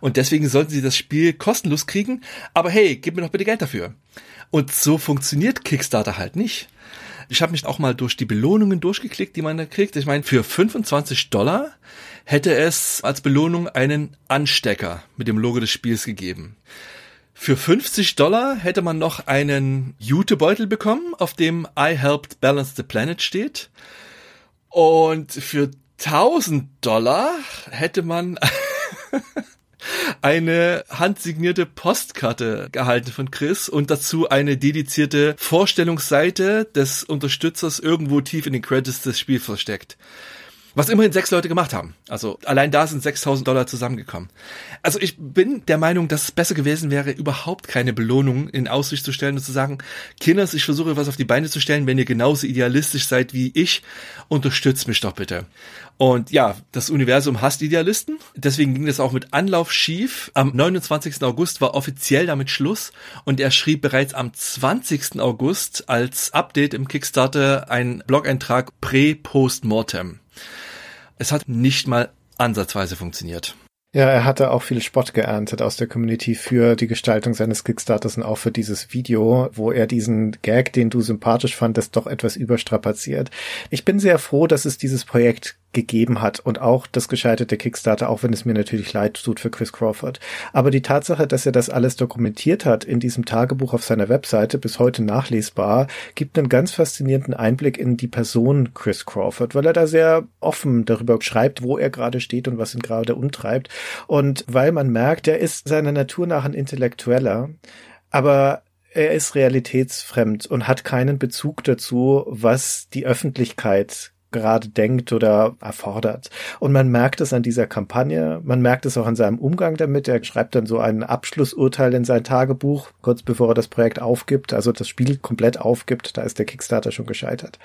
Und deswegen sollten sie das Spiel kostenlos kriegen, aber hey, gib mir doch bitte Geld dafür. Und so funktioniert Kickstarter halt nicht. Ich habe mich auch mal durch die Belohnungen durchgeklickt, die man da kriegt. Ich meine, für 25 Dollar hätte es als Belohnung einen Anstecker mit dem Logo des Spiels gegeben. Für 50 Dollar hätte man noch einen Jutebeutel bekommen, auf dem I helped balance the planet steht. Und für 1000 Dollar hätte man eine handsignierte Postkarte gehalten von Chris und dazu eine dedizierte Vorstellungsseite des Unterstützers irgendwo tief in den Credits des Spiels versteckt. Was immerhin sechs Leute gemacht haben. Also allein da sind 6000 Dollar zusammengekommen. Also ich bin der Meinung, dass es besser gewesen wäre, überhaupt keine Belohnung in Aussicht zu stellen und zu sagen, Kinders, ich versuche was auf die Beine zu stellen, wenn ihr genauso idealistisch seid wie ich, unterstützt mich doch bitte. Und ja, das Universum hasst Idealisten. Deswegen ging das auch mit Anlauf schief. Am 29. August war offiziell damit Schluss und er schrieb bereits am 20. August als Update im Kickstarter einen Blog-Eintrag Pre-Post-Mortem. Es hat nicht mal ansatzweise funktioniert. Ja, er hatte auch viel Spott geerntet aus der Community für die Gestaltung seines Kickstarters und auch für dieses Video, wo er diesen Gag, den du sympathisch fandest, doch etwas überstrapaziert. Ich bin sehr froh, dass es dieses Projekt gegeben hat und auch das gescheiterte Kickstarter, auch wenn es mir natürlich leid tut für Chris Crawford. Aber die Tatsache, dass er das alles dokumentiert hat in diesem Tagebuch auf seiner Webseite, bis heute nachlesbar, gibt einen ganz faszinierenden Einblick in die Person Chris Crawford, weil er da sehr offen darüber schreibt, wo er gerade steht und was ihn gerade umtreibt. Und weil man merkt, er ist seiner Natur nach ein Intellektueller, aber er ist realitätsfremd und hat keinen Bezug dazu, was die Öffentlichkeit gerade denkt oder erfordert. Und man merkt es an dieser Kampagne, man merkt es auch an seinem Umgang damit. Er schreibt dann so ein Abschlussurteil in sein Tagebuch, kurz bevor er das Projekt aufgibt, also das Spiel komplett aufgibt, da ist der Kickstarter schon gescheitert.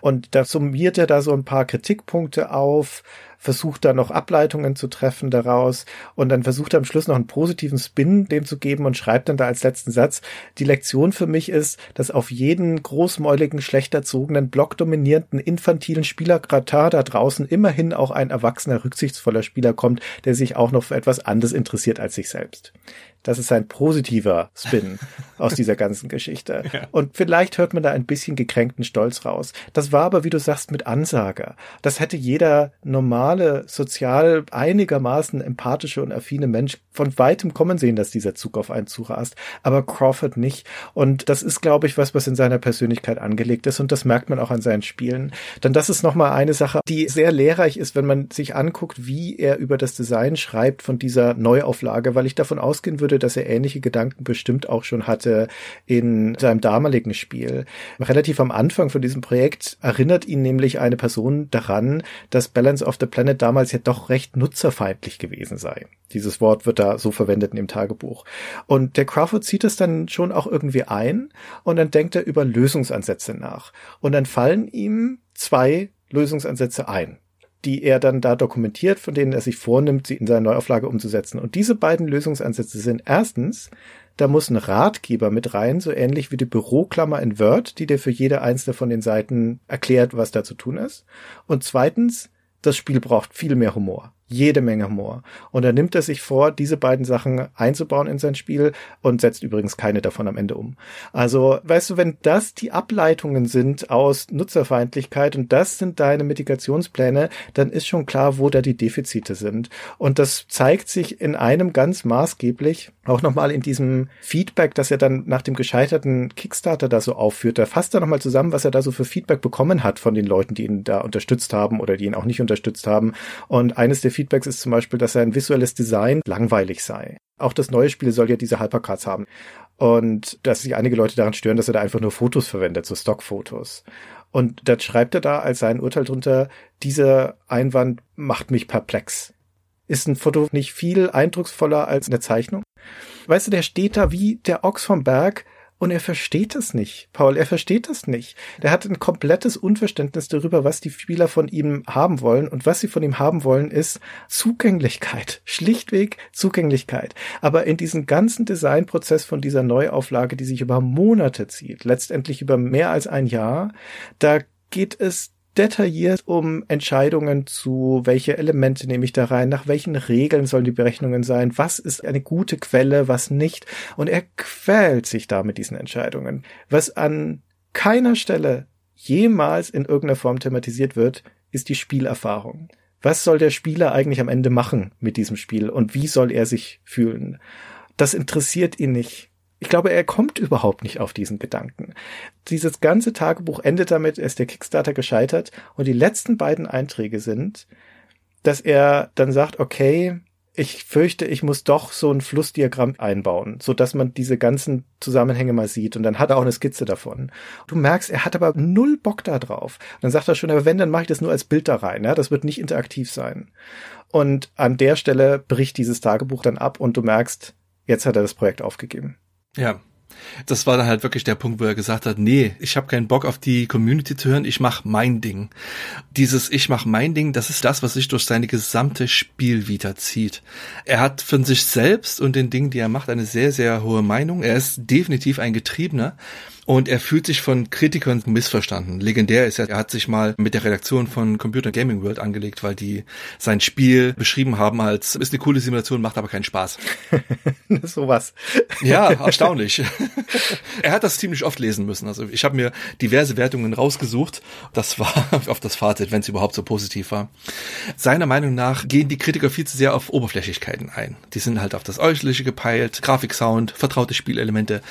Und da summiert er da so ein paar Kritikpunkte auf, versucht da noch Ableitungen zu treffen daraus und dann versucht er am Schluss noch einen positiven Spin dem zu geben und schreibt dann da als letzten Satz, die Lektion für mich ist, dass auf jeden großmäuligen, schlecht erzogenen, blockdominierenden, infantilen Spieler Gratin da draußen immerhin auch ein erwachsener, rücksichtsvoller Spieler kommt, der sich auch noch für etwas anderes interessiert als sich selbst. Das ist ein positiver Spin aus dieser ganzen Geschichte. Ja. Und vielleicht hört man da ein bisschen gekränkten Stolz raus. Das war aber, wie du sagst, mit Ansage. Das hätte jeder normale, sozial einigermaßen empathische und affine Mensch von weitem kommen sehen, dass dieser Zug auf einen zurast. Aber Crawford nicht. Und das ist, glaube ich, was, was in seiner Persönlichkeit angelegt ist. Und das merkt man auch an seinen Spielen. Denn das ist nochmal eine Sache, die sehr lehrreich ist, wenn man sich anguckt, wie er über das Design schreibt von dieser Neuauflage, weil ich davon ausgehen würde, würde, dass er ähnliche Gedanken bestimmt auch schon hatte in seinem damaligen Spiel. Relativ am Anfang von diesem Projekt erinnert ihn nämlich eine Person daran, dass Balance of the Planet damals ja doch recht nutzerfeindlich gewesen sei. Dieses Wort wird da so verwendet in Tagebuch. Und der Crawford zieht es dann schon auch irgendwie ein und dann denkt er über Lösungsansätze nach. Und dann fallen ihm zwei Lösungsansätze ein die er dann da dokumentiert, von denen er sich vornimmt, sie in seine Neuauflage umzusetzen. Und diese beiden Lösungsansätze sind erstens, da muss ein Ratgeber mit rein, so ähnlich wie die Büroklammer in Word, die dir für jede einzelne von den Seiten erklärt, was da zu tun ist. Und zweitens, das Spiel braucht viel mehr Humor. Jede Menge Humor. Und dann nimmt er sich vor, diese beiden Sachen einzubauen in sein Spiel und setzt übrigens keine davon am Ende um. Also, weißt du, wenn das die Ableitungen sind aus Nutzerfeindlichkeit und das sind deine Mitigationspläne, dann ist schon klar, wo da die Defizite sind. Und das zeigt sich in einem ganz maßgeblich, auch nochmal in diesem Feedback, das er dann nach dem gescheiterten Kickstarter da so aufführt. Da fasst er nochmal zusammen, was er da so für Feedback bekommen hat von den Leuten, die ihn da unterstützt haben oder die ihn auch nicht unterstützt haben. Und eines der Feedbacks ist zum Beispiel, dass sein visuelles Design langweilig sei. Auch das neue Spiel soll ja diese Hypercards haben. Und dass sich einige Leute daran stören, dass er da einfach nur Fotos verwendet, so Stockfotos. Und da schreibt er da als sein Urteil drunter, dieser Einwand macht mich perplex. Ist ein Foto nicht viel eindrucksvoller als eine Zeichnung? Weißt du, der steht da wie der Ochs vom Berg und er versteht es nicht. Paul, er versteht es nicht. Der hat ein komplettes Unverständnis darüber, was die Spieler von ihm haben wollen. Und was sie von ihm haben wollen, ist Zugänglichkeit. Schlichtweg Zugänglichkeit. Aber in diesem ganzen Designprozess von dieser Neuauflage, die sich über Monate zieht, letztendlich über mehr als ein Jahr, da geht es detailliert um Entscheidungen zu, welche Elemente nehme ich da rein, nach welchen Regeln sollen die Berechnungen sein, was ist eine gute Quelle, was nicht. Und er quält sich da mit diesen Entscheidungen. Was an keiner Stelle jemals in irgendeiner Form thematisiert wird, ist die Spielerfahrung. Was soll der Spieler eigentlich am Ende machen mit diesem Spiel und wie soll er sich fühlen? Das interessiert ihn nicht. Ich glaube, er kommt überhaupt nicht auf diesen Gedanken. Dieses ganze Tagebuch endet damit, ist der Kickstarter gescheitert und die letzten beiden Einträge sind, dass er dann sagt, okay, ich fürchte, ich muss doch so ein Flussdiagramm einbauen, so dass man diese ganzen Zusammenhänge mal sieht. Und dann hat er auch eine Skizze davon. Du merkst, er hat aber null Bock da drauf. Und dann sagt er schon, aber wenn, dann mache ich das nur als Bild da rein. Ja? Das wird nicht interaktiv sein. Und an der Stelle bricht dieses Tagebuch dann ab und du merkst, jetzt hat er das Projekt aufgegeben. Ja. Das war dann halt wirklich der Punkt, wo er gesagt hat, nee, ich habe keinen Bock auf die Community zu hören, ich mach mein Ding. Dieses Ich mach mein Ding, das ist das, was sich durch seine gesamte Spielvita zieht. Er hat von sich selbst und den Dingen, die er macht, eine sehr, sehr hohe Meinung. Er ist definitiv ein Getriebener und er fühlt sich von Kritikern missverstanden. Legendär ist ja, er hat sich mal mit der Redaktion von Computer Gaming World angelegt, weil die sein Spiel beschrieben haben als ist eine coole Simulation, macht aber keinen Spaß. Sowas. Ja, erstaunlich. er hat das ziemlich oft lesen müssen. Also ich habe mir diverse Wertungen rausgesucht. Das war auf das Fazit, wenn es überhaupt so positiv war. Seiner Meinung nach gehen die Kritiker viel zu sehr auf Oberflächlichkeiten ein. Die sind halt auf das Äußerliche gepeilt, Grafik, Sound, vertraute Spielelemente,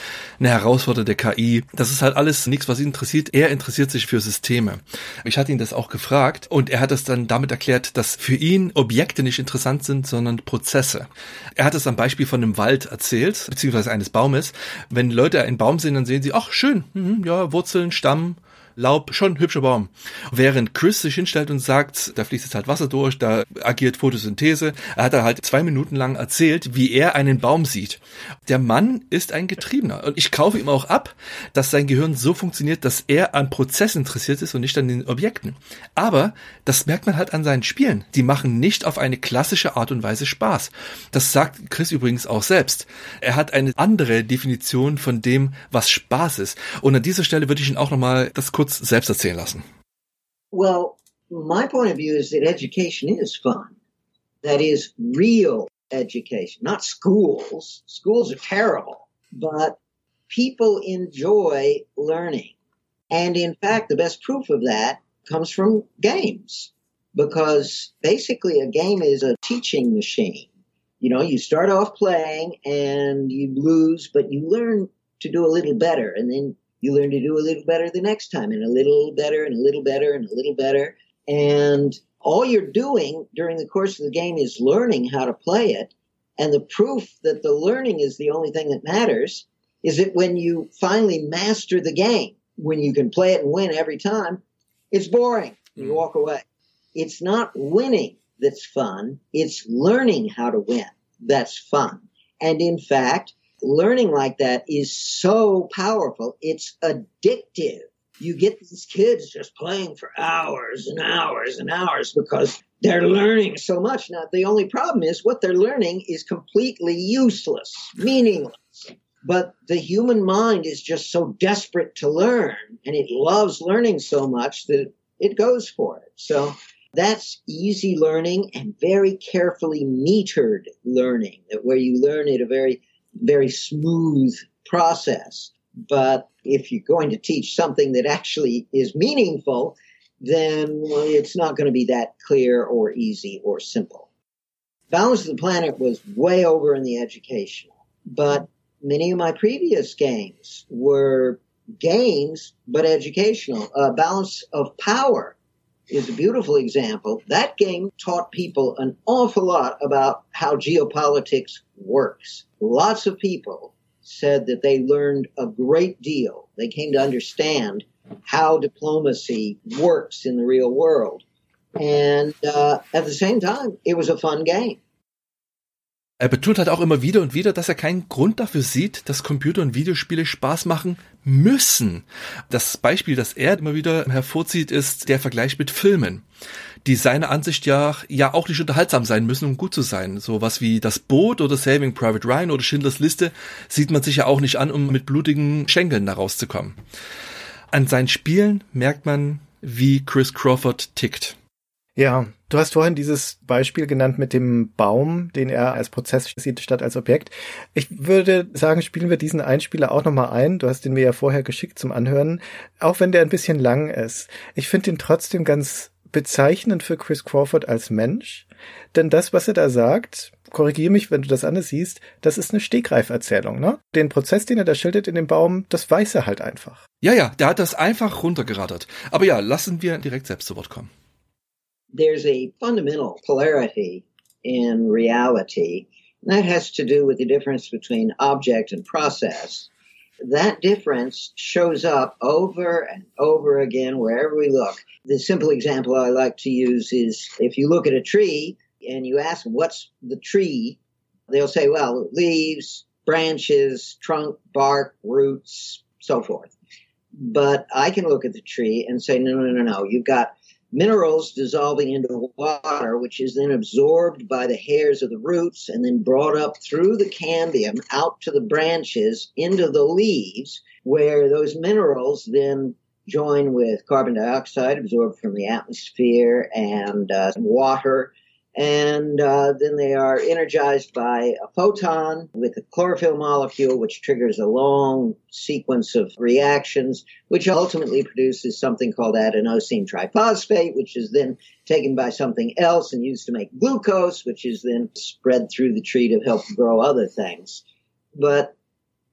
eine herausfordernde KI, das ist halt alles nichts, was ihn interessiert. Er interessiert sich für Systeme. Ich hatte ihn das auch gefragt und er hat es dann damit erklärt, dass für ihn Objekte nicht interessant sind, sondern Prozesse. Er hat es am Beispiel von einem Wald erzählt, beziehungsweise eines Baumes. Wenn Leute einen Baum sehen, dann sehen sie, ach schön, mhm, ja, Wurzeln, Stamm, Laub, schon hübscher Baum. Während Chris sich hinstellt und sagt, da fließt jetzt halt Wasser durch, da agiert Photosynthese, er hat da halt zwei Minuten lang erzählt, wie er einen Baum sieht. Der Mann ist ein Getriebener und ich kaufe ihm auch ab, dass sein Gehirn so funktioniert, dass er an Prozess interessiert ist und nicht an den Objekten. Aber das merkt man halt an seinen Spielen. Die machen nicht auf eine klassische Art und Weise Spaß. Das sagt Chris übrigens auch selbst. Er hat eine andere Definition von dem, was Spaß ist. Und an dieser Stelle würde ich ihn auch nochmal das kurz kurz selbst erzählen lassen. Well, my point of view is that education is fun. That is real education, not schools. Schools are terrible, but people enjoy learning. And in fact, the best proof of that comes from games because basically a game is a teaching machine. You know, you start off playing and you lose, but you learn to do a little better and then you learn to do a little better the next time and a little better and a little better and a little better. And all you're doing during the course of the game is learning how to play it. And the proof that the learning is the only thing that matters is that when you finally master the game, when you can play it and win every time, it's boring. You mm. walk away. It's not winning that's fun. It's learning how to win that's fun. And in fact, learning like that is so powerful. It's addictive. You get these kids just playing for hours and hours and hours because they're learning so much. Now, the only problem is what they're learning is completely useless, meaningless. But the human mind is just so desperate to learn and it loves learning so much that it goes for it. So That's easy learning and very carefully metered learning, where you learn at a very, very smooth process. But if you're going to teach something that actually is meaningful, then it's not going to be that clear or easy or simple. Balance of the Planet was way over in the educational, but many of my previous games were games, but educational. Uh, Balance of Power is a beautiful example. That game taught people an awful lot about how geopolitics works. Lots of people said that they learned a great deal. They came to understand how diplomacy works in the real world. And uh, at the same time, it was a fun game. Er betont halt auch immer wieder und wieder, dass er keinen Grund dafür sieht, dass Computer- und Videospiele Spaß machen müssen. Das Beispiel, das er immer wieder hervorzieht, ist der Vergleich mit Filmen, die seiner Ansicht ja, ja auch nicht unterhaltsam sein müssen, um gut zu sein. So was wie Das Boot oder Saving Private Ryan oder Schindlers Liste sieht man sich ja auch nicht an, um mit blutigen Schenkeln da rauszukommen. An seinen Spielen merkt man, wie Chris Crawford tickt. Ja, du hast vorhin dieses Beispiel genannt mit dem Baum, den er als Prozess sieht statt als Objekt. Ich würde sagen, spielen wir diesen Einspieler auch nochmal ein. Du hast den mir ja vorher geschickt zum Anhören, auch wenn der ein bisschen lang ist. Ich finde ihn trotzdem ganz bezeichnend für Chris Crawford als Mensch, denn das, was er da sagt, korrigiere mich, wenn du das anders siehst, das ist eine Stegreiferzählung, ne? Den Prozess, den er da schildert in dem Baum, das weiß er halt einfach. Ja, ja, der hat das einfach runtergerattert. Aber ja, lassen wir direkt selbst zu Wort kommen. There's a fundamental polarity in reality. And that has to do with the difference between object and process. That difference shows up over and over again wherever we look. The simple example I like to use is if you look at a tree and you ask what's the tree, they'll say, well, leaves, branches, trunk, bark, roots, so forth. But I can look at the tree and say, no, no, no, no. You've got minerals dissolving into water, which is then absorbed by the hairs of the roots and then brought up through the cambium out to the branches into the leaves, where those minerals then join with carbon dioxide absorbed from the atmosphere and uh, water and uh, then they are energized by a photon with a chlorophyll molecule, which triggers a long sequence of reactions, which ultimately produces something called adenosine triphosphate, which is then taken by something else and used to make glucose, which is then spread through the tree to help grow other things. But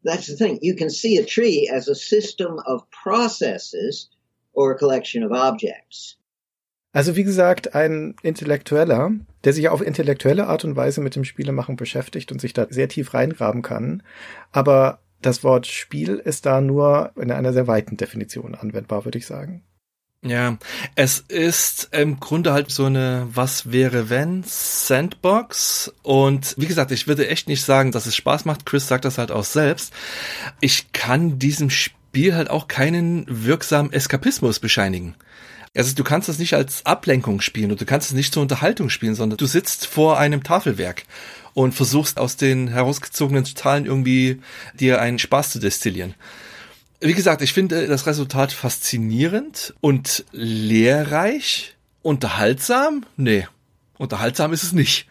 that's the thing. You can see a tree as a system of processes or a collection of objects. Also wie gesagt, ein Intellektueller, der sich auf intellektuelle Art und Weise mit dem Spielemachen beschäftigt und sich da sehr tief reingraben kann. Aber das Wort Spiel ist da nur in einer sehr weiten Definition anwendbar, würde ich sagen. Ja, es ist im Grunde halt so eine Was wäre wenn Sandbox und wie gesagt, ich würde echt nicht sagen, dass es Spaß macht. Chris sagt das halt auch selbst. Ich kann diesem Spiel halt auch keinen wirksamen Eskapismus bescheinigen. Also du kannst es nicht als Ablenkung spielen und du kannst es nicht zur Unterhaltung spielen, sondern du sitzt vor einem Tafelwerk und versuchst aus den herausgezogenen Zahlen irgendwie dir einen Spaß zu destillieren. Wie gesagt, ich finde das Resultat faszinierend und lehrreich. Unterhaltsam? Nee, unterhaltsam ist es nicht.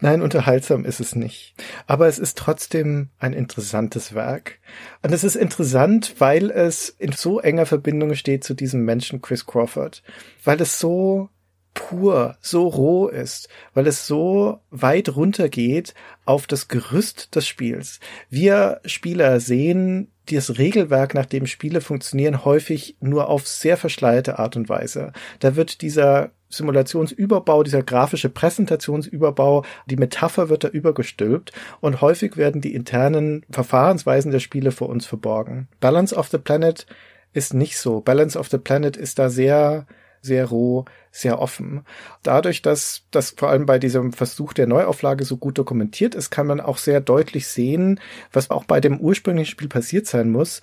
Nein, unterhaltsam ist es nicht. Aber es ist trotzdem ein interessantes Werk. Und es ist interessant, weil es in so enger Verbindung steht zu diesem Menschen Chris Crawford. Weil es so pur, so roh ist, weil es so weit runtergeht auf das Gerüst des Spiels. Wir Spieler sehen das Regelwerk, nach dem Spiele funktionieren, häufig nur auf sehr verschleierte Art und Weise. Da wird dieser Simulationsüberbau, dieser grafische Präsentationsüberbau, die Metapher wird da übergestülpt und häufig werden die internen Verfahrensweisen der Spiele vor uns verborgen. Balance of the Planet ist nicht so. Balance of the Planet ist da sehr sehr roh, sehr offen. Dadurch, dass das vor allem bei diesem Versuch der Neuauflage so gut dokumentiert ist, kann man auch sehr deutlich sehen, was auch bei dem ursprünglichen Spiel passiert sein muss.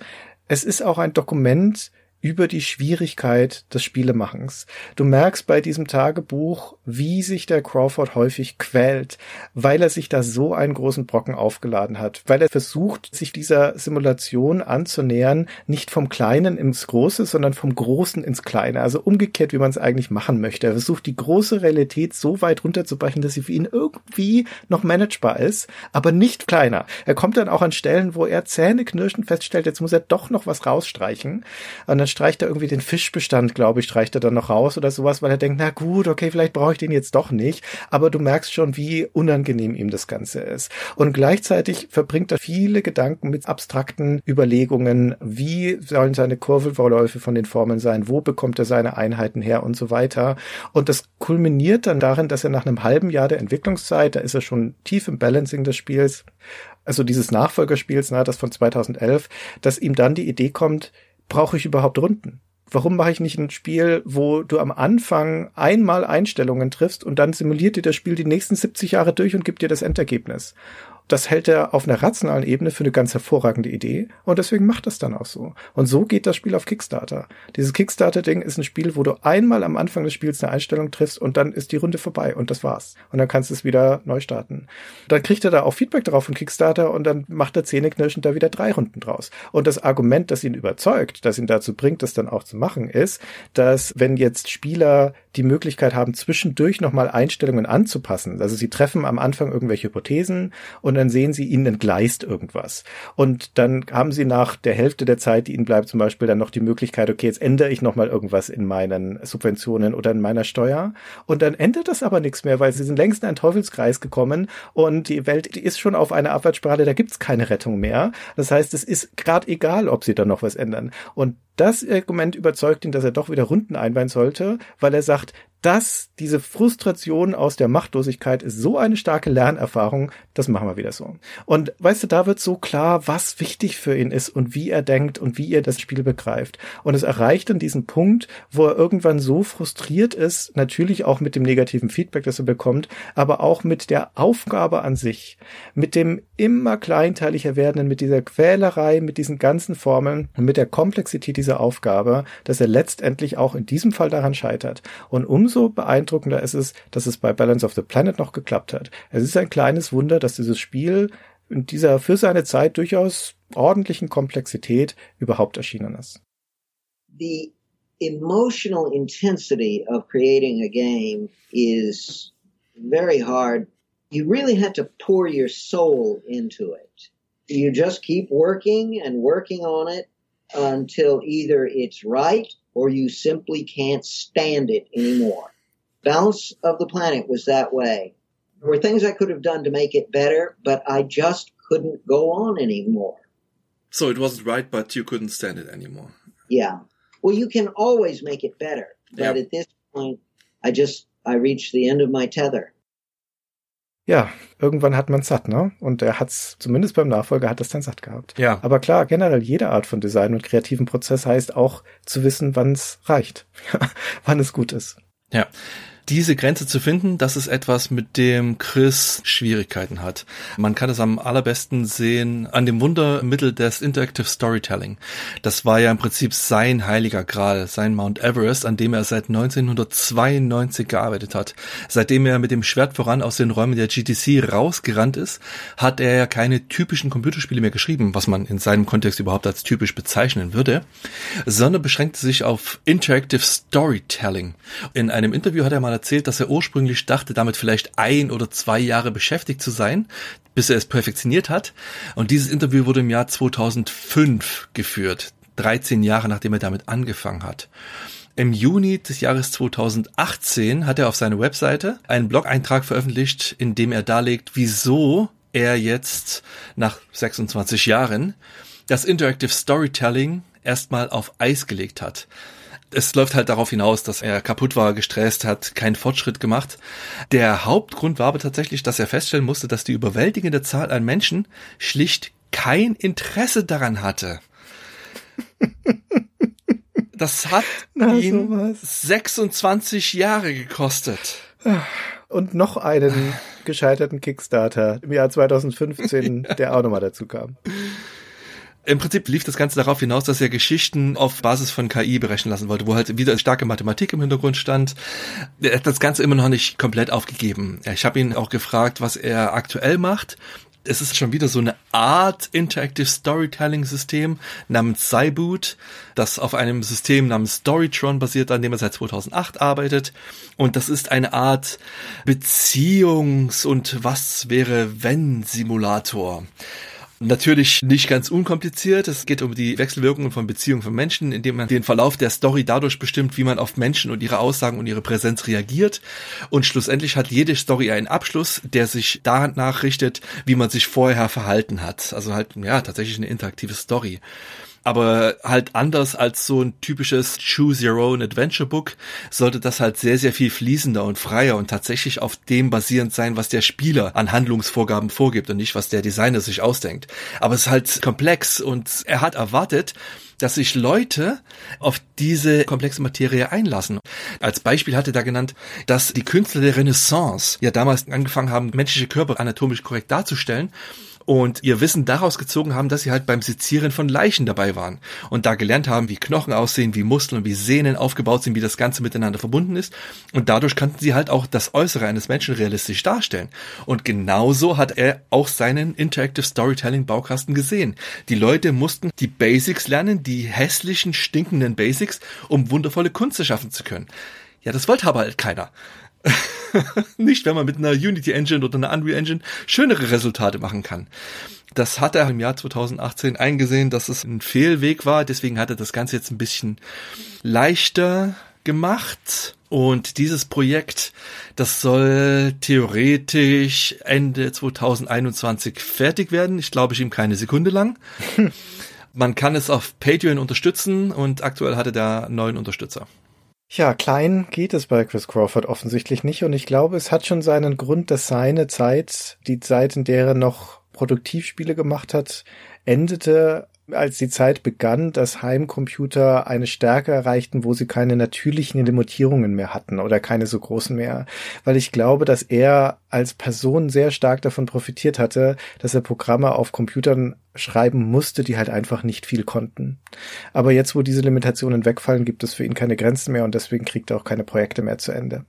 Es ist auch ein Dokument über die Schwierigkeit des Spielemachens. Du merkst bei diesem Tagebuch, wie sich der Crawford häufig quält, weil er sich da so einen großen Brocken aufgeladen hat, weil er versucht, sich dieser Simulation anzunähern, nicht vom Kleinen ins Große, sondern vom Großen ins Kleine. Also umgekehrt, wie man es eigentlich machen möchte. Er versucht, die große Realität so weit runterzubrechen, dass sie für ihn irgendwie noch managebar ist, aber nicht kleiner. Er kommt dann auch an Stellen, wo er zähneknirschend feststellt, jetzt muss er doch noch was rausstreichen. Und dann streicht er irgendwie den Fischbestand, glaube ich, streicht er dann noch raus oder sowas, weil er denkt, na gut, okay, vielleicht brauche ich den jetzt doch nicht. Aber du merkst schon, wie unangenehm ihm das Ganze ist. Und gleichzeitig verbringt er viele Gedanken mit abstrakten Überlegungen, wie sollen seine Kurvenverläufe von den Formeln sein, wo bekommt er seine Einheiten her und so weiter. Und das kulminiert dann darin, dass er nach einem halben Jahr der Entwicklungszeit, da ist er schon tief im Balancing des Spiels, also dieses Nachfolgerspiels, na, das von 2011, dass ihm dann die Idee kommt, brauche ich überhaupt Runden? Warum mache ich nicht ein Spiel, wo du am Anfang einmal Einstellungen triffst und dann simuliert dir das Spiel die nächsten 70 Jahre durch und gibt dir das Endergebnis? Das hält er auf einer rationalen Ebene für eine ganz hervorragende Idee und deswegen macht das dann auch so. Und so geht das Spiel auf Kickstarter. Dieses Kickstarter-Ding ist ein Spiel, wo du einmal am Anfang des Spiels eine Einstellung triffst und dann ist die Runde vorbei und das war's. Und dann kannst du es wieder neu starten. Dann kriegt er da auch Feedback drauf von Kickstarter und dann macht er zähneknirschend da wieder drei Runden draus. Und das Argument, das ihn überzeugt, das ihn dazu bringt, das dann auch zu machen, ist, dass wenn jetzt Spieler die Möglichkeit haben, zwischendurch nochmal Einstellungen anzupassen, also sie treffen am Anfang irgendwelche Hypothesen und dann sehen sie, ihnen entgleist irgendwas. Und dann haben sie nach der Hälfte der Zeit, die ihnen bleibt, zum Beispiel dann noch die Möglichkeit, okay, jetzt ändere ich nochmal irgendwas in meinen Subventionen oder in meiner Steuer. Und dann ändert das aber nichts mehr, weil sie sind längst in einen Teufelskreis gekommen und die Welt die ist schon auf einer Abwärtsspirale, da gibt's keine Rettung mehr. Das heißt, es ist gerade egal, ob sie dann noch was ändern. Und das Argument überzeugt ihn, dass er doch wieder Runden einbauen sollte, weil er sagt, dass diese Frustration aus der Machtlosigkeit ist so eine starke Lernerfahrung, das machen wir wieder so. Und weißt du, da wird so klar, was wichtig für ihn ist und wie er denkt und wie er das Spiel begreift. Und es erreicht dann diesen Punkt, wo er irgendwann so frustriert ist, natürlich auch mit dem negativen Feedback, das er bekommt, aber auch mit der Aufgabe an sich, mit dem immer kleinteiliger werdenden, mit dieser Quälerei, mit diesen ganzen Formeln und mit der Komplexität dieser Aufgabe, dass er letztendlich auch in diesem Fall daran scheitert. Und umso beeindruckender ist es, dass es bei Balance of the Planet noch geklappt hat. Es ist ein kleines Wunder, dass dieses Spiel in dieser für seine Zeit durchaus ordentlichen Komplexität überhaupt erschienen ist. The emotional intensity of creating a game is very hard. You really have to pour your soul into it. You just keep working and working on it until either it's right or you simply can't stand it anymore. Balance of the Planet was that way. There were things I could have done to make it better, but I just couldn't go on anymore. So it wasn't right, but you couldn't stand it anymore. Yeah. Well, you can always make it better, but at this point, I just, I reached the end of my tether. Ja, irgendwann hat man satt, ne? Und er hat's, zumindest beim Nachfolger, hat es dann satt gehabt. Ja. Aber klar, generell jede Art von Design und kreativen Prozess heißt auch zu wissen, wann es reicht, wann es gut ist. Ja diese Grenze zu finden, das ist etwas, mit dem Chris Schwierigkeiten hat. Man kann es am allerbesten sehen an dem Wundermittel des Interactive Storytelling. Das war ja im Prinzip sein heiliger Gral, sein Mount Everest, an dem er seit 1992 gearbeitet hat. Seitdem er mit dem Schwert voran aus den Räumen der GTC rausgerannt ist, hat er ja keine typischen Computerspiele mehr geschrieben, was man in seinem Kontext überhaupt als typisch bezeichnen würde, sondern beschränkte sich auf Interactive Storytelling. In einem Interview hat er mal erzählt, dass er ursprünglich dachte, damit vielleicht ein oder zwei Jahre beschäftigt zu sein, bis er es perfektioniert hat. Und dieses Interview wurde im Jahr 2005 geführt, 13 Jahre nachdem er damit angefangen hat. Im Juni des Jahres 2018 hat er auf seiner Webseite einen Blog-Eintrag veröffentlicht, in dem er darlegt, wieso er jetzt nach 26 Jahren das Interactive Storytelling erstmal auf Eis gelegt hat es läuft halt darauf hinaus, dass er kaputt war, gestresst hat, keinen Fortschritt gemacht. Der Hauptgrund war aber tatsächlich, dass er feststellen musste, dass die überwältigende Zahl an Menschen schlicht kein Interesse daran hatte. Das hat Na, ihn sowas. 26 Jahre gekostet. Und noch einen gescheiterten Kickstarter im Jahr 2015, der auch nochmal dazu kam. Im Prinzip lief das Ganze darauf hinaus, dass er Geschichten auf Basis von KI berechnen lassen wollte, wo halt wieder starke Mathematik im Hintergrund stand. Er hat das Ganze immer noch nicht komplett aufgegeben. Ich habe ihn auch gefragt, was er aktuell macht es ist schon wieder so eine Art Interactive Storytelling System namens Cyboot, das auf einem System namens Storytron basiert, an dem er seit 2008 arbeitet. Und das ist eine Art Beziehungs- und was wäre wenn Simulator. Natürlich nicht ganz unkompliziert. Es geht um die Wechselwirkungen von Beziehungen von Menschen, indem man den Verlauf der Story dadurch bestimmt, wie man auf Menschen und ihre Aussagen und ihre Präsenz reagiert. Und schlussendlich hat jede Story einen Abschluss, der sich danach richtet, wie man sich vorher verhalten hat. Also halt, ja, tatsächlich eine interaktive Story aber halt anders als so ein typisches Choose Your Own Adventure Book sollte das halt sehr, sehr viel fließender und freier und tatsächlich auf dem basierend sein, was der Spieler an Handlungsvorgaben vorgibt und nicht, was der Designer sich ausdenkt. Aber es ist halt komplex und er hat erwartet, dass sich Leute auf diese komplexe Materie einlassen. Als Beispiel hatte er da genannt, dass die Künstler der Renaissance ja damals angefangen haben, menschliche Körper anatomisch korrekt darzustellen und ihr Wissen daraus gezogen haben, dass sie halt beim Sezieren von Leichen dabei waren und da gelernt haben, wie Knochen aussehen, wie Muskeln und wie Sehnen aufgebaut sind, wie das Ganze miteinander verbunden ist und dadurch kannten sie halt auch das Äußere eines Menschen realistisch darstellen. Und genauso hat er auch seinen Interactive Storytelling Baukasten gesehen. Die Leute mussten die Basics lernen, die hässlichen, stinkenden Basics, um wundervolle Kunst schaffen zu können. Ja, das wollte aber halt keiner. Nicht, wenn man mit einer Unity Engine oder einer Unreal Engine schönere Resultate machen kann. Das hat er im Jahr 2018 eingesehen, dass es ein Fehlweg war. Deswegen hat er das Ganze jetzt ein bisschen leichter gemacht. Und dieses Projekt, das soll theoretisch Ende 2021 fertig werden. Ich glaube ich ihm keine Sekunde lang. Man kann es auf Patreon unterstützen und aktuell hatte der neuen Unterstützer. Ja, klein geht es bei Chris Crawford offensichtlich nicht und ich glaube, es hat schon seinen Grund, dass seine Zeit, die Zeit, in der er noch Produktivspiele gemacht hat, endete als die Zeit begann, dass Heimcomputer eine Stärke erreichten, wo sie keine natürlichen Limitierungen mehr hatten oder keine so großen mehr. Weil ich glaube, dass er als Person sehr stark davon profitiert hatte, dass er Programme auf Computern schreiben musste, die halt einfach nicht viel konnten. Aber jetzt, wo diese Limitationen wegfallen, gibt es für ihn keine Grenzen mehr und deswegen kriegt er auch keine Projekte mehr zu Ende.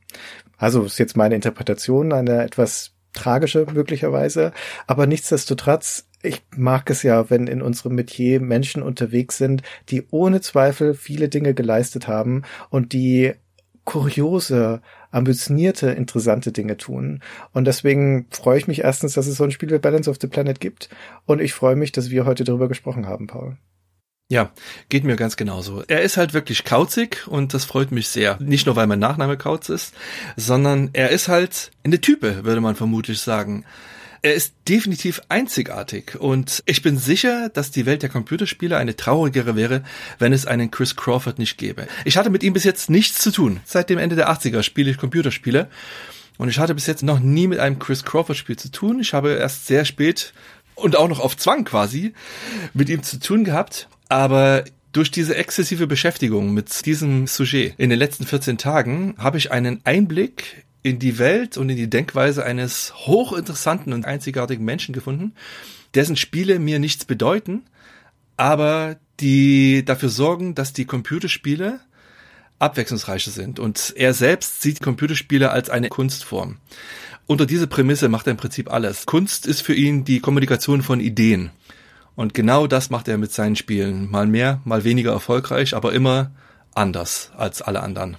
Also ist jetzt meine Interpretation, eine etwas tragische möglicherweise, aber nichtsdestotrotz ich mag es ja, wenn in unserem Metier Menschen unterwegs sind, die ohne Zweifel viele Dinge geleistet haben und die kuriose, ambitionierte, interessante Dinge tun. Und deswegen freue ich mich erstens, dass es so ein Spiel wie Balance of the Planet gibt. Und ich freue mich, dass wir heute darüber gesprochen haben, Paul. Ja, geht mir ganz genauso. Er ist halt wirklich kauzig und das freut mich sehr. Nicht nur, weil mein Nachname Kauz ist, sondern er ist halt eine Type, würde man vermutlich sagen. Er ist definitiv einzigartig und ich bin sicher, dass die Welt der Computerspiele eine traurigere wäre, wenn es einen Chris Crawford nicht gäbe. Ich hatte mit ihm bis jetzt nichts zu tun. Seit dem Ende der 80er spiele ich Computerspiele und ich hatte bis jetzt noch nie mit einem Chris Crawford Spiel zu tun. Ich habe erst sehr spät und auch noch auf Zwang quasi mit ihm zu tun gehabt, aber durch diese exzessive Beschäftigung mit diesem Sujet in den letzten 14 Tagen habe ich einen Einblick in die Welt und in die Denkweise eines hochinteressanten und einzigartigen Menschen gefunden, dessen Spiele mir nichts bedeuten, aber die dafür sorgen, dass die Computerspiele abwechslungsreicher sind. Und er selbst sieht Computerspiele als eine Kunstform. Unter diese Prämisse macht er im Prinzip alles. Kunst ist für ihn die Kommunikation von Ideen. Und genau das macht er mit seinen Spielen. Mal mehr, mal weniger erfolgreich, aber immer anders als alle anderen.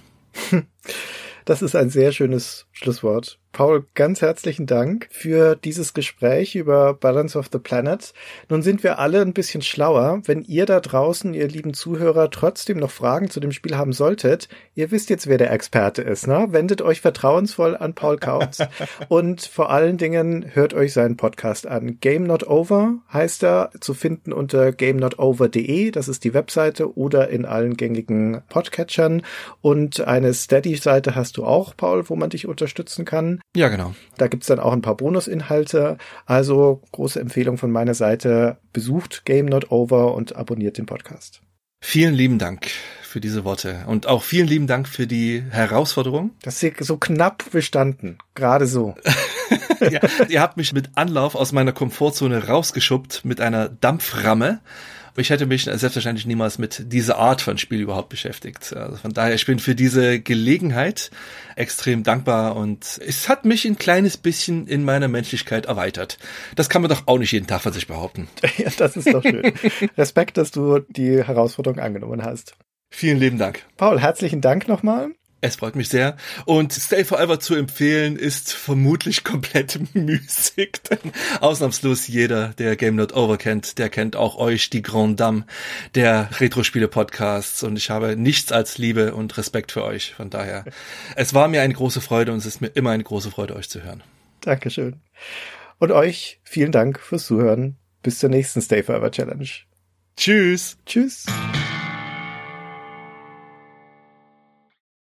Das ist ein sehr schönes Schlusswort. Paul, ganz herzlichen Dank für dieses Gespräch über Balance of the Planet. Nun sind wir alle ein bisschen schlauer. Wenn ihr da draußen, ihr lieben Zuhörer, trotzdem noch Fragen zu dem Spiel haben solltet, ihr wisst jetzt, wer der Experte ist, ne? Wendet euch vertrauensvoll an Paul Kautz und vor allen Dingen hört euch seinen Podcast an. Game Not Over heißt er, zu finden unter gamenotover.de, das ist die Webseite, oder in allen gängigen Podcatchern. Und eine Steady-Seite hast du auch, Paul, wo man dich unterstützen kann. Ja, genau. Da gibt's dann auch ein paar Bonusinhalte. Also große Empfehlung von meiner Seite. Besucht Game Not Over und abonniert den Podcast. Vielen lieben Dank für diese Worte und auch vielen lieben Dank für die Herausforderung. Das ist so knapp bestanden, gerade so. ja, ihr habt mich mit Anlauf aus meiner Komfortzone rausgeschubbt mit einer Dampframme Ich hätte mich selbstverständlich niemals mit dieser Art von Spiel überhaupt beschäftigt. Also von daher, ich bin für diese Gelegenheit extrem dankbar und es hat mich ein kleines bisschen in meiner Menschlichkeit erweitert. Das kann man doch auch nicht jeden Tag von sich behaupten. Ja, das ist doch schön. Respekt, dass du die Herausforderung angenommen hast. Vielen lieben Dank. Paul, herzlichen Dank nochmal. Es freut mich sehr. Und Stay Forever zu empfehlen ist vermutlich komplett müßig. Denn ausnahmslos jeder, der Game Not Over kennt, der kennt auch euch, die Grand Dame der Retro-Spiele-Podcasts. Und ich habe nichts als Liebe und Respekt für euch. Von daher, es war mir eine große Freude und es ist mir immer eine große Freude, euch zu hören. Dankeschön. Und euch vielen Dank fürs Zuhören. Bis zur nächsten Stay Forever Challenge. Tschüss. Tschüss.